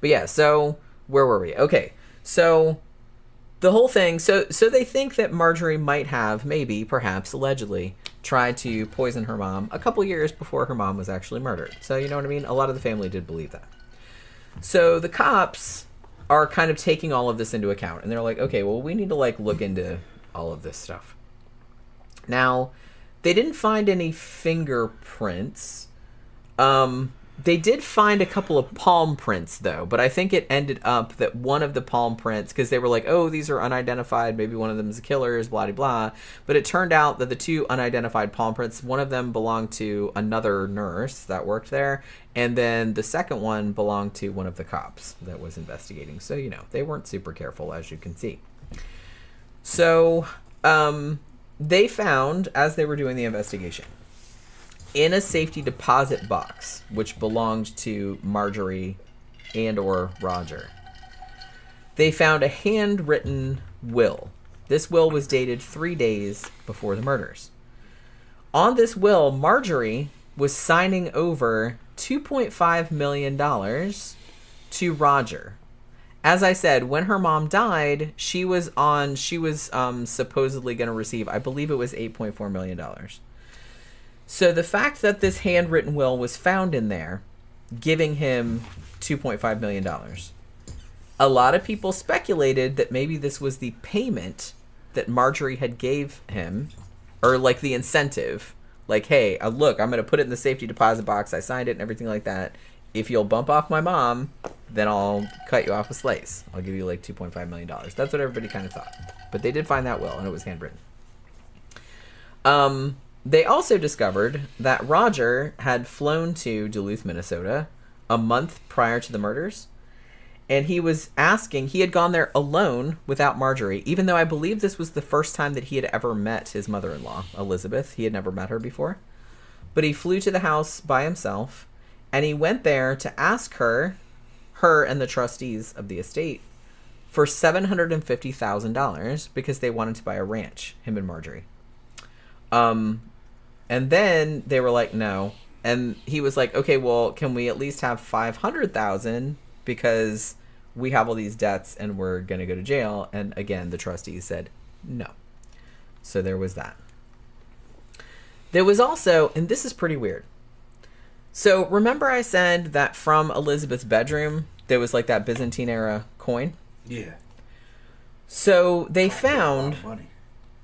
But yeah, so where were we? Okay, so the whole thing. So so they think that Marjorie might have, maybe, perhaps, allegedly, tried to poison her mom a couple years before her mom was actually murdered. So you know what I mean? A lot of the family did believe that. So the cops are kind of taking all of this into account, and they're like, okay, well, we need to like look into all of this stuff. Now, they didn't find any fingerprints. Um, they did find a couple of palm prints though, but I think it ended up that one of the palm prints, because they were like, oh, these are unidentified, maybe one of them is a killer's, blah blah blah. But it turned out that the two unidentified palm prints, one of them belonged to another nurse that worked there, and then the second one belonged to one of the cops that was investigating. So you know they weren't super careful, as you can see. So, um, they found as they were doing the investigation in a safety deposit box which belonged to Marjorie and or Roger. They found a handwritten will. This will was dated 3 days before the murders. On this will, Marjorie was signing over 2.5 million dollars to Roger. As I said, when her mom died, she was on she was um supposedly going to receive I believe it was 8.4 million dollars. So the fact that this handwritten will was found in there, giving him $2.5 million, a lot of people speculated that maybe this was the payment that Marjorie had gave him, or like the incentive. Like, hey, uh, look, I'm going to put it in the safety deposit box. I signed it and everything like that. If you'll bump off my mom, then I'll cut you off a slice. I'll give you like $2.5 million. That's what everybody kind of thought. But they did find that will, and it was handwritten. Um, they also discovered that Roger had flown to Duluth, Minnesota a month prior to the murders. And he was asking, he had gone there alone without Marjorie, even though I believe this was the first time that he had ever met his mother in law, Elizabeth. He had never met her before. But he flew to the house by himself, and he went there to ask her, her and the trustees of the estate, for $750,000 because they wanted to buy a ranch, him and Marjorie. Um, and then they were like, no. And he was like, okay, well, can we at least have 500,000 because we have all these debts and we're going to go to jail. And again, the trustees said no. So there was that. There was also, and this is pretty weird. So remember I said that from Elizabeth's bedroom, there was like that Byzantine era coin? Yeah. So they found money.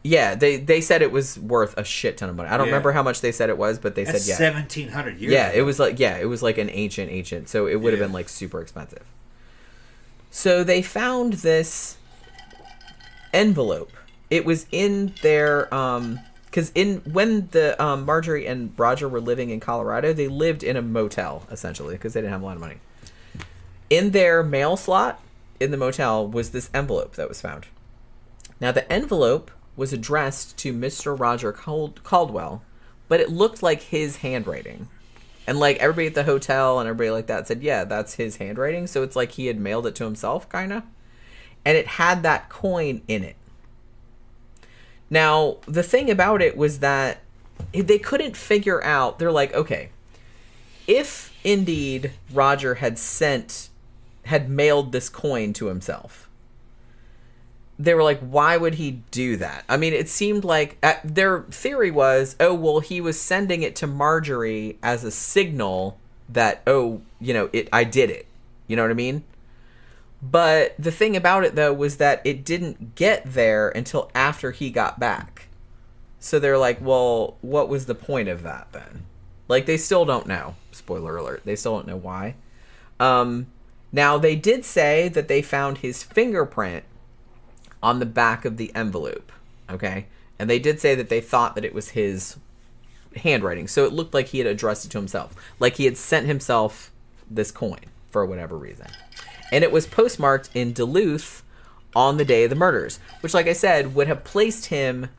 Yeah, they they said it was worth a shit ton of money. I don't Yeah. remember how much they said it was, but they That's said yeah. seventeen hundred years. Yeah, ago. it was like yeah, it was like an ancient ancient. So it would have Yeah. been like super expensive. So they found this envelope. It was in their um cuz in when the um Marjorie and Roger were living in Colorado, they lived in a motel essentially because they didn't have a lot of money. In their mail slot in the motel was this envelope that was found. Now the envelope was addressed to Mr. Roger Cald- Caldwell, but it looked like his handwriting. And like everybody at the hotel and everybody like that said, yeah, that's his handwriting. So it's like he had mailed it to himself, kind of. And it had that coin in it. Now, the thing about it was that they couldn't figure out, they're like, okay, if indeed Roger had sent, had mailed this coin to himself, they were like, why would he do that? I mean, it seemed like uh, their theory was, oh, well, he was sending it to Marjorie as a signal that, oh, you know, it, I did it. You know what I mean? But the thing about it, though, was that it didn't get there until after he got back. So they're like, well, what was the point of that then? Like, they still don't know. Spoiler alert. They still don't know why. Um, now, they did say that they found his fingerprint on the back of the envelope. Okay? And they did say that they thought that it was his handwriting, so it looked like he had addressed it to himself, like he had sent himself this coin for whatever reason, and it was postmarked in Duluth on the day of the murders, which, like I said, would have placed him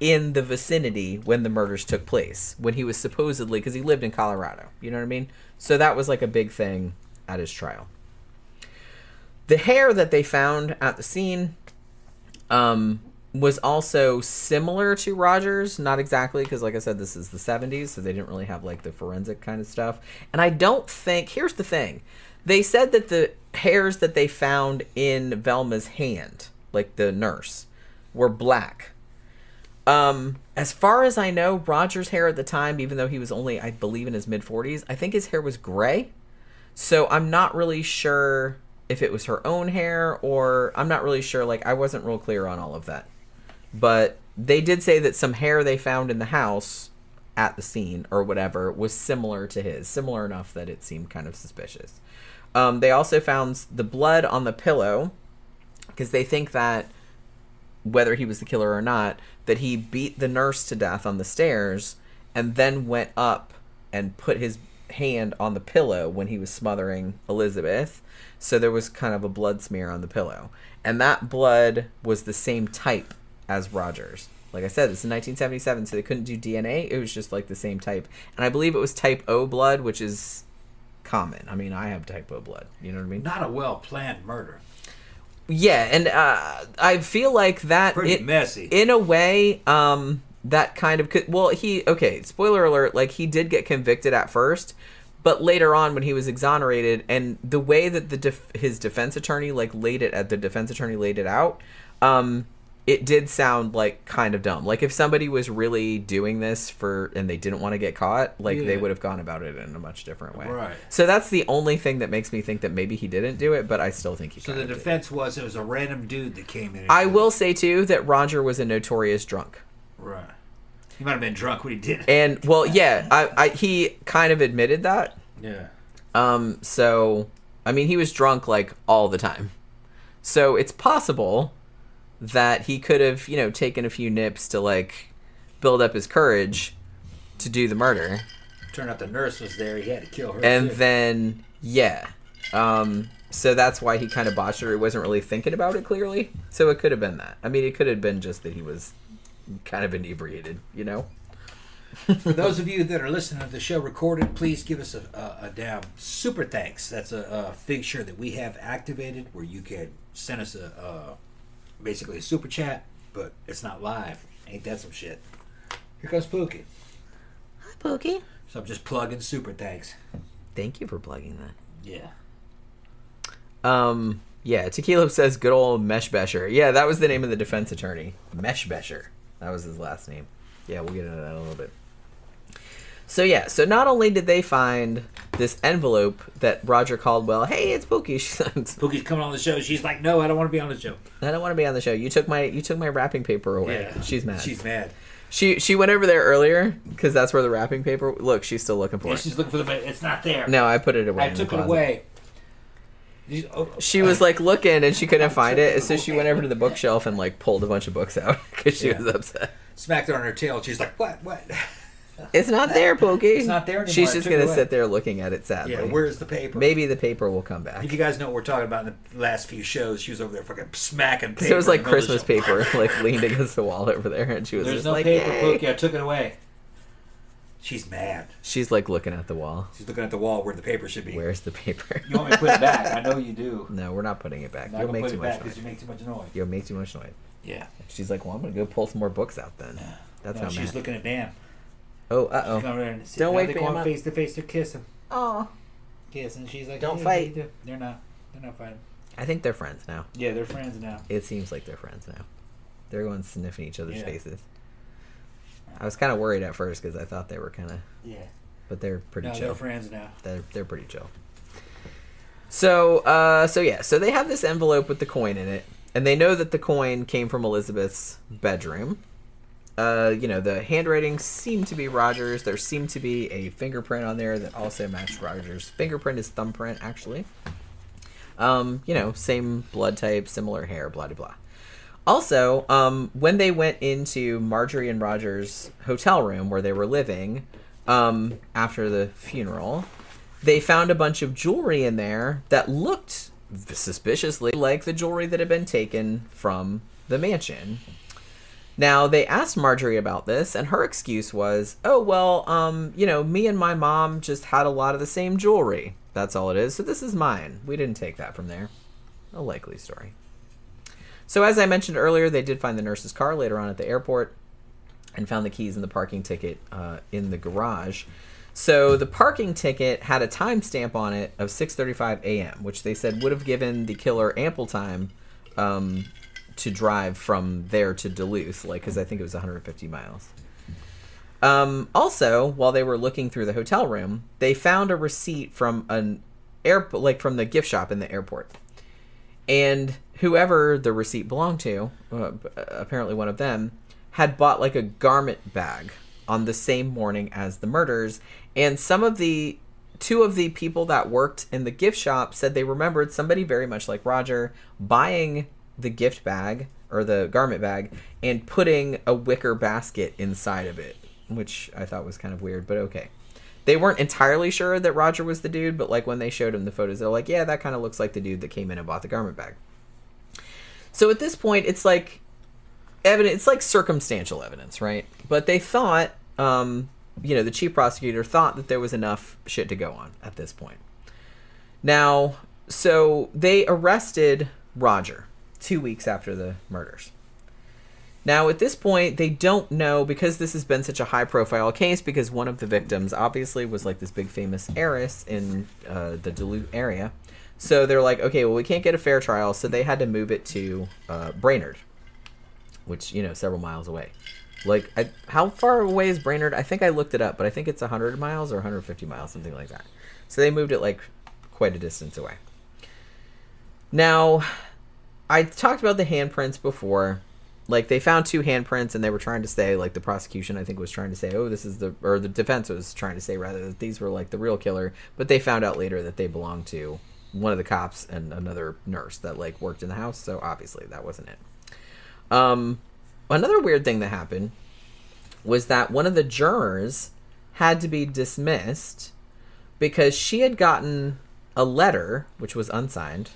in the vicinity when the murders took place, when he was supposedly because he lived in Colorado. You know what I mean? So that was like a big thing at his trial. The hair that they found at the scene um, was also similar to Rogers, not exactly because, like I said, this is the 70s, so they didn't really have like the forensic kind of stuff. And I don't think, here's the thing they said that the hairs that they found in Velma's hand, like the nurse, were black. Um, as far as I know, Roger's hair at the time, even though he was only, I believe, in his mid 40s, I think his hair was gray. So I'm not really sure if it was her own hair or I'm not really sure. Like, I wasn't real clear on all of that. But they did say that some hair they found in the house at the scene or whatever was similar to his, similar enough that it seemed kind of suspicious. Um, they also found the blood on the pillow because they think that whether he was the killer or not, that he beat the nurse to death on the stairs and then went up and put his hand on the pillow when he was smothering Elizabeth. So there was kind of a blood smear on the pillow. And that blood was the same type as Rogers. Like I said, this is 1977, so they couldn't do DNA. It was just like the same type. And I believe it was type O blood, which is common. I mean, I have type O blood. You know what I mean? Not a well planned murder. Yeah, and uh, I feel like that Pretty it- messy. in a way. Um, that kind of well, he okay. Spoiler alert: like he did get convicted at first, but later on when he was exonerated, and the way that the def- his defense attorney like laid it at the defense attorney laid it out, um, it did sound like kind of dumb. Like if somebody was really doing this for and they didn't want to get caught, like they would have gone about it in a much different way. Right. So that's the only thing that makes me think that maybe he didn't do it, but I still think he. so the defense was it was a random dude that came in. and- I will say too that Roger was a notorious drunk. Right. He might have been drunk when he did it. And well, yeah, I, I he kind of admitted that. Yeah. Um, so I mean, he was drunk like all the time. So it's possible that he could have, you know, taken a few nips to like build up his courage to do the murder. Turned out the nurse was there. He had to kill her. And too. then yeah. Um so that's why he kind of botched it. He wasn't really thinking about it clearly. So it could have been that. I mean, it could have been just that he was kind of inebriated, you know? For those of you that are listening to the show recorded, please give us a, a, a damn super thanks. That's a, a feature that we have activated where you can send us a, uh basically a super chat, but it's not live. Ain't that some shit? Here comes Pookie. Pokey. So I'm just plugging super thanks. Thank you for plugging that. Yeah. Um, yeah, Tequila says good old Meshbesher. Yeah, that was the name of the defense attorney. Meshbesher. That was his last name. Yeah, we'll get into that in a little bit. So yeah, so not only did they find this envelope that Roger Caldwell, hey, it's Pookie. Pookie's coming on the show. She's like, no, I don't want to be on the show. I don't want to be on the show. You took my you took my wrapping paper away. Yeah. She's mad. She's mad. she she went over there earlier because that's where the wrapping paper. Look, she's still looking for Yeah, it. she's looking for the. It's not there. No, I put it away. I took it closet. away. She was like looking and she couldn't find it, so she went over to the bookshelf and like pulled a bunch of books out because she Yeah. was upset. smacked her on her tail. She's like, what? What? It's not there, Pokey. It's not there anymore. She's just gonna away. sit there looking at it sadly. Yeah, where's the paper? Maybe the paper will come back. If you guys know what we're talking about in the last few shows, she was over there fucking smacking paper. So it was like in the middle of Christmas paper, like leaned against the wall over there, and she was like, There's just no like, paper. Pookie. I took it away. She's mad. She's like looking at the wall. She's looking at the wall where the paper should be. Where's the paper? You want me to put it back? I know you do. no, we're not putting it back. You'll make too it much back noise. you make too much noise. You'll make too much noise. Yeah. She's like, well, I'm gonna go pull some more books out then. That's No, how she's mad. looking at Dan. Oh, uh oh. coming over and Don't now wake they me up. face to face to kiss him. Oh. Kiss, and she's like, Don't "Hey, fight." what do?" They're not. They're not fighting. I think they're friends now. Yeah, they're friends now. It seems like they're friends now. They're going sniffing each other's Yeah. faces. I was kind of worried at first because I thought they were kind of, Yeah. but they're pretty no, chill. they're friends now. they're they're pretty chill. So uh so yeah, so they have this envelope with the coin in it, and they know that the coin came from Elizabeth's bedroom. Uh, you know, the handwriting seemed to be Roger's. There seemed to be a fingerprint on there that also matched Roger's fingerprint, his thumbprint, actually. Um, you know, same blood type, similar hair, blah blah blah. Also, um, when they went into Marjorie and Roger's hotel room where they were living um, after the funeral, they found a bunch of jewelry in there that looked suspiciously like the jewelry that had been taken from the mansion. Now they asked Marjorie about this, and her excuse was, "Oh well, um, you know, me and my mom just had a lot of the same jewelry. That's all it is. So this is mine. We didn't take that from there." A likely story. So as I mentioned earlier, they did find the nurse's car later on at the airport, and found the keys and the parking ticket uh, in the garage. So the parking ticket had a timestamp on it of 6:35 a.m., which they said would have given the killer ample time um, to drive from there to Duluth, like because I think it was 150 miles. Um, also, while they were looking through the hotel room, they found a receipt from an air like from the gift shop in the airport, and whoever the receipt belonged to, uh, apparently one of them, had bought like a garment bag on the same morning as the murders, and some of the two of the people that worked in the gift shop said they remembered somebody very much like Roger buying the gift bag or the garment bag and putting a wicker basket inside of it, which I thought was kind of weird, but okay. They weren't entirely sure that Roger was the dude, but like when they showed him the photos, they're like, yeah, that kind of looks like the dude that came in and bought the garment bag. So at this point, it's like evidence, it's like circumstantial evidence, right? But they thought, um, you know, the chief prosecutor thought that there was enough shit to go on at this point. Now, so they arrested Roger two weeks after the murders. Now, at this point, they don't know because this has been such a high profile case because one of the victims obviously was like this big famous heiress in uh, the Duluth area. So they're like, okay, well, we can't get a fair trial, so they had to move it to uh, Brainerd, which, you know, several miles away. Like, I, how far away is Brainerd? I think I looked it up, but I think it's 100 miles or 150 miles, something like that. So they moved it like quite a distance away. Now, I talked about the handprints before. Like they found two handprints and they were trying to say like the prosecution I think was trying to say oh this is the or the defense was trying to say rather that these were like the real killer but they found out later that they belonged to one of the cops and another nurse that like worked in the house so obviously that wasn't it. Um another weird thing that happened was that one of the jurors had to be dismissed because she had gotten a letter which was unsigned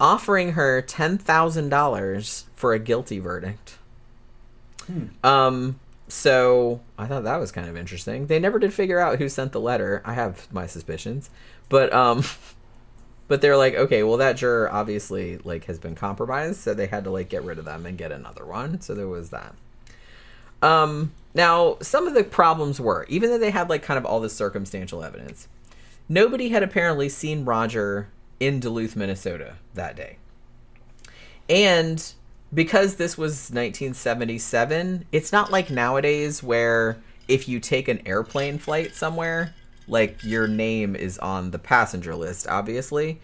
offering her ten thousand dollars for a guilty verdict. Hmm. Um, so I thought that was kind of interesting. They never did figure out who sent the letter. I have my suspicions, but um, but they're like, okay, well that juror obviously like has been compromised, so they had to like get rid of them and get another one. So there was that. Um, now some of the problems were even though they had like kind of all this circumstantial evidence, nobody had apparently seen Roger in Duluth, Minnesota that day. And because this was 1977, it's not like nowadays where if you take an airplane flight somewhere, like your name is on the passenger list, obviously.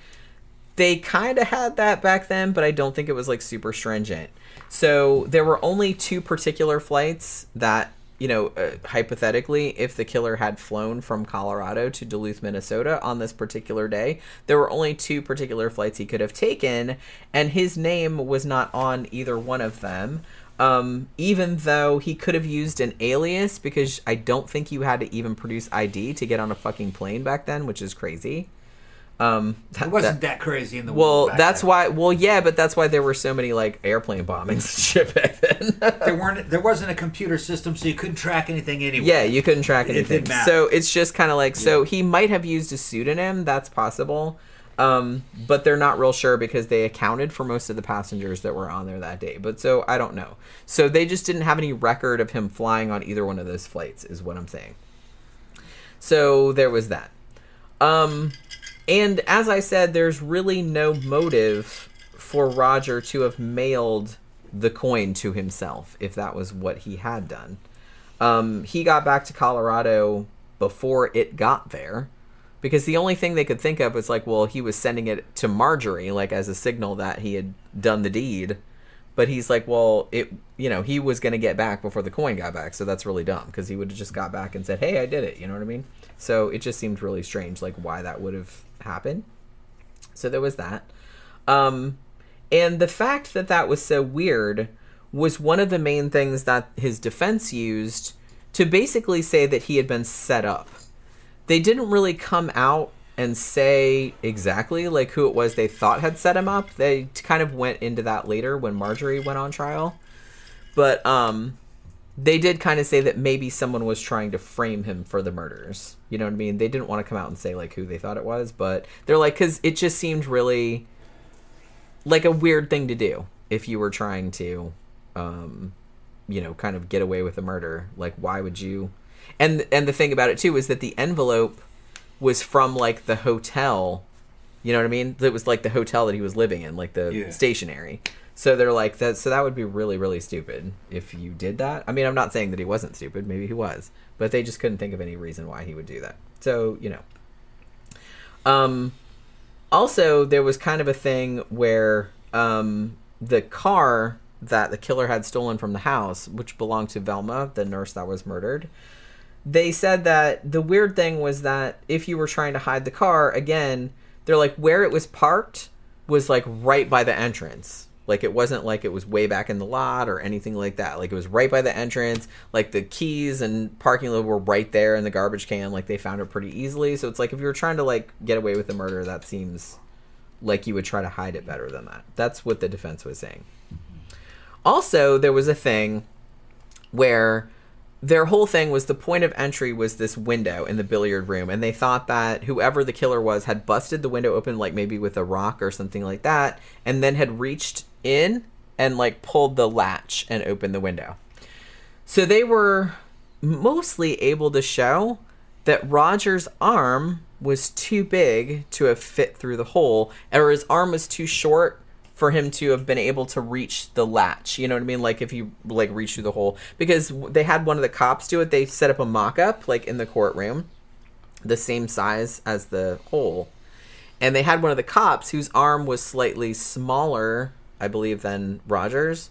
They kind of had that back then, but I don't think it was like super stringent. So there were only two particular flights that you know, uh, hypothetically, if the killer had flown from Colorado to Duluth, Minnesota on this particular day, there were only two particular flights he could have taken, and his name was not on either one of them. Um, even though he could have used an alias, because I don't think you had to even produce ID to get on a fucking plane back then, which is crazy. Um, It wasn't that, crazy in the well, that's then. why. Well, yeah, but that's why there were so many like airplane bombings and shit back then. there weren't. There wasn't a computer system, so you couldn't track anything anyway. Yeah, you couldn't track It anything. didn't matter. So it's just kind of like so he might have used a pseudonym. That's possible, um, but they're not real sure because they accounted for most of the passengers that were on there that day. But so I don't know. So they just didn't have any record of him flying on either one of those flights, is what I'm saying. So there was that. Um, and as I said, there's really no motive for Roger to have mailed the coin to himself if that was what he had done. Um, he got back to Colorado before it got there because the only thing they could think of was like, well, he was sending it to Marjorie, like as a signal that he had done the deed. But he's like, well, it, you know, he was going to get back before the coin got back, so that's really dumb because he would have just got back and said, hey, I did it. You know what I mean? So it just seemed really strange, like why that would have happened. So there was that. Um, And the fact that that was so weird was one of the main things that his defense used to basically say that he had been set up. They didn't really come out and say exactly like who it was they thought had set him up. They kind of went into that later when Marjorie went on trial. But um they did kind of say that maybe someone was trying to frame him for the murders. You know what I mean? They didn't want to come out and say like who they thought it was, but they're like cuz it just seemed really like a weird thing to do if you were trying to um you know kind of get away with a murder like why would you and and the thing about it too is that the envelope was from like the hotel you know what i mean it was like the hotel that he was living in like the Yeah. stationary so they're like that so that would be really really stupid if you did that. I mean i'm not saying that he wasn't stupid. Maybe he was but they just couldn't think of any reason why he would do that. So you know. Um also there was kind of a thing where um the car that the killer had stolen from the house which belonged to velma the nurse that was murdered they said that the weird thing was that if you were trying to hide the car again they're like where it was parked was like right by the entrance like it wasn't like it was way back in the lot or anything like that. Like it was right by the entrance. Like the keys and parking lot were right there in the garbage can. Like they found it pretty easily. So it's like if you were trying to like get away with the murder that seems like you would try to hide it better than that. That's what the defense was saying. Also there was a thing where their whole thing was the point of entry was this window in the billiard room and they thought that whoever the killer was had busted the window open like maybe with a rock or something like that and then had reached in and like pulled the latch and opened the window. So they were mostly able to show that Roger's arm was too big to have fit through the hole, or his arm was too short for him to have been able to reach the latch. You know what I mean? Like if he like reached through the hole, because they had one of the cops do it. They set up a mock-up like in the courtroom, the same size as the hole, and they had one of the cops whose arm was slightly smaller, I believe, than Rogers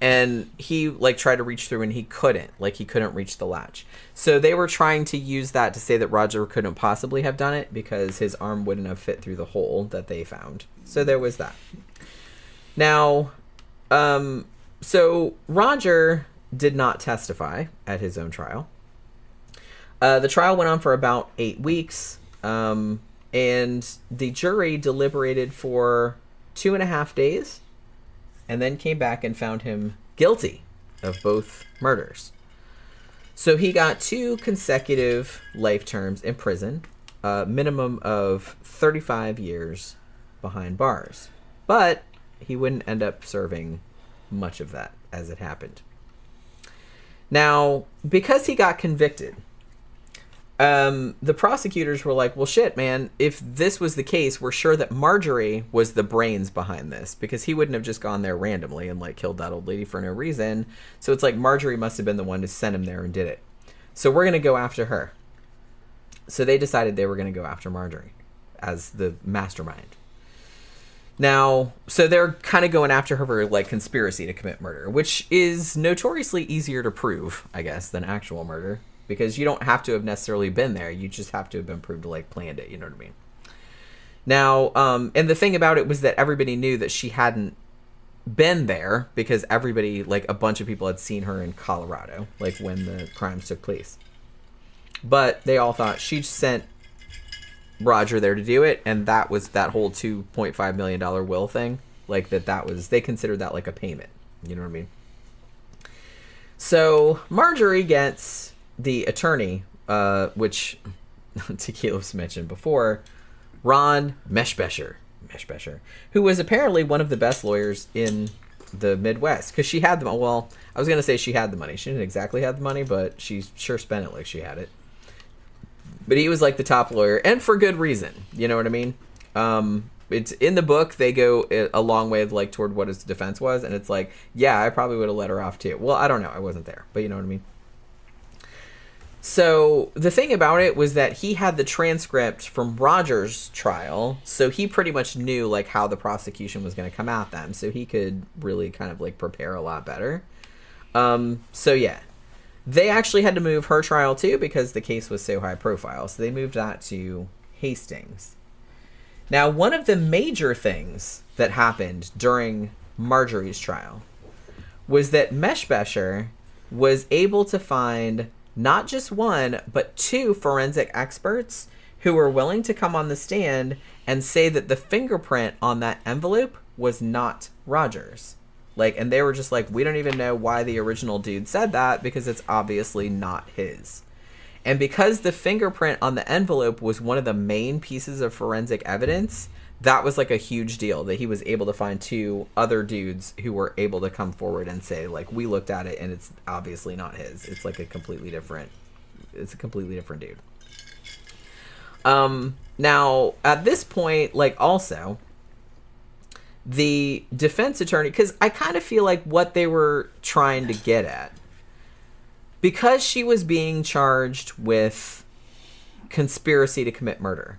and he like tried to reach through and he couldn't like he couldn't reach the latch so they were trying to use that to say that roger couldn't possibly have done it because his arm wouldn't have fit through the hole that they found so there was that now um so roger did not testify at his own trial uh, the trial went on for about eight weeks um, and the jury deliberated for two and a half days and then came back and found him guilty of both murders. So he got two consecutive life terms in prison, a minimum of 35 years behind bars. But he wouldn't end up serving much of that as it happened. Now, because he got convicted, um, the prosecutors were like, well, shit, man, if this was the case, we're sure that Marjorie was the brains behind this because he wouldn't have just gone there randomly and like killed that old lady for no reason. So it's like Marjorie must have been the one to send him there and did it. So we're going to go after her. So they decided they were going to go after Marjorie as the mastermind. Now, so they're kind of going after her for like conspiracy to commit murder, which is notoriously easier to prove, I guess, than actual murder because you don't have to have necessarily been there. You just have to have been proved to like planned it. You know what I mean? Now, um, and the thing about it was that everybody knew that she hadn't been there because everybody, like a bunch of people, had seen her in Colorado, like when the crimes took place. But they all thought she sent Roger there to do it, and that was that whole two point five million dollar will thing. Like that, that was they considered that like a payment. You know what I mean? So Marjorie gets the attorney, uh, which Tequila's mentioned before, Ron Meshbesher, Meshbesher, who was apparently one of the best lawyers in the Midwest because she had the well. I was gonna say she had the money. She didn't exactly have the money, but she sure spent it like she had it. But he was like the top lawyer, and for good reason. You know what I mean? Um, it's in the book. They go a- long way, like toward what his defense was, and it's like, yeah, I probably would have let her off too. Well, I don't know. I wasn't there, but you know what I mean. So the thing about it was that he had the transcript from Roger's trial, so he pretty much knew like how the prosecution was going to come at them, so he could really kind of like prepare a lot better. Um, so yeah, they actually had to move her trial too because the case was so high profile, so they moved that to Hastings. Now, one of the major things that happened during Marjorie's trial was that Meshbesher was able to find not just one, but two forensic experts who were willing to come on the stand and say that the fingerprint on that envelope was not Rogers. Like, and they were just like, we don't even know why the original dude said that because it's obviously not his. And because the fingerprint on the envelope was one of the main pieces of forensic evidence, that was like a huge deal that he was able to find two other dudes who were able to come forward and say, like, we looked at it and it's obviously not his. It's like a completely different, it's a completely different dude. Um, now, at this point, like, also, the defense attorney because I kind of feel like what they were trying to get at because she was being charged with conspiracy to commit murder.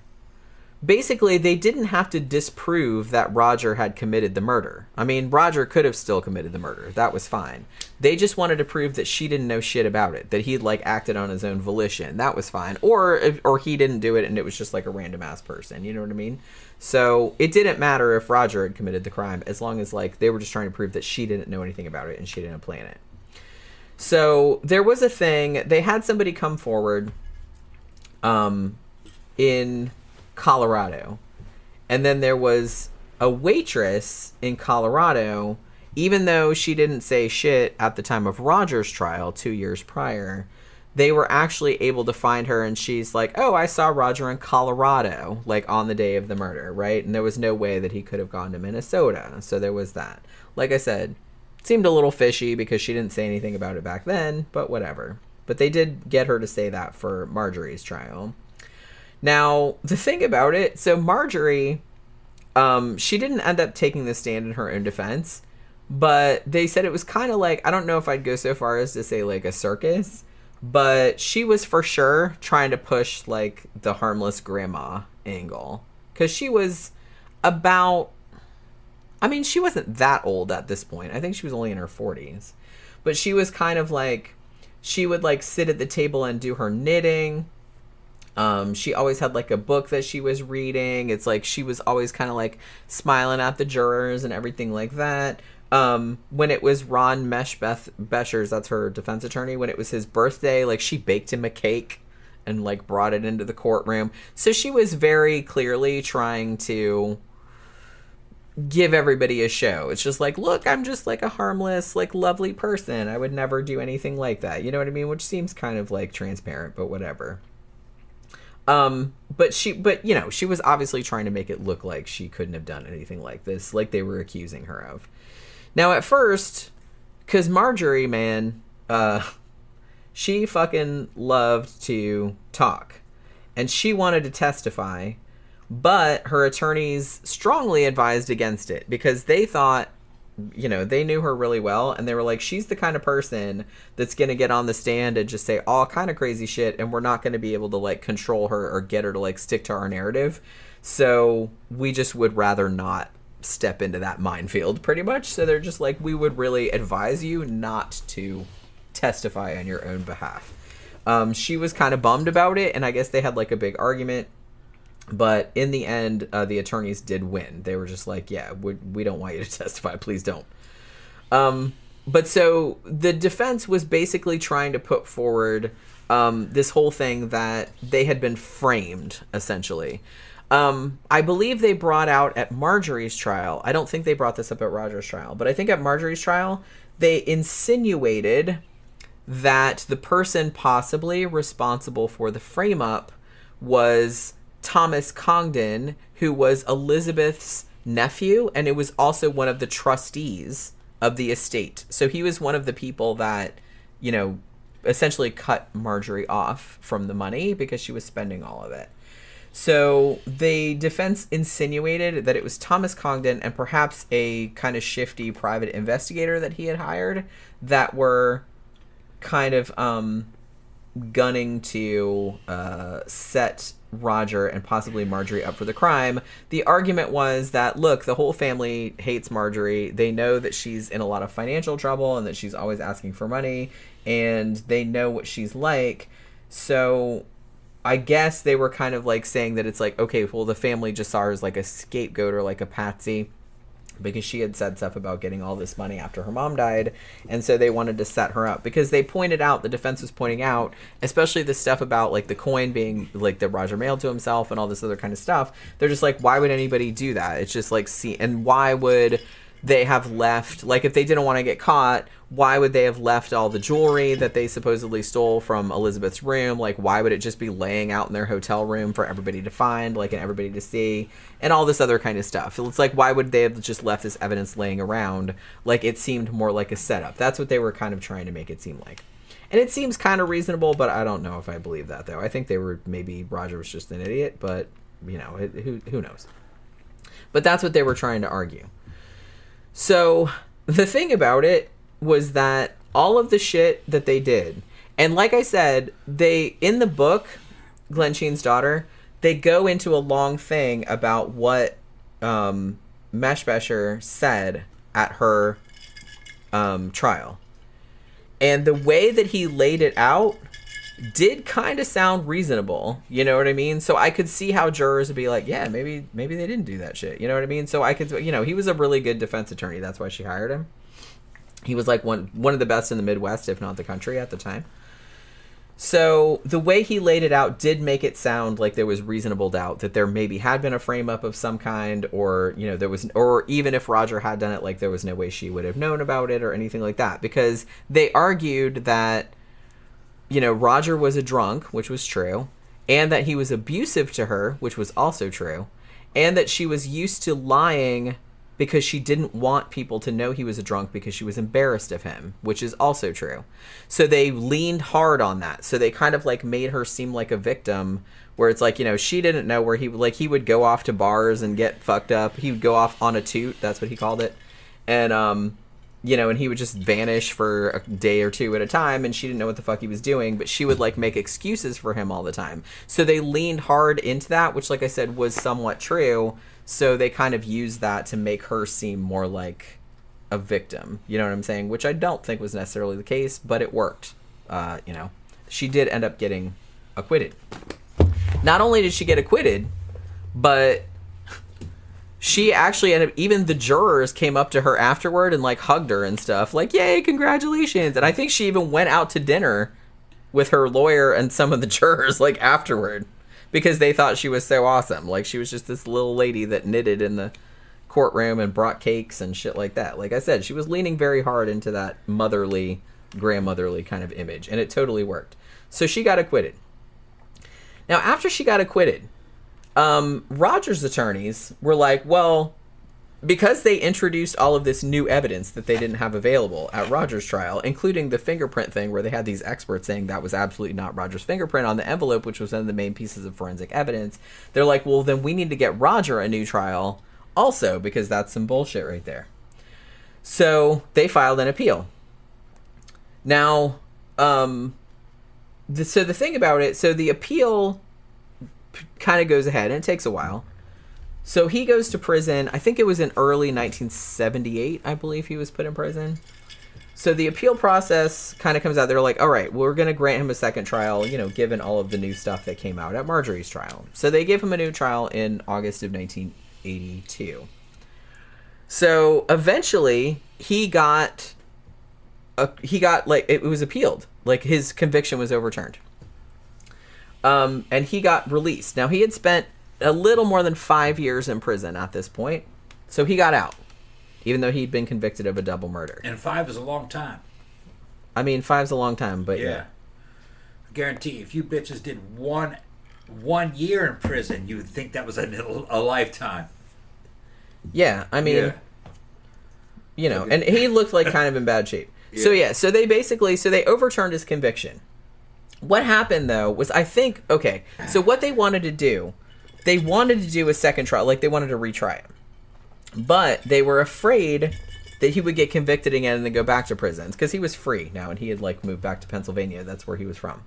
Basically, they didn't have to disprove that Roger had committed the murder. I mean, Roger could have still committed the murder. That was fine. They just wanted to prove that she didn't know shit about it, that he'd like acted on his own volition. That was fine. Or or he didn't do it and it was just like a random ass person. You know what I mean? So it didn't matter if Roger had committed the crime as long as like they were just trying to prove that she didn't know anything about it and she didn't plan it. So there was a thing. They had somebody come forward, um, in Colorado, and then there was a waitress in Colorado. Even though she didn't say shit at the time of Roger's trial two years prior, they were actually able to find her and she's like oh i saw roger in colorado like on the day of the murder right? And there was no way that he could have gone to minnesota so there was that. Like i said seemed a little fishy because she didn't say anything about it back then but whatever. But they did get her to say that for marjorie's trial. Now the thing about it so marjorie um, she didn't end up taking the stand in her own defense but they said it was kind of like i don't know if i'd go so far as to say like a circus but she was for sure trying to push like the harmless grandma angle. Because she was about i mean she wasn't that old at this point. I think she was only in her 40s but she was kind of like she would like sit at the table and do her knitting. Um, she always had like a book that she was reading. It's like she was always kind of like smiling at the jurors and everything like that um, when it was Ron Meshbeth Beshers, that's her defense attorney, when it was his birthday, like she baked him a cake and like brought it into the courtroom. So she was very clearly trying to give everybody a show. It's just like, look, I'm just like a harmless, like lovely person. I would never do anything like that. You know what I mean? Which seems kind of like transparent, but whatever. Um, but she, but you know, she was obviously trying to make it look like she couldn't have done anything like this, like they were accusing her of. Now, at first, because Marjorie, man, uh, she fucking loved to talk. And she wanted to testify, but her attorneys strongly advised against it because they thought, you know, they knew her really well and they were like, she's the kind of person that's going to get on the stand and just say all kind of crazy shit and we're not going to be able to like control her or get her to like stick to our narrative. So we just would rather not step into that minefield pretty much. So they're just like, we would really advise you not to testify on your own behalf. Um, she was kind of bummed about it, and I guess they had like a big argument. But in the end, uh, the attorneys did win. They were just like, yeah, we, we don't want you to testify. Please don't. Um, but so the defense was basically trying to put forward um, this whole thing that they had been framed, essentially. Um, I believe they brought out at Marjorie's trial. I don't think they brought this up at Roger's trial, but I think at Marjorie's trial they insinuated that the person possibly responsible for the frame up was Thomas Congdon, who was Elizabeth's nephew, and it was also one of the trustees of the estate. So he was one of the people that, you know, essentially cut Marjorie off from the money because she was spending all of it. So the defense insinuated that it was Thomas Congdon and perhaps a kind of shifty private investigator that he had hired that were kind of um, gunning to uh, set Roger and possibly Marjorie up for the crime. The argument was that look, the whole family hates Marjorie. They know that she's in a lot of financial trouble and that she's always asking for money, and they know what she's like. So I guess they were kind of like saying that it's like okay, well the family just saw her as like a scapegoat or like a patsy because she had said stuff about getting all this money after her mom died and so they wanted to set her up because they pointed out the defense was pointing out especially the stuff about like the coin being like that roger mailed to himself and all this other kind of stuff they're just like why would anybody do that? It's just like see and why would they have left like if they didn't want to get caught why would they have left all the jewelry that they supposedly stole from elizabeth's room? Like why would it just be laying out in their hotel room for everybody to find like and everybody to see? And all this other kind of stuff. It's like why would they have just left this evidence laying around? Like it seemed more like a setup. That's what they were kind of trying to make it seem like. And it seems kind of reasonable but i don't know if i believe that though. I think they were maybe roger was just an idiot but you know it, who, who knows? But that's what they were trying to argue so the thing about it was that all of the shit that they did, and like I said, they in the book, Glensheen's daughter, they go into a long thing about what um, Meshbesher said at her um, trial, and the way that he laid it out did kind of sound reasonable. You know what I mean? So I could see how jurors would be like, yeah, maybe maybe they didn't do that shit. You know what I mean? So I could, you know, he was a really good defense attorney. That's why she hired him. He was like one one of the best in the Midwest, if not the country at the time. So the way he laid it out did make it sound like there was reasonable doubt that there maybe had been a frame up of some kind, or you know there was, or even if Roger had done it, like there was no way she would have known about it or anything like that, because they argued that you know, Roger was a drunk, which was true, and that he was abusive to her, which was also true, and that she was used to lying because she didn't want people to know he was a drunk because she was embarrassed of him, which is also true. So they leaned hard on that. So they kind of like made her seem like a victim where it's like, you know, she didn't know where he like he would go off to bars and get fucked up. He would go off on a toot, that's what he called it. And um you know, and he would just vanish for a day or two at a time, and she didn't know what the fuck he was doing, but she would like make excuses for him all the time. So they leaned hard into that, which, like I said, was somewhat true. So they kind of used that to make her seem more like a victim. You know what I'm saying? Which I don't think was necessarily the case, but it worked. Uh, you know, she did end up getting acquitted. Not only did she get acquitted, but she actually ended up, even the jurors came up to her afterward and like hugged her and stuff like yay congratulations. And i think she even went out to dinner with her lawyer and some of the jurors like afterward because they thought she was so awesome. Like she was just this little lady that knitted in the courtroom and brought cakes and shit like that. Like i said she was leaning very hard into that motherly grandmotherly kind of image and it totally worked. So she got acquitted. Now after she got acquitted um, Rogers' attorneys were like, well, because they introduced all of this new evidence that they didn't have available at Rogers' trial, including the fingerprint thing where they had these experts saying that was absolutely not Rogers' fingerprint on the envelope, which was one of the main pieces of forensic evidence. They're like, well, then we need to get Roger a new trial also because that's some bullshit right there. So they filed an appeal. Now, um, the, so the thing about it, so the appeal kind of goes ahead, and it takes a while. So he goes to prison. I think it was in early 1978, I believe he was put in prison. So the appeal process kind of comes out. They're like, all right, we're going to grant him a second trial, you know, given all of the new stuff that came out at Marjorie's trial. So they give him a new trial in August of 1982. So eventually he got a, he got like it was appealed. Like his conviction was overturned. Um, and he got released. Now he had spent a little more than five years in prison at this point, so he got out, even though he'd been convicted of a double murder. And five is a long time. I mean, five's a long time, but yeah. yeah. I guarantee, if you bitches did one one year in prison, you would think that was a, a lifetime. Yeah, I mean, yeah. you know, and he looked like kind of in bad shape. Yeah. So yeah, so they basically so they overturned his conviction what happened though was I think okay, so what they wanted to do, they wanted to do a second trial, like they wanted to retry it. But they were afraid that he would get convicted again and then go back to prison because he was free now and he had like moved back to Pennsylvania. That's where he was from.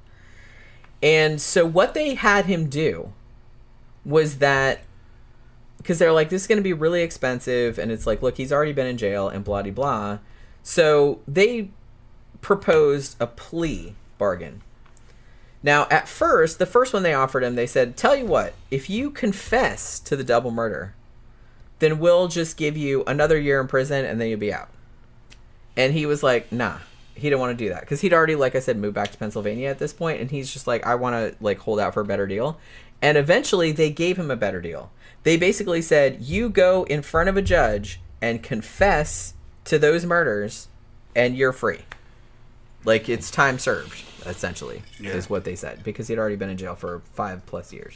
And so what they had him do was that because they're like this is going to be really expensive and it's like look he's already been in jail and blah blah blah. So they proposed a plea bargain Now, at first, the first one they offered him, they said, "Tell you what, if you confess to the double murder, then we'll just give you another year in prison and then you'll be out." And he was like, "Nah." He didn't want to do that because he'd already, like I said, moved back to Pennsylvania at this point, and he's just like, "I want to like hold out for a better deal." And eventually, they gave him a better deal. They basically said, "You go in front of a judge and confess to those murders, and you're free." Like it's time served, essentially, Yeah. is what they said because he'd already been in jail for five plus years.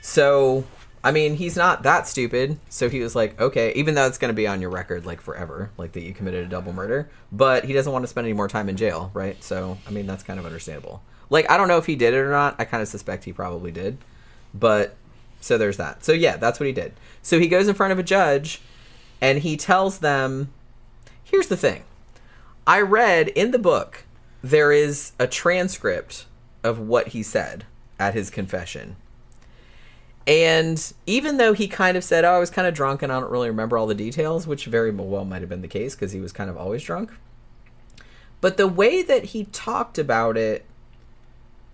So, I mean, he's not that stupid. So he was like, okay, even though it's going to be on your record like forever, like that you committed a double murder, but he doesn't want to spend any more time in jail, right? So, I mean, that's kind of understandable. Like, I don't know if he did it or not. I kind of suspect he probably did. But, so there's that. So, yeah, that's what he did. So he goes in front of a judge and he tells them here's the thing I read in the book there is a transcript of what he said at his confession. And even though he kind of said, "Oh, I was kind of drunk and I don't really remember all the details," which very well might have been the case because he was kind of always drunk. But the way that he talked about it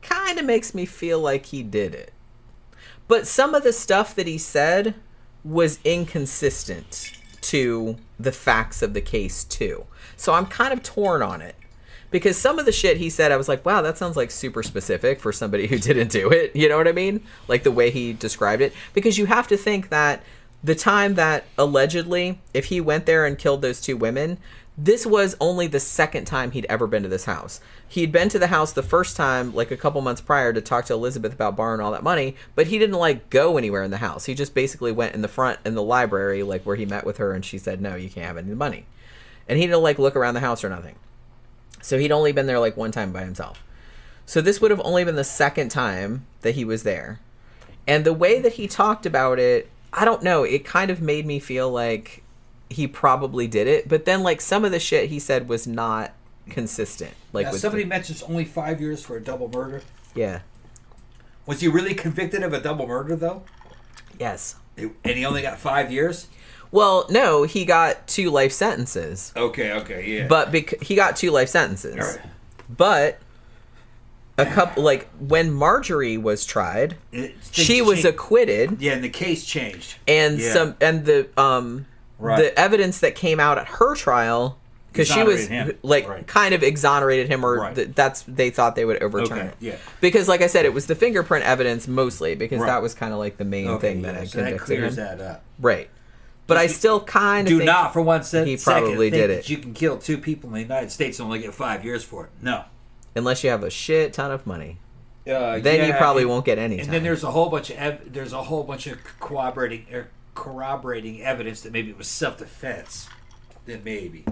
kind of makes me feel like he did it. But some of the stuff that he said was inconsistent to the facts of the case too. So I'm kind of torn on it. Because some of the shit he said, I was like, wow, that sounds like super specific for somebody who didn't do it. You know what I mean? Like the way he described it. Because you have to think that the time that allegedly, if he went there and killed those two women, this was only the second time he'd ever been to this house. He'd been to the house the first time, like a couple months prior, to talk to Elizabeth about borrowing all that money, but he didn't like go anywhere in the house. He just basically went in the front in the library, like where he met with her, and she said, "No, you can't have any money," and he didn't like look around the house or nothing. So he'd only been there like one time by himself. So this would have only been the second time that he was there. And the way that he talked about it, I don't know, it kind of made me feel like he probably did it. But then like some of the shit he said was not consistent. Like now, somebody the- mentions only five years for a double murder. Yeah. Was he really convicted of a double murder though? Yes. And he only got five years. Well, no, he got two life sentences. Okay, okay, yeah. But bec- he got two life sentences. All right. But a couple like when Marjorie was tried, It- she was acquitted yeah, and the case changed. and Yeah. some and the um Right. the evidence that came out at her trial because she was him. like Right. kind of exonerated him or Right. th- that's they thought they would overturn Okay, it yeah. because like i said it was the fingerprint evidence mostly because Right. that was kind of like the main Okay, thing that yeah, had so that convicted clears him that up. right but i still kind of Do think not for one se- he probably did that it. You can kill two people in the United States and only get five years for it. No. unless you have a shit ton of money Uh, then you probably and- won't get any And time. then there's a whole bunch of ev- there's a whole bunch of corroborating er, corroborating evidence that maybe it was self defense. Then maybe,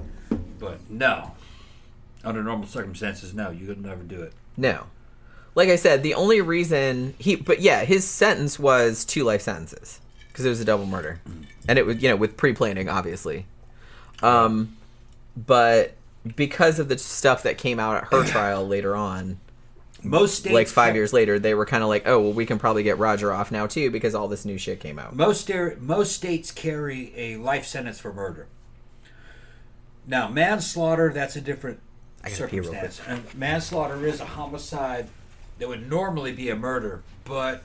but no. Under normal circumstances, no, you could never do it. no like i said the only reason he but yeah his sentence was two life sentences because it was a double murder and it was you know with pre-planning obviously um but because of the stuff that came out at her trial later on Most states like five years later they were kind of like oh well we can probably get roger off now too because all this new shit came out Most most states carry a life sentence for murder. Now, manslaughter that's a different I gotta pee real quick. circumstance. And manslaughter is a homicide that would normally be a murder, but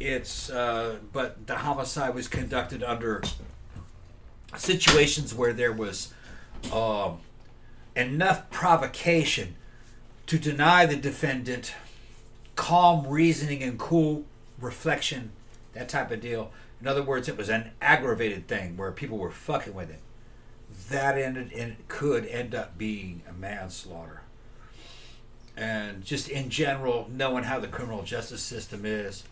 it's uh, but the homicide was conducted under situations where there was um, enough provocation to deny the defendant calm reasoning and cool reflection, that type of deal. In other words, it was an aggravated thing where people were fucking with it. That ended and could end up being a manslaughter. And just in general, knowing how the criminal justice system is,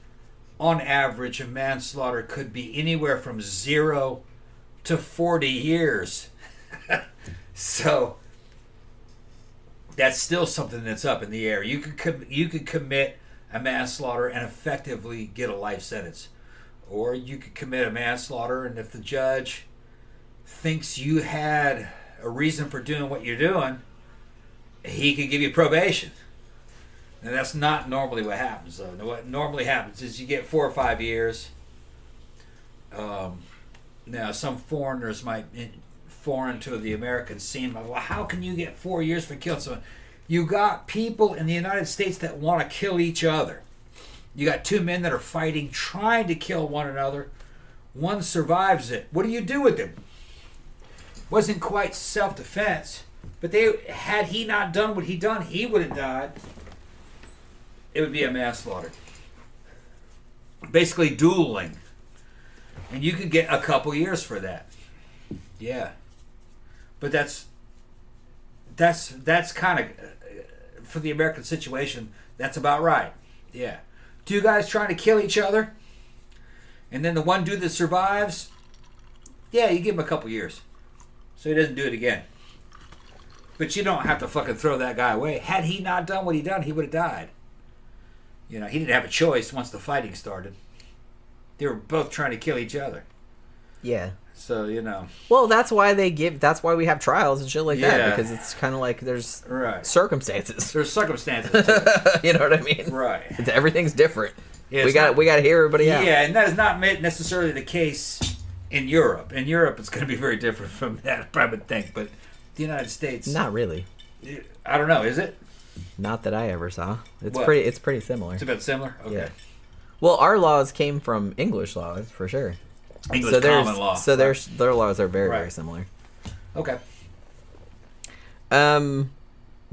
on average, a manslaughter could be anywhere from zero to 40 years. so that's still something that's up in the air. You could com- you could commit a manslaughter and effectively get a life sentence, or you could commit a manslaughter and if the judge thinks you had a reason for doing what you're doing, he could give you probation. And that's not normally what happens, though. What normally happens is you get four or five years. Um, now, some foreigners might, foreign to the American scene, like, well, how can you get four years for killing someone? You got people in the United States that want to kill each other. You got two men that are fighting, trying to kill one another. One survives it. What do you do with him? Wasn't quite self-defense, but they had he not done what he done, he would have died. It would be a manslaughter. Basically, dueling, and you could get a couple years for that. Yeah, but that's that's that's kind of uh, for the American situation. That's about right. Yeah, two guys trying to kill each other, and then the one dude that survives. Yeah, you give him a couple years, so he doesn't do it again. But you don't have to fucking throw that guy away. Had he not done what he done, he would have died. You know, he didn't have a choice once the fighting started. They were both trying to kill each other. Yeah. So you know, Well, that's why they give. That's why we have trials and shit like Yeah. that because it's kind of like there's right? circumstances. There's circumstances. you know what I mean? right. It's, everything's different. Yeah, we got we got to hear everybody out. Yeah, and that is not necessarily the case in Europe. In Europe, it's going to be very different from that, I would think. But the United States, Not really. I don't know. Is it? Not that I ever saw. It's What? pretty. It's pretty similar. It's a bit similar. Okay. Yeah. Well, our laws came from English laws for sure. English so there's common law. so there's their laws are very very Right. similar. okay. Um,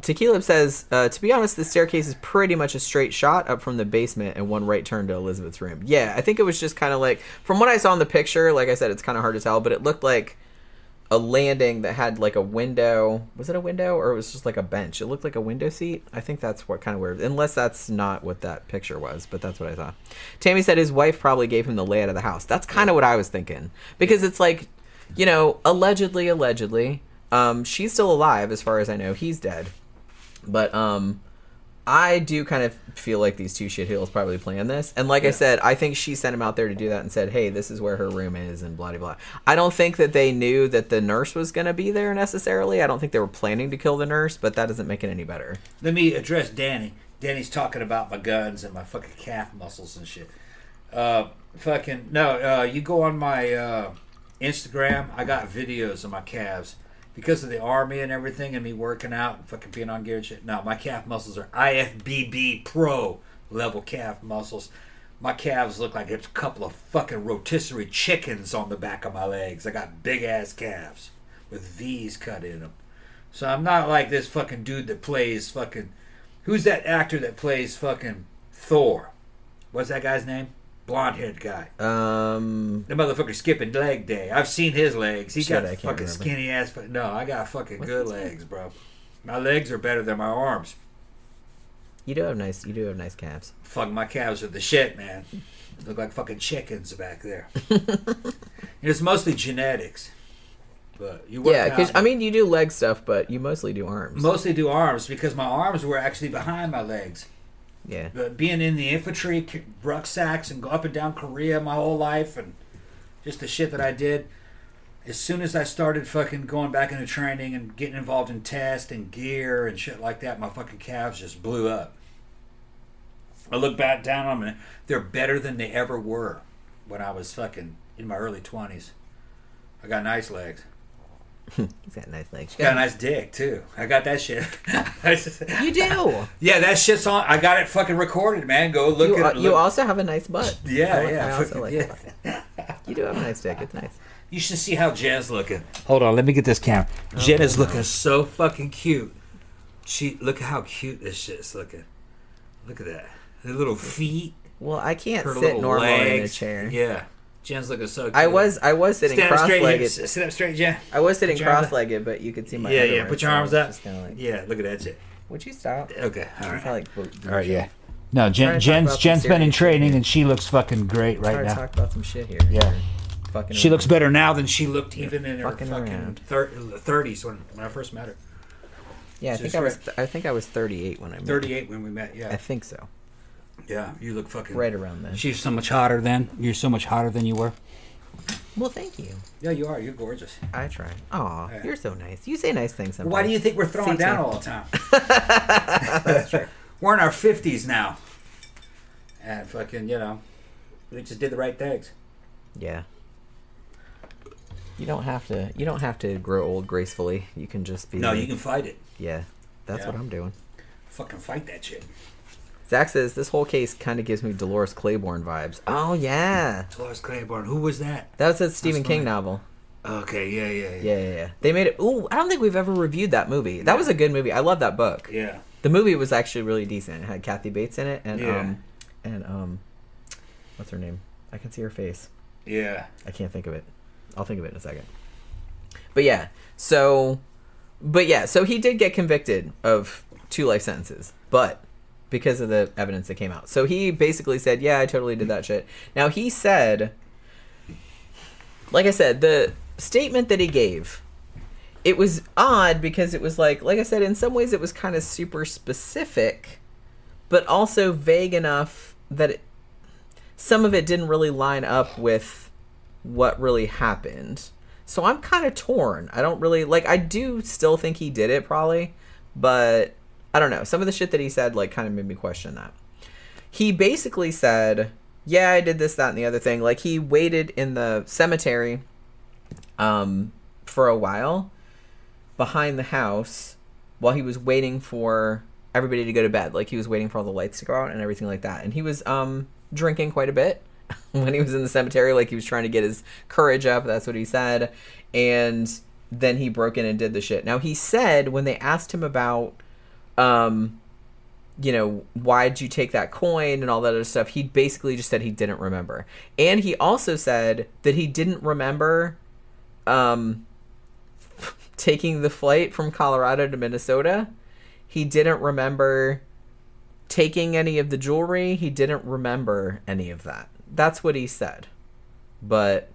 Tequila says, uh, to be honest, the staircase is pretty much a straight shot up from the basement and one right turn to Elizabeth's room. Yeah, I think it was just kind of like, from what I saw in the picture, like I said, it's kind of hard to tell, but it looked like a landing that had like a window. Was it a window or it was just like a bench? It looked like a window seat. I think that's what kind of weird, unless that's not what that picture was, but that's what I thought. Tammy said his wife probably gave him the layout of the house. That's kind of what I was thinking because it's like, you know, allegedly, allegedly, um, she's still alive as far as I know. He's dead. But um I do kind of feel like these two shitheels probably planned this. And like I said, I think she sent him out there to do that and said, "Hey, this is where her room is," and blah blah blah. I don't think that they knew that the nurse was going to be there necessarily. I don't think they were planning to kill the nurse, but that doesn't make it any better. Let me address Danny. Danny's talking about my guns and my fucking calf muscles and shit. Uh, fucking no. Uh, you go on my uh, Instagram. I got videos of my calves because of the army and everything, and me working out and fucking being on gear and shit. No, my calf muscles are IFBB Pro level calf muscles. My calves look like it's a couple of fucking rotisserie chickens on the back of my legs. I got big ass calves with V's cut in them. So I'm not like this fucking dude that plays fucking. Who's that actor that plays fucking Thor? What's that guy's name? Blonde haired guy. Um The motherfucker skipping leg day. I've seen his legs. He Shit, got fucking remember. skinny ass. No, I got fucking What's good name? legs, bro. My legs are better than my arms. you do have nice you do have nice calves. Fuck, my calves are the shit, man. Look like fucking chickens back there. it's mostly genetics. But you work Yeah, cuz I mean you do leg stuff, but you mostly do arms. mostly do arms because my arms were actually behind my legs. Yeah. But being in the infantry, rucksacks, and go up and down Korea my whole life, and just the shit that I did. As soon as I started fucking going back into training and getting involved in test and gear and shit like that, my fucking calves just blew up. I look back down on them, and they're better than they ever were when I was fucking in my early twenties. I got nice legs. He's got nice legs. Got a nice dick too. I got that shit. You do. Yeah, that shit's on. I got it fucking recorded, man. Go look you, at it. you also have a nice butt. Yeah, I, yeah, I also fucking- like yeah. that. You do have a nice dick. It's nice. You should see how Jen's looking. Hold on, let me get this camera. Oh, Jen is looking so fucking cute. She look at how cute this shit's looking. Look at that. Her little feet, Well, I can't her sit normal in a chair. Yeah, Jen's looking so. cute. I was I was sitting stand up straight. Jen. cross-legged. S- Sit up straight, Jen. I was sitting Put your up. cross-legged, but you could see my Yeah, yeah. Put your arms it's up. Just kind of like, Yeah, look at that shit. would you stop? Okay, all I right. feel like bo- All right, yeah. No, Jen, Jen's about Jen's some been in training and she looks fucking great Try right to now. talk about some shit here. Yeah. Fucking She around. looks better now than she looked even in her Fucking fucking thirties when when I first met her. Yeah, I She's think I was. I think I was 38 when I met. Thirty-eight when we met. Yeah. I think so. Yeah. You look fucking Right around then. She's so much hotter than You're so much hotter than you were. Well, thank you. Yeah, you are. You're gorgeous. I try. Aw, Yeah. you're so nice. You say nice things sometimes. Why do you think we're throwing See, down all the time? That's true. We're in our fifties now, and fucking, you know, we just did the right things. Yeah. You don't have to. You don't have to grow old gracefully. You can just be. No, like- you can fight it. Yeah. That's Yeah. what I'm doing. Fucking fight that shit. Zach says this whole case kind of gives me Dolores Claiborne vibes. Oh yeah, Dolores Claiborne. Who was that? that was a Stephen King funny. novel. Okay, yeah, yeah, Yeah, yeah, yeah. They made it. Ooh, I don't think we've ever reviewed that movie. That was a good movie. I love that book. Yeah. The movie was actually really decent. It had Kathy Bates in it, and Yeah. um, and um, what's her name? I can see her face. Yeah. I can't think of it. I'll think of it in a second. But yeah, so, but yeah, so he did get convicted of two life sentences, but because of the evidence that came out. So he basically said, "Yeah, I totally did that shit." Now he said, like I said, the statement that he gave, it was odd because it was like, like I said, in some ways it was kind of super specific, but also vague enough that it, some of it didn't really line up with what really happened. So I'm kind of torn. I don't really like I do still think he did it probably, but I don't know. Some of the shit that he said like kind of made me question that. He basically said, "Yeah, I did this that and the other thing." Like he waited in the cemetery um for a while behind the house while he was waiting for everybody to go to bed. Like he was waiting for all the lights to go out and everything like that. And he was um drinking quite a bit when he was in the cemetery. Like he was trying to get his courage up. That's what he said. And then he broke in and did the shit. Now he said when they asked him about um you know, why'd you take that coin and all that other stuff? He basically just said he didn't remember. And he also said that he didn't remember um taking the flight from Colorado to Minnesota. He didn't remember taking any of the jewelry. He didn't remember any of that. That's what he said. But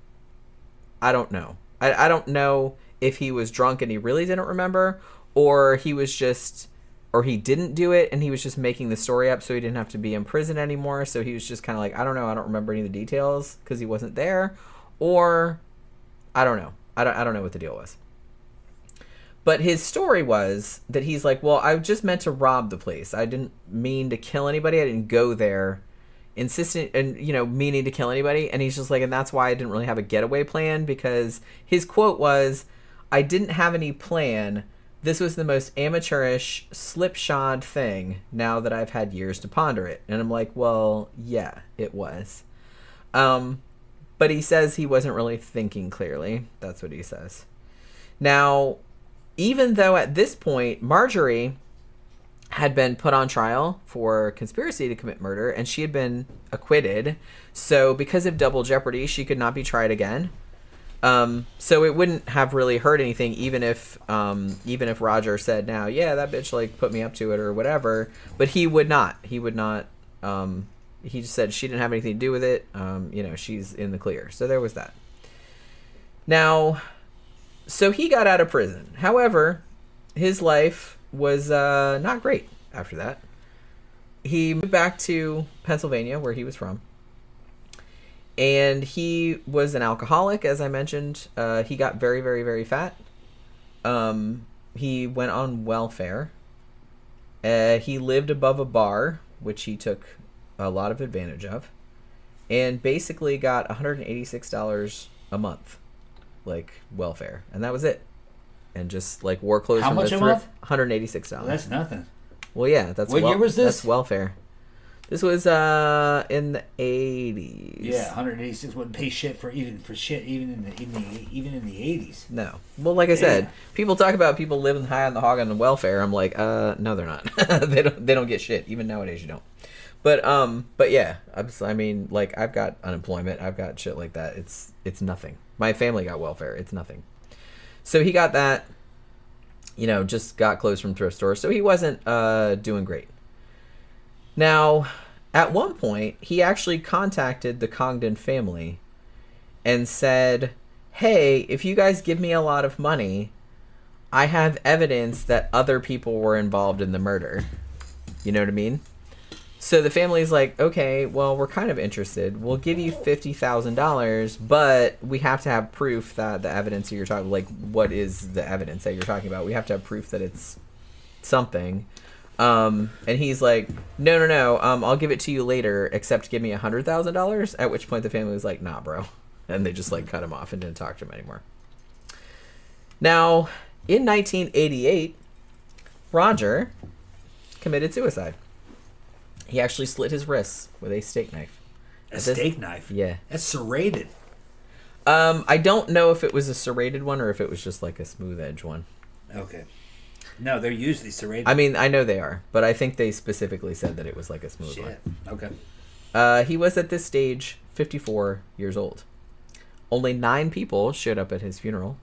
I don't know. I, I don't know if he was drunk and he really didn't remember, or he was just, or he didn't do it and he was just making the story up so he didn't have to be in prison anymore. So he was just kind of like, I don't know, I don't remember any of the details because he wasn't there, or I don't know. I don't, I don't know what the deal was. But his story was that he's like, well, I just meant to rob the place. I didn't mean to kill anybody. I didn't go there insistent and you know meaning to kill anybody and he's just like and that's why i didn't really have a getaway plan because his quote was i didn't have any plan this was the most amateurish slipshod thing now that i've had years to ponder it and i'm like well yeah it was um but he says he wasn't really thinking clearly that's what he says now even though at this point marjorie had been put on trial for conspiracy to commit murder and she had been acquitted. So, because of double jeopardy, she could not be tried again. Um, so it wouldn't have really hurt anything, even if um, even if Roger said now, yeah, that bitch like put me up to it or whatever. But he would not. He would not. Um, he just said she didn't have anything to do with it. Um, you know, she's in the clear. So there was that. Now, so he got out of prison. However, his life was uh, not great after that. He moved back to Pennsylvania, where he was from, and he was an alcoholic, as I mentioned. Uh, he got very, very, very fat. Um, he went on welfare. Uh, he lived above a bar, which he took a lot of advantage of, and basically got $186 a month, like welfare, and that was it. And just like wore clothes How from much a month? one hundred eighty six Well, dollars. that's nothing. Well, yeah, that's What year was this? That's welfare. This was uh in the eighties. Yeah, 186 wouldn't pay shit for even for shit even in the, in the even in the 80s. No. Well, like I said, Yeah. people talk about people living high on the hog on the welfare. I'm like, uh, no, they're not. they don't. They don't get shit. Even nowadays, you don't. But um, but yeah, I'm, s- I mean, like I've got unemployment. I've got shit like that. It's it's nothing. My family got welfare. It's nothing. So he got that. You know, just got clothes from thrift stores. So he wasn't uh doing great. Now, at one point, he actually contacted the Congdon family and said, Hey, if you guys give me a lot of money, I have evidence that other people were involved in the murder. You know what I mean? So the family's like, okay, well, we're kind of interested. We'll give you fifty thousand dollars, but we have to have proof that the evidence that you're talking, like, what is the evidence that you're talking about? We have to have proof that it's something. Um, and he's like, no, no, no. Um, I'll give it to you later, except give me a hundred thousand dollars. At which point the family was like, nah, bro, and they just like cut him off and didn't talk to him anymore. Now, in 1988, Roger committed suicide. He actually slit his wrists with a steak knife. A this- steak knife. Yeah. That's serrated. Um, I don't know if it was a serrated one or if it was just like a smooth edge one. Okay. No, they're usually serrated. I mean, I know they are, but I think they specifically said that it was like a smooth one. Okay. Uh, he was at this stage 54 years old. Only nine people showed up at his funeral.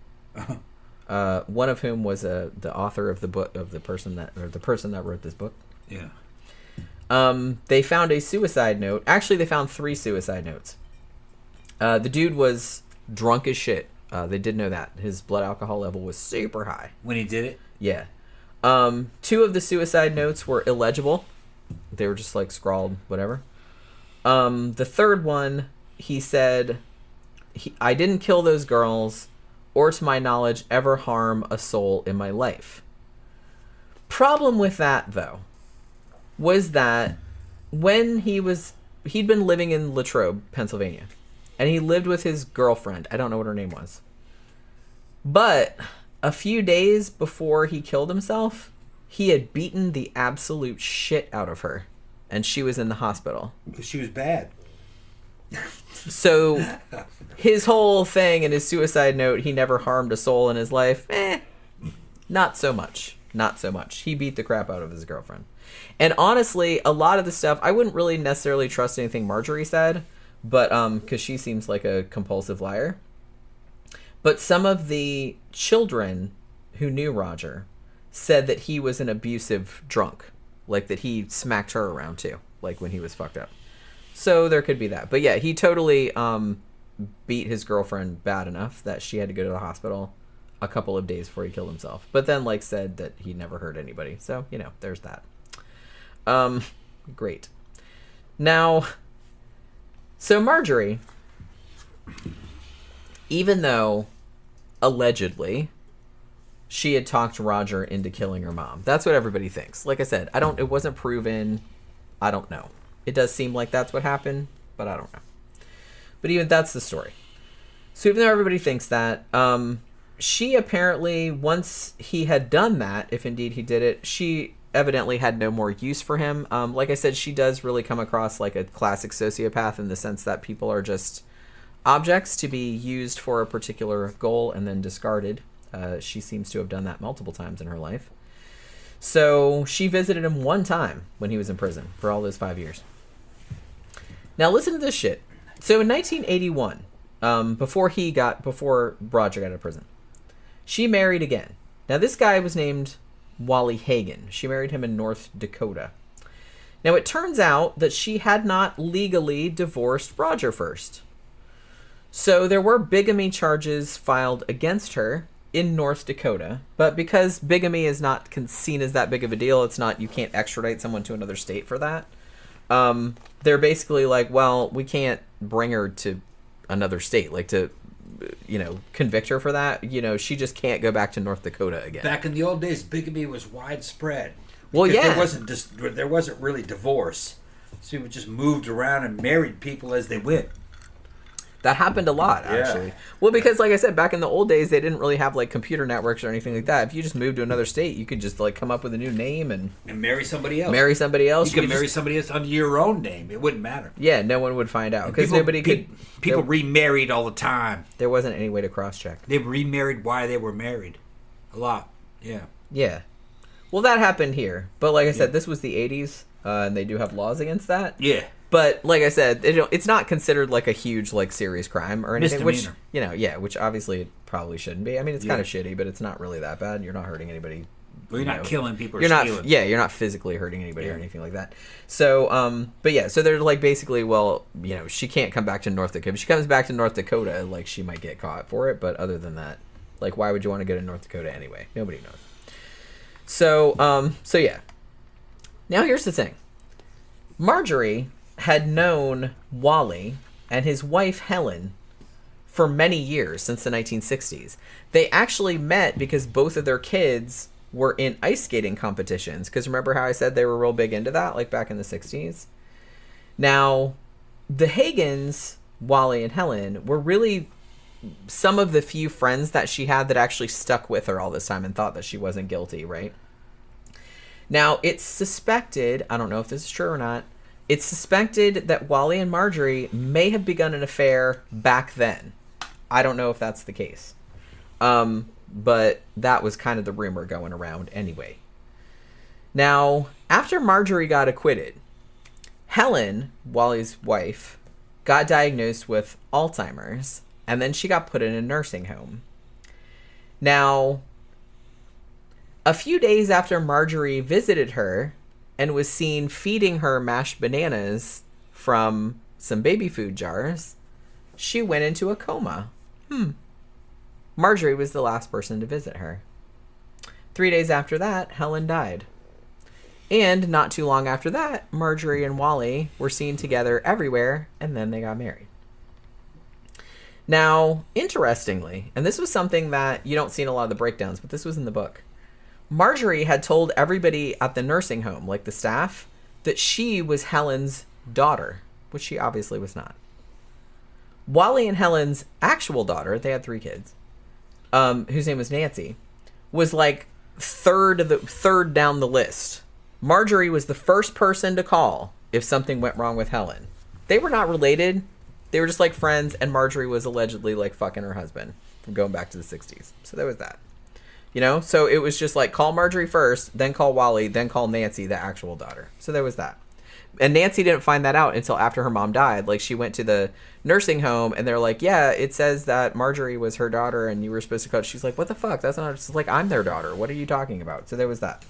Uh, one of whom was uh, the author of the book of the person that or the person that wrote this book. Yeah. Um, they found a suicide note. Actually, they found three suicide notes. Uh, the dude was drunk as shit. Uh, they did know that his blood alcohol level was super high. When he did it. Yeah. Um, two of the suicide notes were illegible. They were just like scrawled, whatever. Um, the third one, he said, he, I didn't kill those girls, or to my knowledge, ever harm a soul in my life. Problem with that, though, was that when he was, he'd been living in Latrobe, Pennsylvania, and he lived with his girlfriend. I don't know what her name was. But a few days before he killed himself, he had beaten the absolute shit out of her, and she was in the hospital. Because she was bad. So his whole thing in his suicide note, he never harmed a soul in his life. Eh, not so much. Not so much. He beat the crap out of his girlfriend. And honestly, a lot of the stuff I wouldn't really necessarily trust anything Marjorie said, but um cuz she seems like a compulsive liar. But some of the children who knew Roger said that he was an abusive drunk, like that he smacked her around too, like when he was fucked up. So there could be that. But yeah, he totally um, beat his girlfriend bad enough that she had to go to the hospital a couple of days before he killed himself. But then like said that he never hurt anybody. So, you know, there's that. Um great. Now so Marjorie even though allegedly she had talked Roger into killing her mom. That's what everybody thinks. Like I said, I don't it wasn't proven. I don't know. It does seem like that's what happened, but I don't know. But even that's the story. So even though everybody thinks that, um, she apparently once he had done that, if indeed he did it, she evidently had no more use for him. Um, like I said, she does really come across like a classic sociopath in the sense that people are just objects to be used for a particular goal and then discarded. Uh, she seems to have done that multiple times in her life. So she visited him one time when he was in prison for all those five years. Now listen to this shit. So in 1981, um, before he got before Roger got out of prison, she married again. Now this guy was named Wally Hagen. She married him in North Dakota. Now it turns out that she had not legally divorced Roger first. So there were bigamy charges filed against her in North Dakota, but because bigamy is not seen as that big of a deal, it's not you can't extradite someone to another state for that. Um, they're basically like, well, we can't bring her to another state, like to, you know, convict her for that. You know, she just can't go back to North Dakota again. Back in the old days, bigamy was widespread. Well, yeah. There wasn't just there wasn't really divorce. So people just moved around and married people as they went. That happened a lot, Yeah. actually. Well, because like I said, back in the old days, they didn't really have like computer networks or anything like that. If you just moved to another state, you could just like come up with a new name and And marry somebody else. marry somebody else. You could marry just- somebody else under your own name. It wouldn't matter. yeah, no one would find out because nobody pe- could. People there, remarried all the time. there wasn't any way to cross check. They remarried why they were married. A lot. Yeah. Yeah. Well, that happened here, but like I said, this was the '80s, uh, and they do have laws against that. Yeah. But like I said, don't, it's not considered like a huge like serious crime or anything. Which you know, yeah, which obviously it probably shouldn't be. I mean, it's Yeah. kind of shitty, but it's not really that bad. You're not hurting anybody. Well, you're you not know. killing people. Or You're not, stealing. yeah, you're not physically hurting anybody or anything like that. So, um, but yeah, so they're like basically, well, you know, she can't come back to North Dakota. If she comes back to North Dakota, like she might get caught for it. But other than that, like, why would you want to go to North Dakota anyway? Nobody knows. So, um, so yeah. Now here's the thing. Marjorie had known Wally and his wife Helen for many years since the 1960s. They actually met because both of their kids were in ice skating competitions. Because remember how I said they were real big into that, like back in the 60s? Now, the Hagens, Wally and Helen, were really some of the few friends that she had that actually stuck with her all this time and thought that she wasn't guilty, right? Now, it's suspected, I don't know if this is true or not, it's suspected that Wally and Marjorie may have begun an affair back then. I don't know if that's the case. Um, but that was kind of the rumor going around anyway. Now, after Marjorie got acquitted, Helen, Wally's wife, got diagnosed with Alzheimer's and then she got put in a nursing home. Now, a few days after Marjorie visited her and was seen feeding her mashed bananas from some baby food jars, she went into a coma. Hmm. Marjorie was the last person to visit her. Three days after that, Helen died. And not too long after that, Marjorie and Wally were seen together everywhere, and then they got married. Now, interestingly, and this was something that you don't see in a lot of the breakdowns, but this was in the book. Marjorie had told everybody at the nursing home, like the staff, that she was Helen's daughter, which she obviously was not. Wally and Helen's actual daughter, they had three kids, um, whose name was Nancy, was like third the third down the list. Marjorie was the first person to call if something went wrong with Helen. They were not related. They were just like friends, and Marjorie was allegedly like fucking her husband from going back to the 60s. So there was that. You know? So it was just like call Marjorie first, then call Wally, then call Nancy, the actual daughter. So there was that. And Nancy didn't find that out until after her mom died. Like she went to the nursing home and they're like, "Yeah, it says that Marjorie was her daughter and you were supposed to call." She's like, "What the fuck? That's not like I'm their daughter. What are you talking about?" So there was that.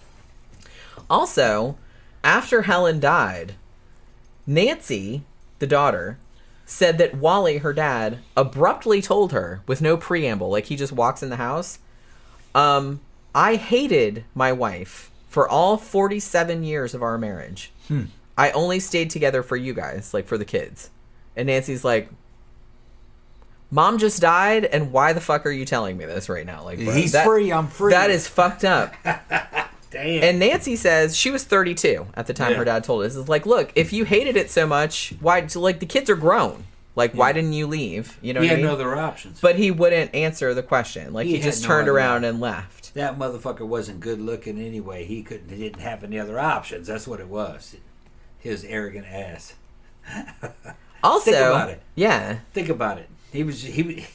Also, after Helen died, Nancy, the daughter, said that Wally, her dad, abruptly told her with no preamble, like he just walks in the house, um, I hated my wife for all 47 years of our marriage. Hmm. I only stayed together for you guys, like for the kids. And Nancy's like, Mom just died, and why the fuck are you telling me this right now? Like, bro, He's that- free. I'm free. That is fucked up. damn. And Nancy says she was 32 at the time Yeah. her dad told us. It's like, look, if you hated it so much, why? Like the kids are grown. Like, why didn't you leave? You know he I had mean? no other options. but he wouldn't answer the question. Like he, He just no turned around option. and left. that motherfucker wasn't good looking anyway. He couldn't. He didn't have any other options. That's what it was. His arrogant ass. Also, about it. yeah, Think about it. He was he.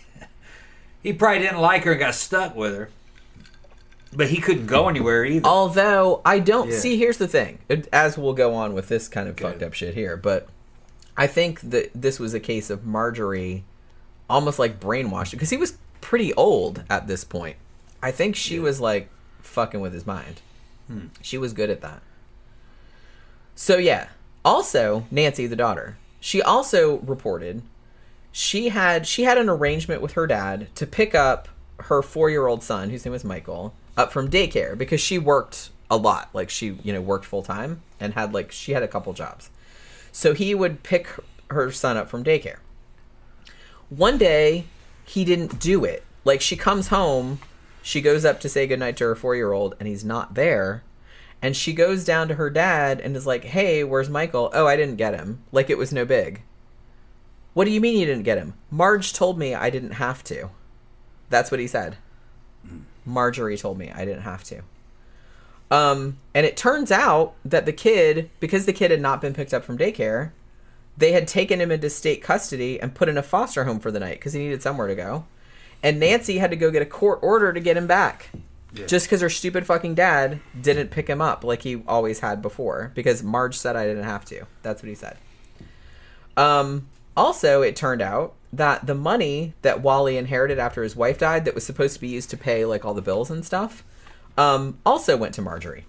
He probably didn't like her and got stuck with her. But he couldn't go anywhere either. Although I don't Yeah. see, here's the thing. As we'll go on with this kind of Good. fucked up shit here, but I think that this was a case of Marjorie almost like brainwashed because he was pretty old at this point. I think she Yeah. was like fucking with his mind. Hmm. She was good at that. So yeah. Also, Nancy, the daughter, she also reported she had she had an arrangement with her dad to pick up her four year old son, whose name was Michael, up from daycare because she worked a lot. Like she, you know, worked full time and had like she had a couple jobs. So he would pick her son up from daycare. One day, he didn't do it. Like she comes home, she goes up to say goodnight to her four year old, and he's not there. And she goes down to her dad and is like, Hey, where's Michael? Oh, I didn't get him. Like it was no big. What do you mean you didn't get him? Marge told me I didn't have to. That's what he said. Hmm. Marjorie told me I didn't have to. Um, and it turns out that the kid, because the kid had not been picked up from daycare, they had taken him into state custody and put in a foster home for the night because he needed somewhere to go. And Nancy had to go get a court order to get him back. Yeah. Just because her stupid fucking dad didn't pick him up like he always had before. Because Marge said I didn't have to. That's what he said. Um, also, it turned out that the money that Wally inherited after his wife died, that was supposed to be used to pay like all the bills and stuff, um, also went to Marjorie.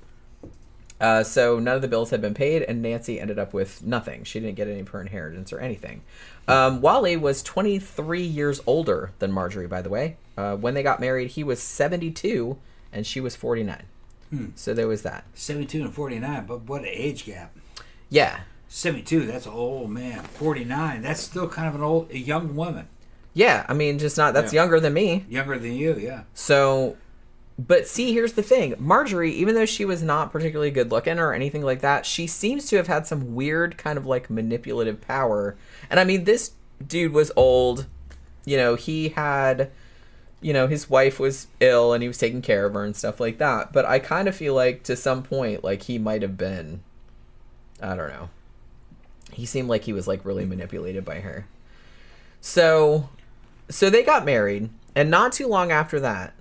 Uh, so none of the bills had been paid, and Nancy ended up with nothing. She didn't get any of her inheritance or anything. Um, Wally was 23 years older than Marjorie, by the way. Uh, when they got married, he was 72, and she was 49. Hmm. So there was that. 72 and 49, but what an age gap. Yeah, 72, that's an old man. 49, that's still kind of an old, a young woman. yeah. I mean, just not. That's Yeah. younger than me. Younger than you, yeah. So, but see, here's the thing Marjorie, even though she was not particularly good looking or anything like that, she seems to have had some weird kind of like manipulative power. And I mean, this dude was old. You know, he had you know, his wife was ill and he was taking care of her and stuff like that. But I kind of feel like to some point, like he might have been, I don't know. He seemed like he was like really manipulated by her. So, so they got married, and not too long after that,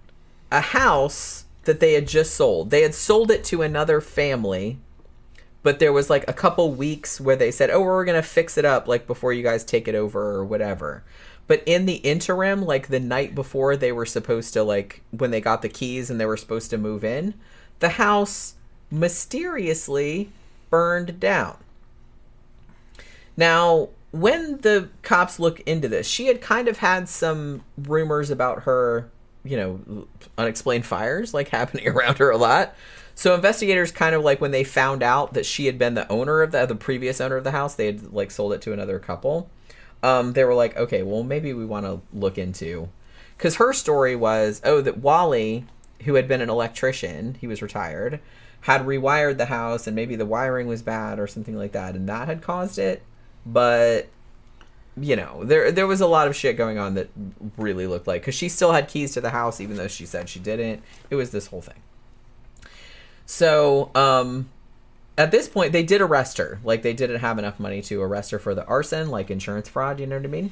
a house that they had just sold, they had sold it to another family. But there was like a couple weeks where they said, "Oh, we're gonna fix it up like before you guys take it over or whatever." But in the interim, like the night before they were supposed to like when they got the keys and they were supposed to move in, the house mysteriously burned down. Now, when the cops look into this, she had kind of had some rumors about her, you know, unexplained fires like happening around her a lot. So investigators kind of like when they found out that she had been the owner of the the previous owner of the house, they had like sold it to another couple um, they were like, okay, well, maybe we want to look into. Because her story was, oh, that Wally, who had been an electrician, he was retired, had rewired the house and maybe the wiring was bad or something like that, and that had caused it. But you know, there there was a lot of shit going on that really looked like because she still had keys to the house even though she said she didn't. It was this whole thing. So, um, at this point they did arrest her like they didn't have enough money to arrest her for the arson like insurance fraud you know what i mean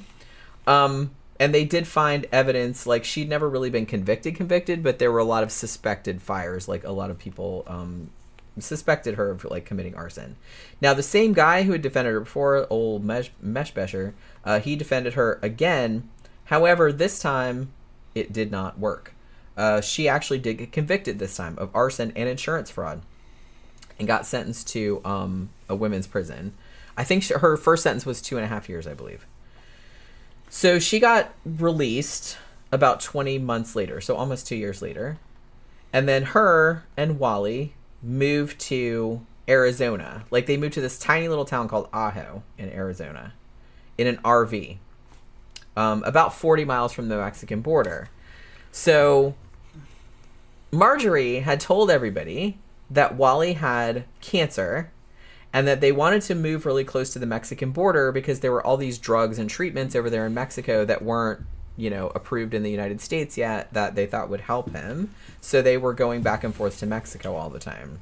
um and they did find evidence like she'd never really been convicted convicted but there were a lot of suspected fires like a lot of people um suspected her of like committing arson now the same guy who had defended her before old mesh meshbesher uh, he defended her again however this time it did not work uh, she actually did get convicted this time of arson and insurance fraud and got sentenced to um, a women's prison. I think she, her first sentence was two and a half years, I believe. So she got released about 20 months later, so almost two years later. And then her and Wally moved to Arizona. Like they moved to this tiny little town called Ajo in Arizona in an RV, um, about 40 miles from the Mexican border. So Marjorie had told everybody that Wally had cancer and that they wanted to move really close to the Mexican border because there were all these drugs and treatments over there in Mexico that weren't, you know, approved in the United States yet that they thought would help him. So they were going back and forth to Mexico all the time.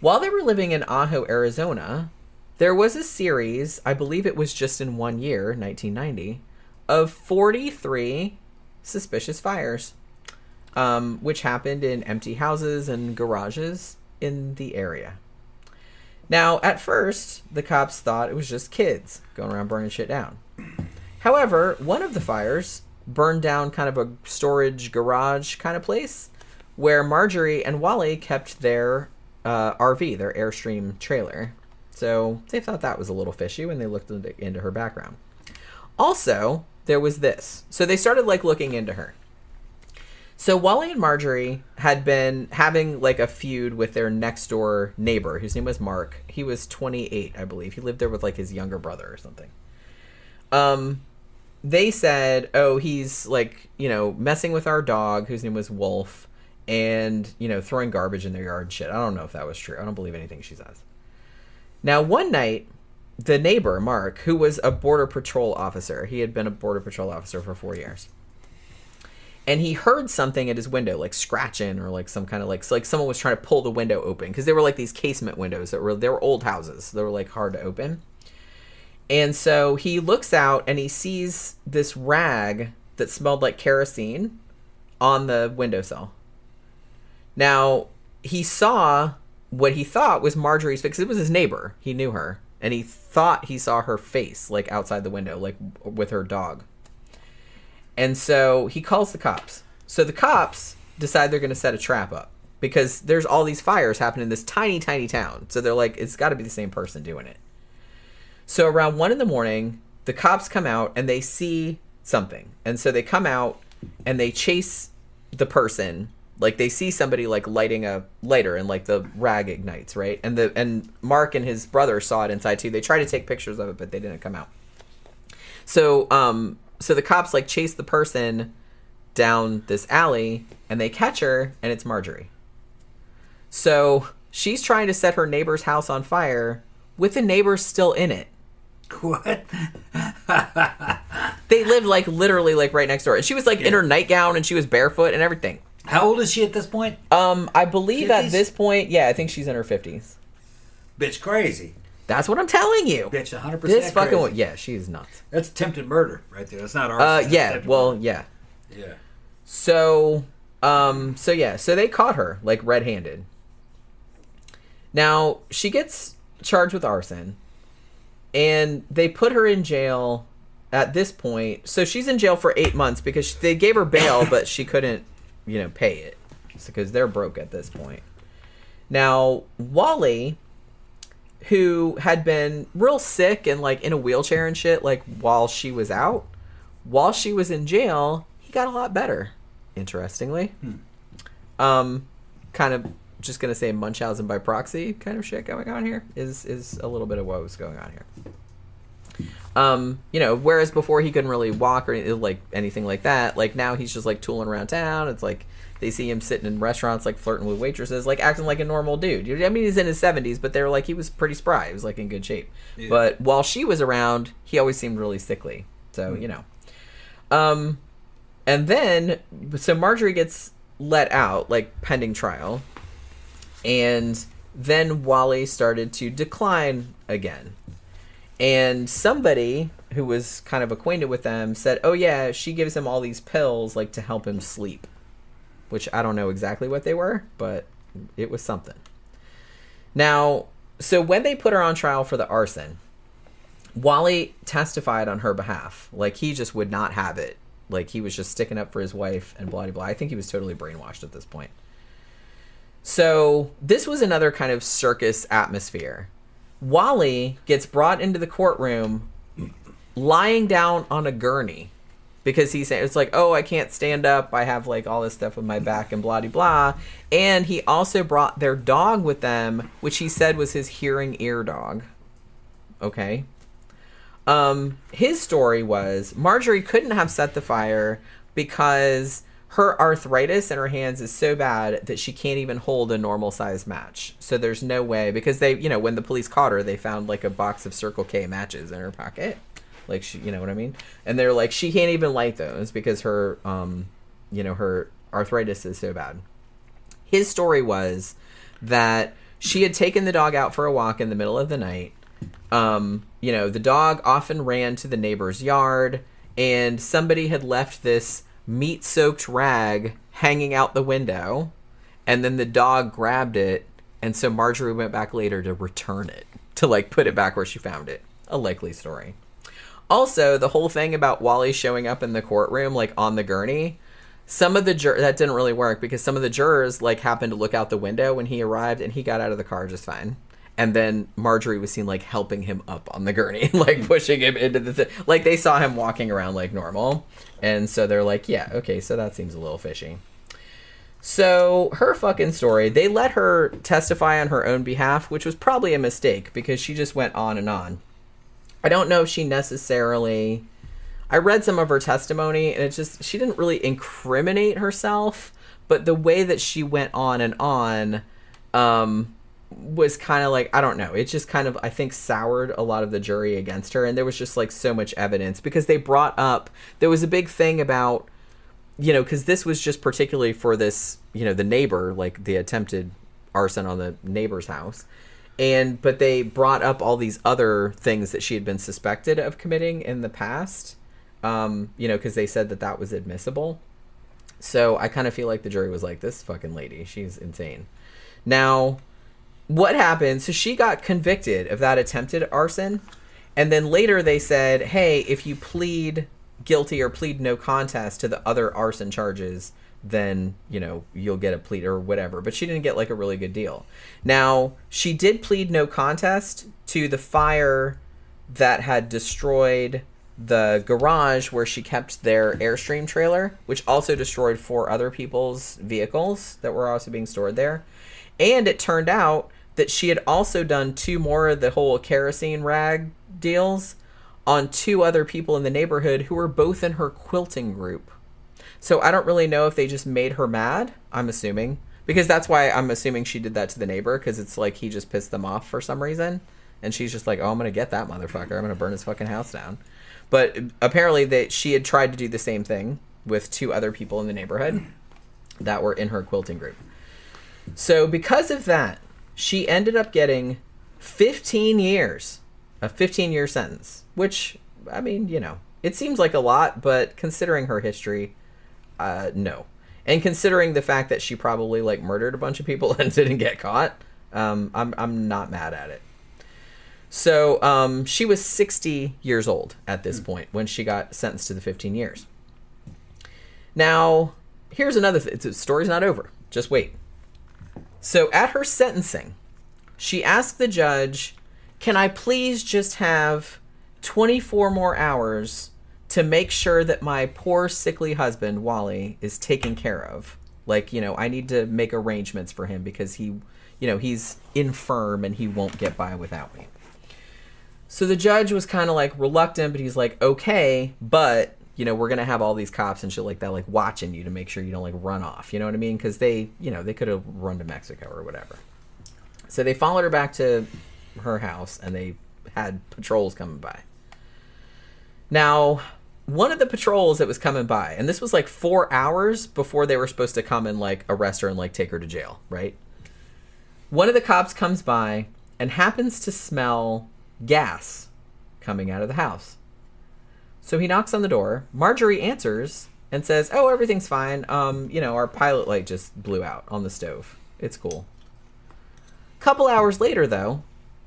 While they were living in Ajo, Arizona, there was a series, I believe it was just in one year, 1990, of 43 suspicious fires um, which happened in empty houses and garages in the area. Now, at first, the cops thought it was just kids going around burning shit down. However, one of the fires burned down kind of a storage garage kind of place where Marjorie and Wally kept their uh, RV, their Airstream trailer. So they thought that was a little fishy when they looked into her background. Also, there was this. So they started like looking into her. So Wally and Marjorie had been having like a feud with their next door neighbor, whose name was Mark. He was 28, I believe. He lived there with like his younger brother or something. Um, they said, "Oh, he's like you know messing with our dog, whose name was Wolf, and you know throwing garbage in their yard and shit." I don't know if that was true. I don't believe anything she says. Now, one night, the neighbor Mark, who was a border patrol officer, he had been a border patrol officer for four years and he heard something at his window like scratching or like some kind of like like someone was trying to pull the window open because they were like these casement windows that were they were old houses they were like hard to open and so he looks out and he sees this rag that smelled like kerosene on the windowsill now he saw what he thought was marjorie's face it was his neighbor he knew her and he thought he saw her face like outside the window like with her dog and so he calls the cops. So the cops decide they're going to set a trap up because there's all these fires happening in this tiny, tiny town. So they're like, it's got to be the same person doing it. So around one in the morning, the cops come out and they see something. And so they come out and they chase the person. Like they see somebody like lighting a lighter and like the rag ignites, right? And the and Mark and his brother saw it inside too. They try to take pictures of it, but they didn't come out. So um so the cops like chase the person down this alley and they catch her and it's Marjorie. So she's trying to set her neighbor's house on fire with the neighbors still in it. What? They lived like literally like right next door, and she was like in her nightgown and she was barefoot and everything. How old is she at this point? Um, I believe at this point, yeah, I think she's in her fifties. Bitch, crazy. That's what I'm telling you. Bitch, 100% This fucking one, yeah, she's nuts. That's attempted murder right there. That's not arson. Uh, yeah, well, murder. yeah. yeah. So, um, so yeah, so they caught her like red-handed. Now she gets charged with arson, and they put her in jail. At this point, so she's in jail for eight months because they gave her bail, but she couldn't, you know, pay it because they're broke at this point. Now Wally, who had been real sick and like in a wheelchair and shit, like while she was out, while she was in jail, he got a lot better. Interestingly, um, kind of just gonna say Munchausen by proxy kind of shit going on here is is a little bit of what was going on here. Um, you know, whereas before he couldn't really walk or any- like anything like that, like now he's just like tooling around town. It's like they see him sitting in restaurants, like flirting with waitresses, like acting like a normal dude. I mean, he's in his seventies, but they're like he was pretty spry. He was like in good shape. Yeah. But while she was around, he always seemed really sickly. So you know, um, and then so Marjorie gets let out, like pending trial, and then Wally started to decline again. And somebody who was kind of acquainted with them said, "Oh yeah, she gives him all these pills like to help him sleep." Which I don't know exactly what they were, but it was something. Now, so when they put her on trial for the arson, Wally testified on her behalf. Like he just would not have it. Like he was just sticking up for his wife and blah blah blah. I think he was totally brainwashed at this point. So this was another kind of circus atmosphere. Wally gets brought into the courtroom lying down on a gurney because he's it's like, oh, I can't stand up. I have like all this stuff with my back and blah blah. And he also brought their dog with them, which he said was his hearing ear dog. Okay. Um, his story was Marjorie couldn't have set the fire because her arthritis in her hands is so bad that she can't even hold a normal size match. So there's no way because they, you know, when the police caught her, they found like a box of Circle K matches in her pocket. Like she, you know what I mean? And they're like she can't even light those because her um, you know, her arthritis is so bad. His story was that she had taken the dog out for a walk in the middle of the night um, you know, the dog often ran to the neighbor's yard, and somebody had left this meat soaked rag hanging out the window, and then the dog grabbed it, and so Marjorie went back later to return it, to like put it back where she found it. A likely story. Also, the whole thing about Wally showing up in the courtroom, like on the gurney, some of the jur- that didn't really work because some of the jurors like happened to look out the window when he arrived, and he got out of the car just fine. And then Marjorie was seen like helping him up on the gurney, like pushing him into the th- like they saw him walking around like normal, and so they're like, yeah, okay, so that seems a little fishy. So her fucking story, they let her testify on her own behalf, which was probably a mistake because she just went on and on. I don't know if she necessarily. I read some of her testimony and it just she didn't really incriminate herself, but the way that she went on and on um was kind of like I don't know. It just kind of I think soured a lot of the jury against her and there was just like so much evidence because they brought up there was a big thing about you know cuz this was just particularly for this, you know, the neighbor like the attempted arson on the neighbor's house and but they brought up all these other things that she had been suspected of committing in the past um you know because they said that that was admissible so i kind of feel like the jury was like this fucking lady she's insane now what happened? So she got convicted of that attempted arson and then later they said hey if you plead guilty or plead no contest to the other arson charges then you know you'll get a plea or whatever. But she didn't get like a really good deal. Now she did plead no contest to the fire that had destroyed the garage where she kept their airstream trailer which also destroyed four other people's vehicles that were also being stored there. And it turned out that she had also done two more of the whole kerosene rag deals on two other people in the neighborhood who were both in her quilting group so I don't really know if they just made her mad. I'm assuming because that's why I'm assuming she did that to the neighbor because it's like he just pissed them off for some reason, and she's just like, "Oh, I'm gonna get that motherfucker. I'm gonna burn his fucking house down." But uh, apparently, that she had tried to do the same thing with two other people in the neighborhood that were in her quilting group. So because of that, she ended up getting 15 years, a 15 year sentence, which I mean, you know, it seems like a lot, but considering her history, uh, no. And considering the fact that she probably like murdered a bunch of people and didn't get caught, um, I'm I'm not mad at it. So um, she was 60 years old at this point when she got sentenced to the 15 years. Now, here's another thing. The story's not over. Just wait. So at her sentencing, she asked the judge, "Can I please just have 24 more hours to make sure that my poor sickly husband Wally is taken care of. Like, you know, I need to make arrangements for him because he, you know, he's infirm and he won't get by without me. So the judge was kind of like reluctant, but he's like, "Okay, but you know, we're gonna have all these cops and shit like that, like watching you to make sure you don't like run off. You know what I mean? Because they, you know, they could have run to Mexico or whatever. So they followed her back to her house and they had patrols coming by. Now, one of the patrols that was coming by, and this was like four hours before they were supposed to come and like arrest her and like take her to jail, right? One of the cops comes by and happens to smell gas coming out of the house. So he knocks on the door. Marjorie answers and says, "Oh, everything's fine. Um, you know, our pilot light just blew out on the stove. It's cool." Couple hours later, though,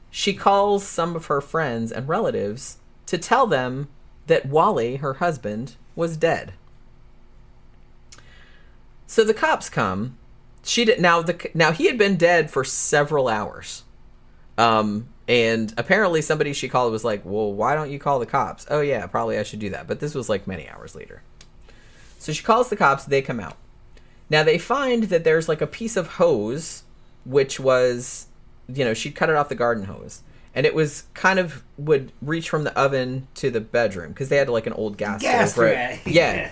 she calls some of her friends and relatives to tell them that Wally, her husband, was dead. So the cops come. She did now the now he had been dead for several hours. Um and apparently somebody she called was like, "Well, why don't you call the cops?" Oh yeah, probably I should do that. But this was like many hours later. So she calls the cops, they come out. Now they find that there's like a piece of hose which was you know, she'd cut it off the garden hose and it was kind of would reach from the oven to the bedroom because they had like an old gas, Gas stove, right? Yeah.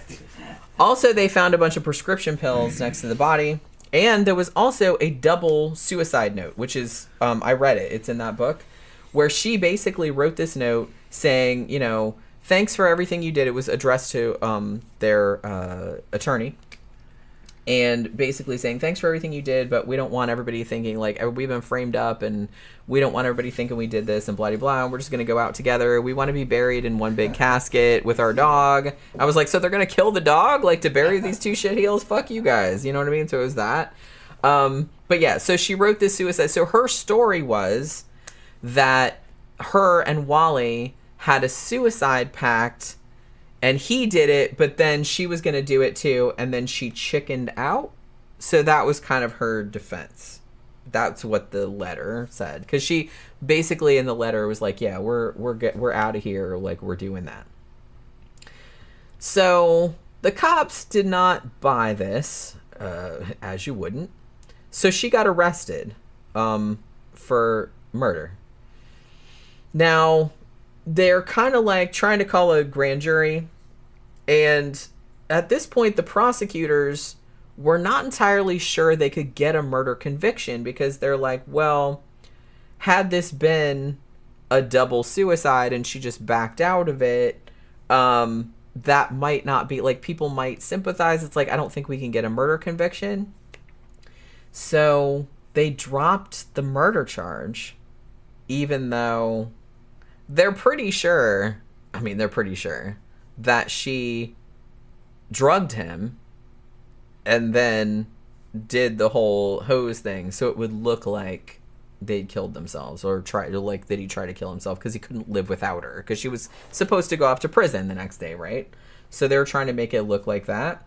Also, they found a bunch of prescription pills next to the body, and there was also a double suicide note, which is um, I read it. It's in that book where she basically wrote this note saying, you know, thanks for everything you did. It was addressed to um, their uh, attorney, and basically saying thanks for everything you did, but we don't want everybody thinking like "Oh, we've been framed up, and we don't want everybody thinking we did this and blah blah blah. And we're just gonna go out together. We want to be buried in one big casket with our dog. I was like, so they're gonna kill the dog like to bury these two shit heels Fuck you guys. You know what I mean? So it was that. Um, but yeah, so she wrote this suicide. So her story was that her and Wally had a suicide pact and he did it, but then she was going to do it too, and then she chickened out. So that was kind of her defense. That's what the letter said because she basically in the letter was like, "Yeah, we're we're get, we're out of here. Like we're doing that." So the cops did not buy this, uh, as you wouldn't. So she got arrested um, for murder. Now they're kind of like trying to call a grand jury. And at this point the prosecutors were not entirely sure they could get a murder conviction because they're like well had this been a double suicide and she just backed out of it um that might not be like people might sympathize. It's like i don't think we can get a murder conviction. So they dropped the murder charge even though they're pretty sure i mean they're pretty sure that she drugged him and then did the whole hose thing so it would look like they'd killed themselves or tried to like that he tried to kill himself because he couldn't live without her because she was supposed to go off to prison the next day right? So they were trying to make it look like that.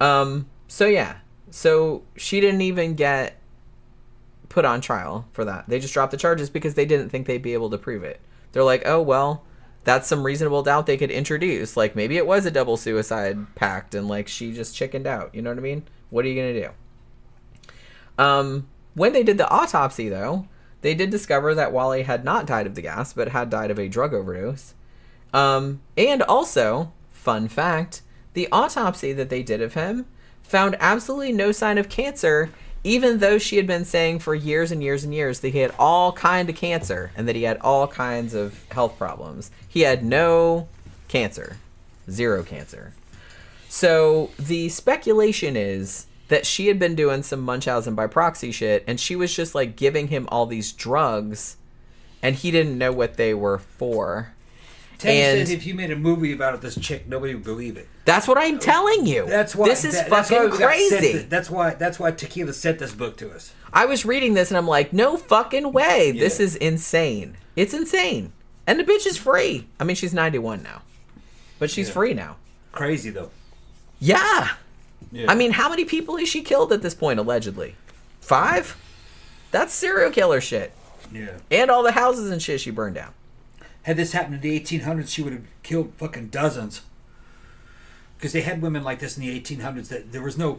Um so yeah. So she didn't even get put on trial for that. They just dropped the charges because they didn't think they'd be able to prove it they're like oh well that's some reasonable doubt they could introduce. Like maybe it was a double suicide pact and like she just chickened out. You know what I mean? What are you gonna do? Um, when they did the autopsy, though, they did discover that Wally had not died of the gas, but had died of a drug overdose. Um, and also, fun fact, the autopsy that they did of him found absolutely no sign of cancer, even though she had been saying for years and years and years that he had all kind of cancer and that he had all kinds of health problems, he had no cancer, zero cancer. So the speculation is that she had been doing some Munchausen by proxy shit, and she was just like giving him all these drugs, and he didn't know what they were for. Teddy And- says if you made a movie about this chick, nobody would believe it. That's what I'm telling you. That's why this is that- that's fucking sent crazy. th- that's why that's why Tequila sent this book to us. I was reading this and I'm like, no fucking way. This is insane. It's insane. And the bitch is free. I mean, she's 91 now, but she's Yeah. free now. Crazy though. Yeah. Yeah. I mean, how many people has she killed at this point, allegedly? Five? That's serial killer shit. yeah. And all the houses and shit she burned down. Had this happened in the 1800s, she would have killed fucking dozens. Because they had women like this in the 1800s that there was no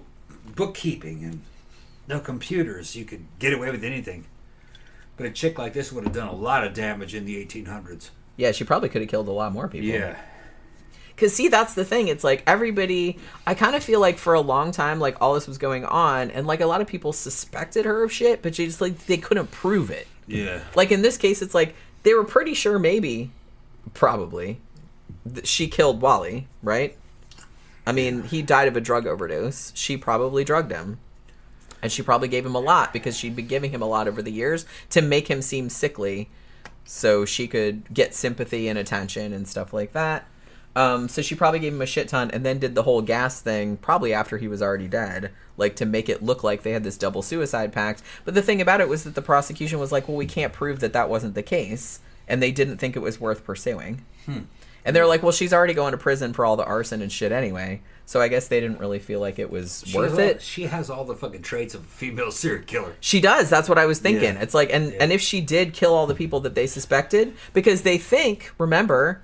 bookkeeping and no computers. You could get away with anything. But a chick like this would have done a lot of damage in the 1800s. Yeah, she probably could have killed a lot more people. Yeah. Because, see, that's the thing. It's like everybody, I kind of feel like for a long time, like all this was going on, and like a lot of people suspected her of shit, but she just like, they couldn't prove it. Yeah. Like in this case, it's like they were pretty sure, maybe, probably, she killed Wally, right? I mean, he died of a drug overdose. She probably drugged him. And she probably gave him a lot because she'd been giving him a lot over the years to make him seem sickly so she could get sympathy and attention and stuff like that. Um, so she probably gave him a shit ton and then did the whole gas thing probably after he was already dead, like to make it look like they had this double suicide pact. But the thing about it was that the prosecution was like, well, we can't prove that that wasn't the case. And they didn't think it was worth pursuing. And they're like, well, she's already going to prison for all the arson and shit anyway. So I guess they didn't really feel like it was She worth all- it. she has all the fucking traits of a female serial killer. She does. That's what I was thinking. Yeah. It's like, and Yeah. and if she did kill all the people that they suspected, because they think, remember,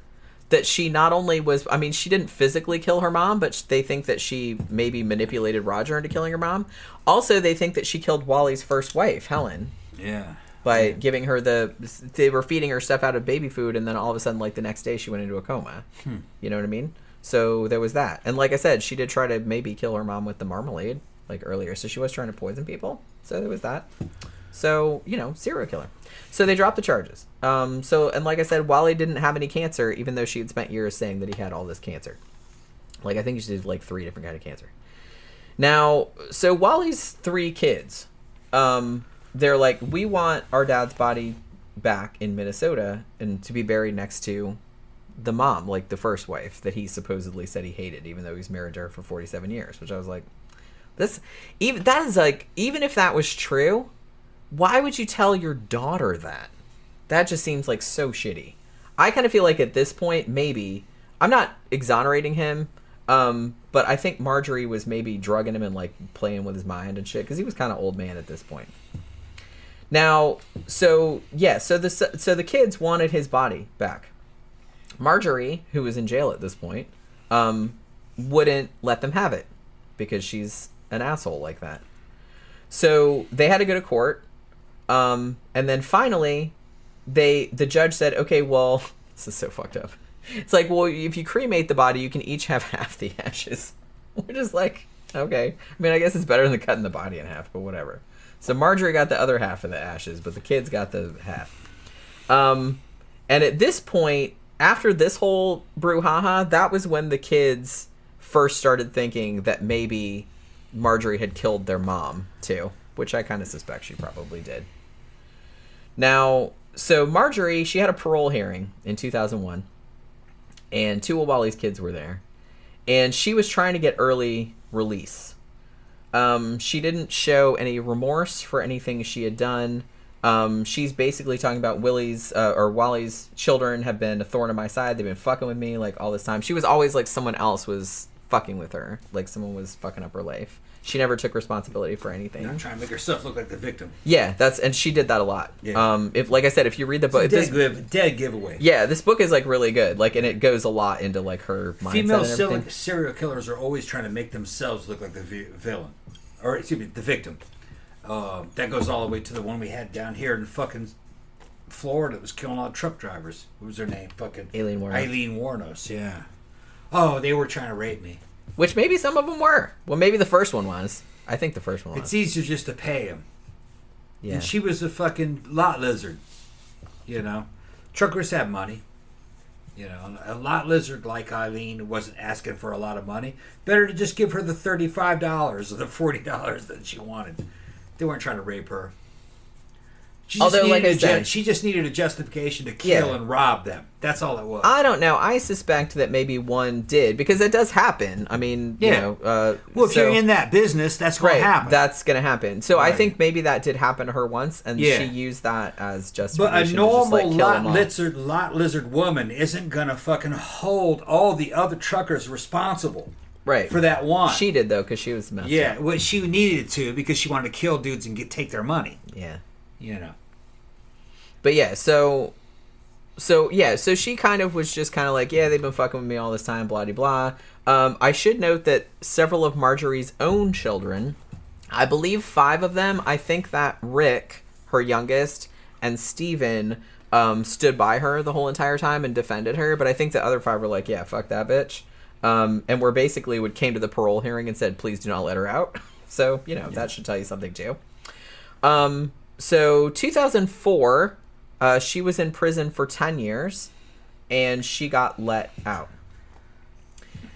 that she not only was, I mean, she didn't physically kill her mom, but they think that she maybe manipulated Roger into killing her mom. Also, they think that she killed Wally's first wife, Helen, Yeah. by giving her the. They were feeding her stuff out of baby food, and then all of a sudden, like the next day, she went into a coma. Hmm. You know what I mean? So there was that. And like I said, she did try to maybe kill her mom with the marmalade, like earlier. So she was trying to poison people. So there was that. So, you know, serial killer. So they dropped the charges. Um, so, and like I said, Wally didn't have any cancer, even though she had spent years saying that he had all this cancer. Like, I think she did like three different kind of cancer. Now, so Wally's three kids, um, they're like, we want our dad's body back in Minnesota and to be buried next to the mom, like the first wife that he supposedly said he hated, even though he's married to her for 47 years. Which I was like, this, even that is like, even if that was true, why would you tell your daughter that? That just seems like so shitty. I kind of feel like at this point, maybe I'm not exonerating him, um, but I think Marjorie was maybe drugging him and like playing with his mind and shit because he was kind of old man at this point. Now, so yeah, so the so the kids wanted his body back. Marjorie, who was in jail at this point, um, wouldn't let them have it because she's an asshole like that. So they had to go to court, um, and then finally, they the judge said, "Okay, well, this is so fucked up. It's like, well, if you cremate the body, you can each have half the ashes." We're just like, okay. I mean, I guess it's better than cutting the body in half, but whatever. So Marjorie got the other half of the ashes, but the kids got the half. Um, and at this point, after this whole brouhaha, that was when the kids first started thinking that maybe Marjorie had killed their mom too, which I kind of suspect she probably did. Now, so Marjorie, she had a parole hearing in 2001, and two of Wally's kids were there, and she was trying to get early release. Um, she didn't show any remorse for anything she had done. Um, she's basically talking about Willie's uh, or Wally's children have been a thorn in my side. They've been fucking with me like all this time. She was always like someone else was fucking with her, like someone was fucking up her life. She never took responsibility for anything. I'm trying to make herself look like the victim. Yeah, that's and she did that a lot. Yeah. Um, if like I said, if you read the book, Dead, this, give, dead giveaway. yeah, this book is like really good. Like, and it goes a lot into like her mindset Female serial, serial killers are always trying to make themselves look like the vi- villain, or excuse me, the victim. Uh, that goes all the way to the one we had down here in fucking Florida that was killing all the truck drivers. What was her name? Fucking Aileen Wuornos. Aileen Wuornos. Yeah. Oh, they were trying to rape me. Which maybe some of them were. Well, maybe the first one was. I think the first one was. It's easier just to pay him. yeah. And she was a fucking lot lizard. You know, truckers have money. You know, a lot lizard like Aileen wasn't asking for a lot of money. Better to just give her the thirty-five dollars or the forty dollars that she wanted. They weren't trying to rape her. She just, Although, like needed I a ju- she just needed a justification to kill Yeah. and rob them. That's all it was. I don't know. I suspect that maybe one did because it does happen. I mean, you Yeah. know, uh, well, if so- you're in that business, that's going right, to happen. that's gonna happen. So I think maybe that did happen to her once, and Yeah. she used that as justification. But a to normal like, lot lizard, lot lizard woman isn't gonna fucking hold all the other truckers responsible right for that one. She did though because she was messed yeah, up. well, she needed to because she wanted to kill dudes and get take their money. Yeah. You know. But yeah, so so yeah, so she kind of was just kind of like, yeah, they've been fucking with me all this time, blah de blah. Um, I should note that several of Marjorie's own children, I believe five of them, I think that Rick, her youngest, and Steven um, stood by her the whole entire time and defended her. But I think the other five were like, yeah, fuck that bitch. Um, and were basically would came to the parole hearing and said, please do not let her out. So you know that should tell you something too. Um, so 2004, uh, she was in prison for 10 years, and she got let out.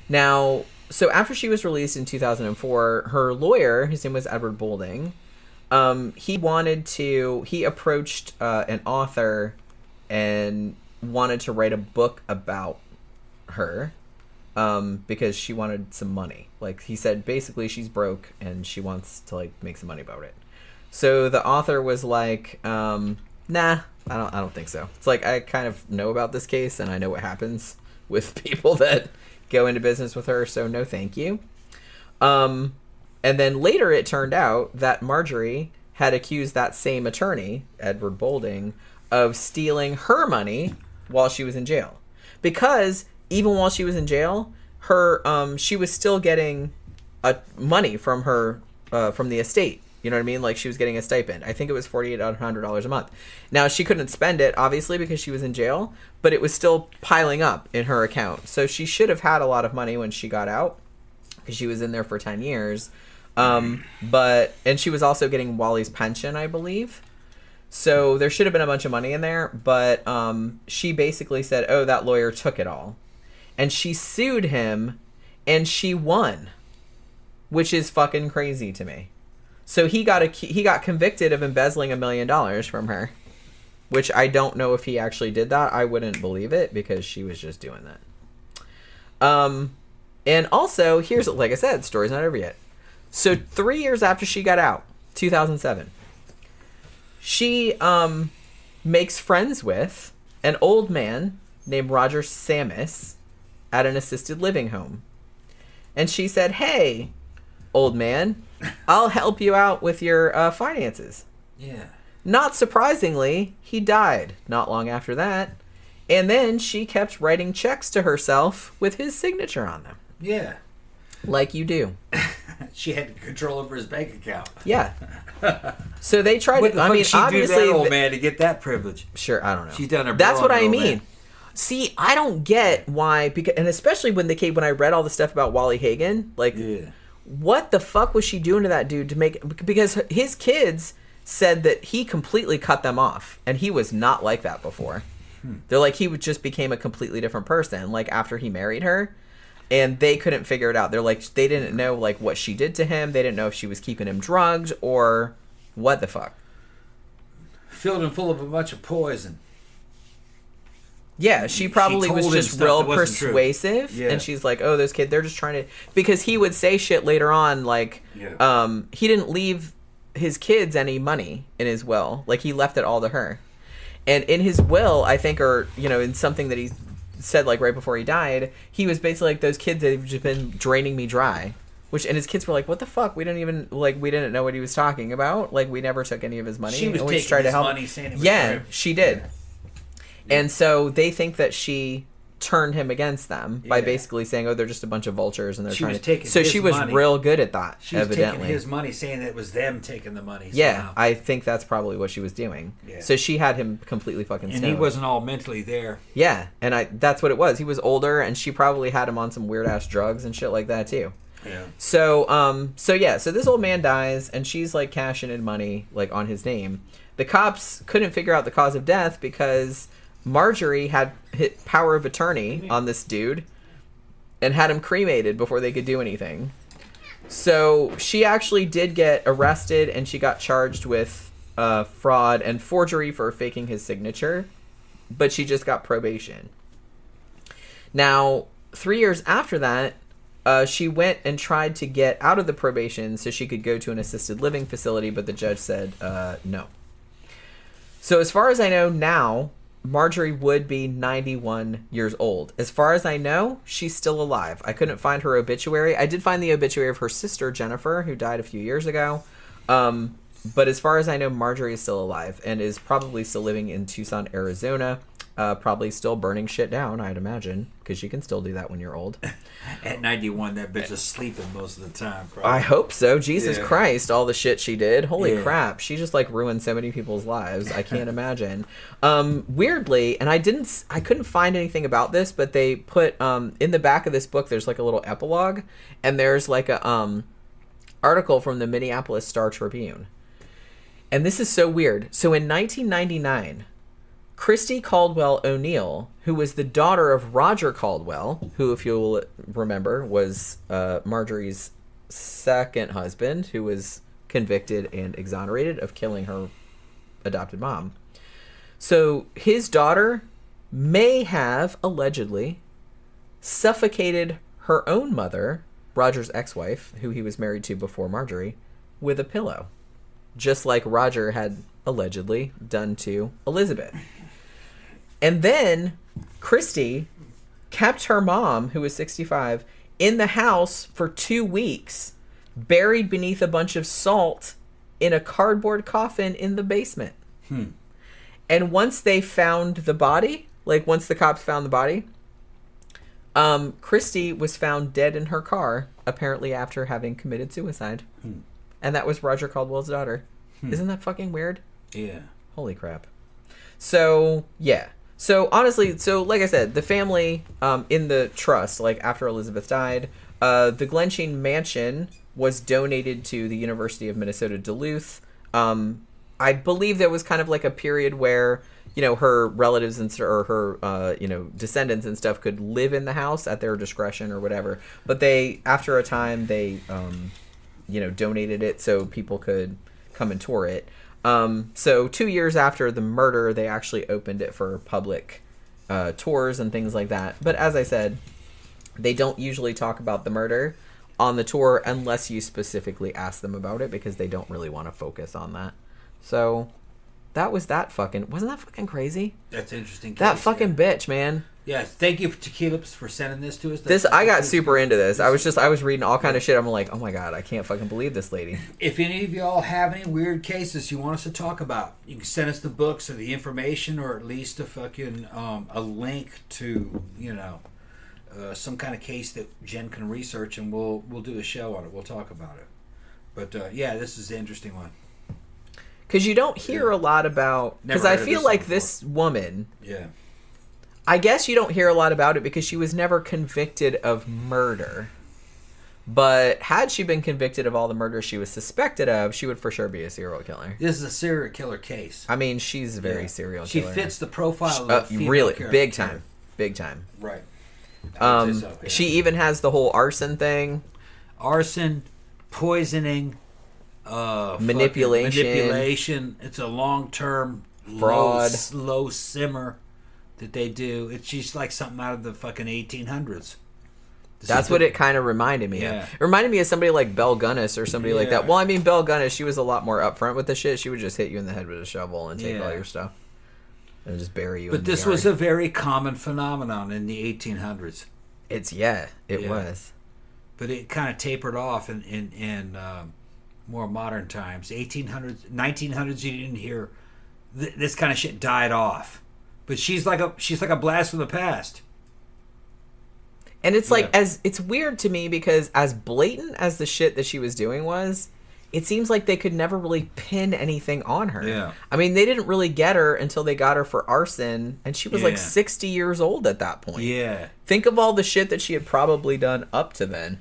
Now, so after she was released in 2004, her lawyer, his name was Edward Boulding, um, he wanted to, he approached uh, an author and wanted to write a book about her um, because she wanted some money. Like he said, basically she's broke and she wants to like make some money about it. So the author was like, um, "Nah, I don't. I don't think so." It's like I kind of know about this case and I know what happens with people that go into business with her. So no, thank you. Um, and then later it turned out that Marjorie had accused that same attorney, Edward Boulding, of stealing her money while she was in jail. Because even while she was in jail, her um she was still getting a money from her uh, from the estate. You know what I mean? Like she was getting a stipend. I think it was forty eight hundred dollars a month. Now she couldn't spend it obviously because she was in jail, but it was still piling up in her account. So she should have had a lot of money when she got out because she was in there for 10 years. Um, but, and she was also getting Wally's pension, I believe. So there should have been a bunch of money in there, but um, she basically said, oh, that lawyer took it all. And she sued him and she won, which is fucking crazy to me. So he got a, he got convicted of embezzling a million dollars from her, which I don't know if he actually did that. I wouldn't believe it because she was just doing that. Um, and also, here's like I said, story's not over yet. So three years after she got out, 2007, she um makes friends with an old man named Roger Samus at an assisted living home, and she said, "Hey, old man, I'll help you out with your uh, finances." Yeah. Not surprisingly, he died not long after that. And then she kept writing checks to herself with his signature on them. Yeah. Like you do. She had control over his bank account. Yeah. So they tried What to. the I fuck mean, she do that old man to get that privilege? sure. I don't know. She's done her That's what I mean. man. See, I don't get why because, and especially when they came when I read all the stuff about Wally Hagen, like, Yeah. What the fuck was she doing to that dude to make? Because his kids said that he completely cut them off, and he was not like that before. Hmm. They're like he just became a completely different person, like after he married her, and they couldn't figure it out. They're like they didn't know like what she did to him. They didn't know if she was keeping him drugged or what the fuck. Filled him full of a bunch of poison. Yeah, she probably was just real that wasn't true. persuasive, Yeah. and she's like, "Oh, those kids, they're just trying to." Because he would say shit later on, like, Yeah. um, he didn't leave his kids any money in his will, like he left it all to her, and in his will, I think, or you know, in something that he said like right before he died, he was basically like, "Those kids, they've just been draining me dry." Which and his kids were like, "What the fuck? We didn't even like we didn't know what he was talking about. Like we never took any of his money. She was and we just taking tried to help." money, saying it was yeah, true. she did. And so they think that she turned him against them by Yeah. basically saying, "Oh, they're just a bunch of vultures," and they're She trying was to. taking so she was money. real good at that. She was evidently, taking his money, saying that it was them taking the money. yeah, somehow. I think that's probably what she was doing. Yeah. So she had him completely fucking. and he wasn't all mentally there. Yeah, and I that's what it was. He was older, and she probably had him on some weird ass drugs and shit like that too. Yeah. So, um, so yeah, so this old man dies, and she's like cashing in money like on his name. The cops couldn't figure out the cause of death because Marjorie had hit power of attorney on this dude and had him cremated before they could do anything. So she actually did get arrested, and she got charged with uh, fraud and forgery for faking his signature, but she just got probation. Now, three years after that, uh, she went and tried to get out of the probation so she could go to an assisted living facility, but the judge said uh, no. So, as far as I know now, Marjorie would be 91 years old. As far as I know, she's still alive. I couldn't find her obituary. I did find the obituary of her sister, Jennifer, who died a few years ago. Um, but as far as I know, Marjorie is still alive and is probably still living in Tucson, Arizona. Uh, probably still burning shit down, I'd imagine, because you can still do that when you're old. At 91, that bitch is sleeping most of the time. Probably. I hope so. Jesus Yeah. Christ, all the shit she did. Holy Yeah. crap. She just like ruined so many people's lives. I can't imagine. Um weirdly, and I didn't I couldn't find anything about this, but they put um in the back of this book there's like a little epilogue and there's like a um article from the Minneapolis Star Tribune. And this is so weird. So in 1999, Christy Caldwell O'Neill, who was the daughter of Roger Caldwell, who, if you'll remember, was uh, Marjorie's second husband, who was convicted and exonerated of killing her adopted mom. So his daughter may have allegedly suffocated her own mother, Roger's ex wife, who he was married to before Marjorie, with a pillow, just like Roger had allegedly done to Elizabeth. And then Christy kept her mom, who was 65, in the house for two weeks, buried beneath a bunch of salt in a cardboard coffin in the basement. And once they found the body, like once the cops found the body, um, Christy was found dead in her car, apparently after having committed suicide. And that was Roger Caldwell's daughter. Isn't that fucking weird? Yeah. Holy crap. So, yeah. So, honestly, so like I said, the family um, in the trust, like after Elizabeth died, uh, the Glensheen Mansion was donated to the University of Minnesota Duluth. Um, I believe there was kind of like a period where, you know, her relatives and or her, uh, you know, descendants and stuff could live in the house at their discretion or whatever. But they, after a time, they, um, you know, donated it so people could come and tour it. Um, so two years after the murder, they actually opened it for public uh, tours and things like that. But as I said, they don't usually talk about the murder on the tour unless you specifically ask them about it because they don't really want to focus on that. So that was that fucking wasn't that fucking crazy? That's interesting. That case, fucking bitch, man. Yeah. Thank you to for sending this to us. This I got super into this. I was just I was reading all kind of shit. I'm like, oh my god, I can't fucking believe this lady. If any of y'all have any weird cases you want us to talk about, you can send us the books or the information, or at least a fucking um, a link to you know uh, some kind of case that Jen can research, and we'll we'll do a show on it. We'll talk about it. But uh, yeah, this is the interesting one. Because you don't hear Yeah. a lot about. Because I feel this like before. this woman. Yeah. I guess you don't hear a lot about it because she was never convicted of murder. But had she been convicted of all the murders she was suspected of, she would for sure be a serial killer. This is a serial killer case. I mean, she's a very Yeah. serial She killer. fits the profile of Uh, really character. big time, big time. Right. Um, so, yeah. she even has the whole arson thing. arson, poisoning, uh, Manipulation. manipulation. It's a long term Fraud. low, low simmer that they do. It's just like something out of the fucking eighteen hundreds. That's what it kind of reminded me Yeah. of. It reminded me of somebody like Belle Gunness or somebody like that. Well, I mean, Belle Gunness, she was a lot more upfront with the shit. She would just hit you in the head with a shovel and take Yeah. all your stuff and just bury you. But in the this was a very common phenomenon in the eighteen hundreds. It's yeah, it Yeah. was. But it kind of tapered off in in, in um, more modern times. 1800s, 1900s, you didn't hear th- this kind of shit died off. But she's like a she's like a blast from the past. And it's like Yeah. as it's weird to me because as blatant as the shit that she was doing was, it seems like they could never really pin anything on her. Yeah. I mean, they didn't really get her until they got her for arson, and she was like 60 years old at that point. Yeah. Think of all the shit that she had probably done up to then.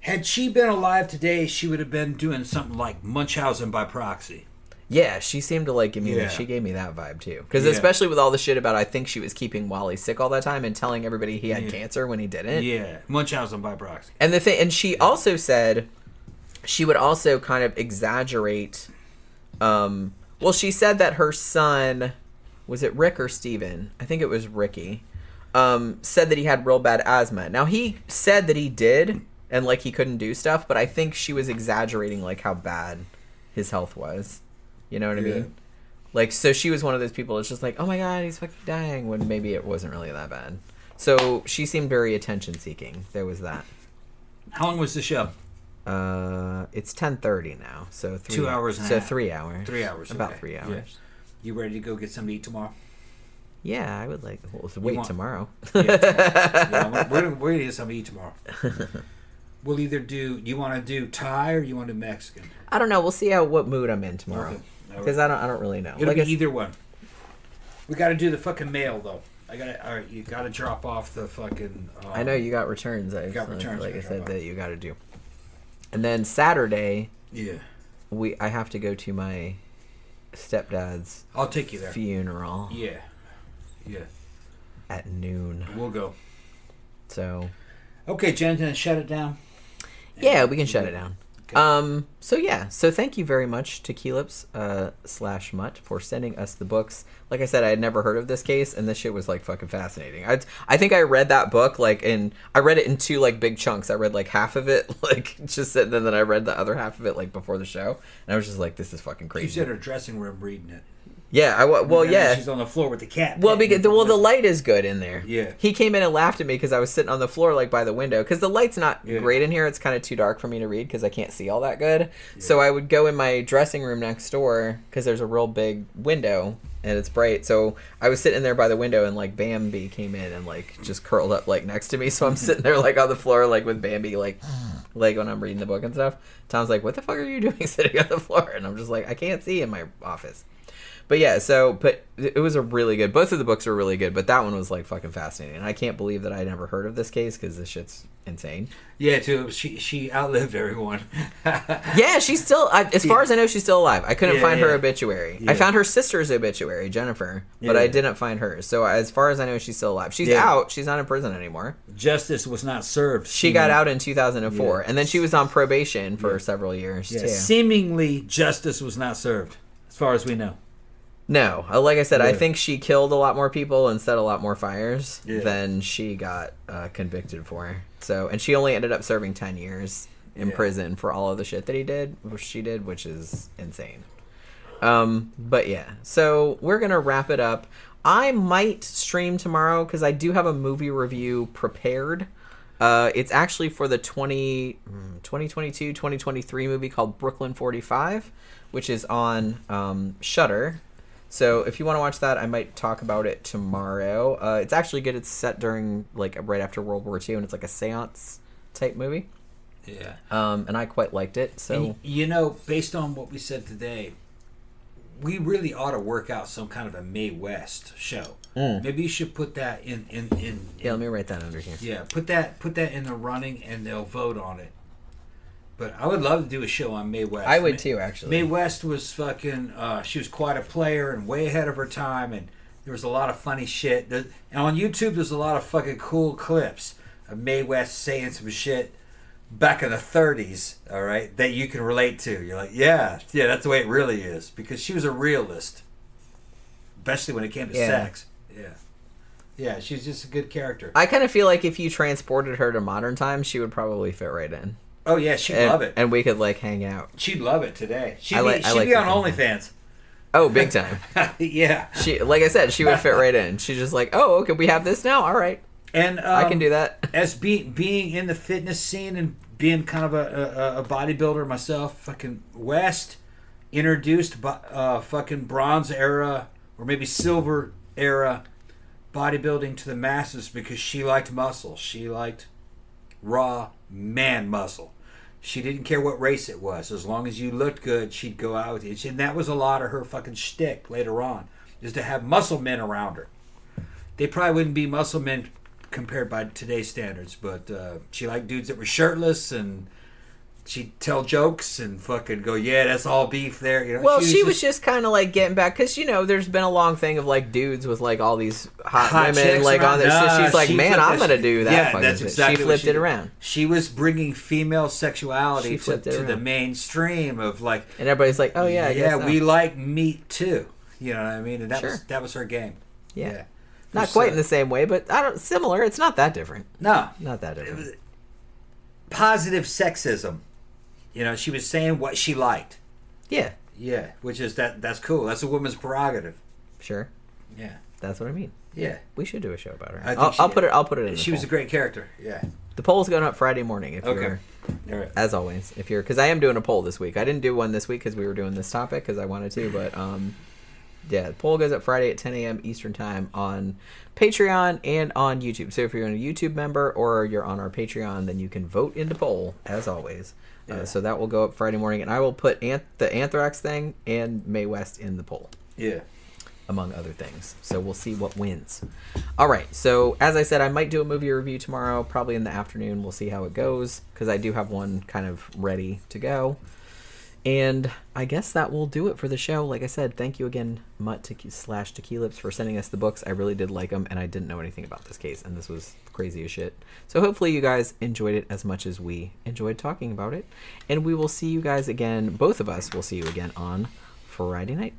Had she been alive today, she would have been doing something like Munchausen by proxy. Yeah, she seemed to like give me. Yeah. She gave me that vibe too. Because Yeah. especially with all the shit about, I think she was keeping Wally sick all that time and telling everybody he had Yeah. cancer when he didn't. Yeah, Munchausen by proxy. And the thing, and she also said she would also kind of exaggerate. Um, well, she said that her son was it Rick or Steven? I think it was Ricky. Um, said that he had real bad asthma. Now he said that he did, and like he couldn't do stuff, but I think she was exaggerating like how bad his health was. You know what I mean? Like, so she was one of those people that's just like, oh my god, he's fucking dying, when maybe it wasn't really that bad. So she seemed very attention seeking. There was that. How long was the show? Uh, it's ten thirty now, so three Two hours So three hours. Three hours. About okay. three Yeah. hours. You ready to go get something to eat tomorrow? Yeah, I would like. Well, wait want- tomorrow. Yeah, yeah, we're, we're, gonna- we're gonna get something to eat tomorrow. We'll either do. You want to do Thai or you want to do Mexican? I don't know. We'll see how what mood I'm in tomorrow Okay. Because I don't. I don't really know. It'll Like be either one. We got to do the fucking mail though. I got to. All right, you got to drop off the fucking. Um, I know you got returns. I got like- returns Like I I said, drop that you got to do. And then Saturday, Yeah, we I have to go to my stepdad's I'll take you there. funeral Yeah, yeah, at noon. we'll go. So Okay, Jen, shut it down. yeah, we can shut it down. Okay. Um. So yeah. So thank you very much to Keelips uh, slash Mutt for sending us the books. Like I said, I had never heard of this case, and this shit was like fucking fascinating. I I think I read that book like in I read it in two like big chunks. I read like half of it like just and then then I read the other half of it like before the show, and I was just like, this is fucking You crazy. said her dressing room reading it. Yeah. I well And yeah. she's on the floor with the cat. Well, because it. well, the light is good in there. Yeah. He came in and laughed at me because I was sitting on the floor like by the window because the light's not Yeah. great in here. It's kind of too dark for me to read because I can't see all that good. So I would go in my dressing room next door because there's a real big window and it's bright. So I was sitting there by the window and like Bambi came in and like just curled up like next to me. So I'm sitting there like on the floor like with Bambi like like when I'm reading the book and stuff. Tom's like, "What the fuck are you doing sitting on the floor?" And I'm just like, "I can't see in my office." But yeah, so but it was a really good. Both of the books were really good, but that one was like fucking fascinating. And I can't believe that I never heard of this case because this shit's insane. Yeah, too. She she outlived everyone. Yeah, she's still. I, as far as I know, she's still alive. I couldn't Yeah, find her obituary. Yeah. I found her sister's obituary, Jennifer, but Yeah. I didn't find hers. So as far as I know, she's still alive. She's Yeah. out. She's not in prison anymore. Justice was not served. She got out in 2004, Yeah. and then she was on probation for several years Yeah, too. seemingly justice was not served, as far as we know. No, uh, like I said, I think she killed a lot more people and set a lot more fires Yeah. than she got uh, convicted for. So, and she only ended up serving ten years in Yeah. prison for all of the shit that he did, which she did, which is insane. Um, but yeah, so we're gonna wrap it up. I might stream tomorrow because I do have a movie review prepared. Uh, it's actually for the 20, 2022 2023 movie called Brooklyn 45, which is on um, Shudder. So if you want to watch that, I might talk about it tomorrow. Uh, it's actually good. It's set during like right after World War II, and it's like a séance type movie. Yeah. Um, and I quite liked it. So And, you know, based on what we said today, we really ought to work out some kind of a Mae West show. Mm. Maybe you should put that in in in. yeah, let me write that under here. Yeah, put that put that in the running, and they'll vote on it. But I would love to do a show on Mae West. I would too, actually. Mae West was fucking. Uh, she was quite a player and way ahead of her time, and there was a lot of funny shit. There- And on YouTube, there's a lot of fucking cool clips of Mae West saying some shit back in the 30s. All right, that you can relate to. You're like, yeah, yeah, that's the way it really is because she was a realist, especially when it came to Yeah. sex. Yeah, yeah, she's just a good character. I kind of feel like if you transported her to modern times, she would probably fit right in. Oh yeah, she'd and, love it. and we could like hang out. She'd love it today. She'd I be, like- I she'd like be on. OnlyFans. Oh, big time. yeah, she, like I said, she would fit right in. She's just like, oh, okay, we have this now. All right, and um, I can do that. as be, being in the fitness scene and being kind of a, a, a bodybuilder myself, fucking West introduced uh, fucking bronze era or maybe silver era bodybuilding to the masses because she liked muscle. She liked raw man muscle. She didn't care what race it was. As long as you looked good, she'd go out with you. And that was a lot of her fucking shtick later on, is to have muscle men around her. They probably wouldn't be muscle men compared by today's standards, but uh, she liked dudes that were shirtless and she'd tell jokes and fucking go, yeah, that's all beef there. You know, Well, she was just kind of like getting back because you know there's been a long thing of like dudes with like all these hot, hot women like on around. there. so she's like, she man, I'm gonna do that. Yeah, that's shit." exactly She flipped she it around, She was bringing female sexuality to, to the mainstream of like, and everybody's like, oh yeah, yeah, we like meat too. You know what I mean? And that was Sure. that was her game. Yeah. not Just, quite uh, in the same way, but I don't similar. It's not that different. No, Not that different. positive sexism. You know, she was saying what she liked. Yeah, Yeah, which is that that's cool. That's a woman's prerogative. sure. Yeah, That's what I mean. yeah. We should do a show about her. I i'll, she- I'll put it. I'll put it in. She was a great character. Yeah. The poll's going up Friday morning. If Okay. you're, right. as always, if you're, because I am doing a poll this week. I didn't do one this week because we were doing this topic because I wanted to, but um, yeah, the poll goes up Friday at 10 a.m. Eastern time on Patreon and on YouTube. So if you're a YouTube member or you're on our Patreon, then you can vote in the poll as always. Yeah. Uh, so that will go up Friday morning, and I will put Anth- the Anthrax thing and Mae West in the poll Yeah. among other things. So we'll see what wins. All right. So as I said, I might do a movie review tomorrow, probably in the afternoon. We'll see how it goes because I do have one kind of ready to go. And I guess that will do it for the show. Like I said, thank you again, Mutt Tequi- slash Tequilips, for sending us the books. I really did like them, and I didn't know anything about this case, and this was crazy as shit. So hopefully you guys enjoyed it as much as we enjoyed talking about it. And we will see you guys again. Both of us will see you again on Friday night.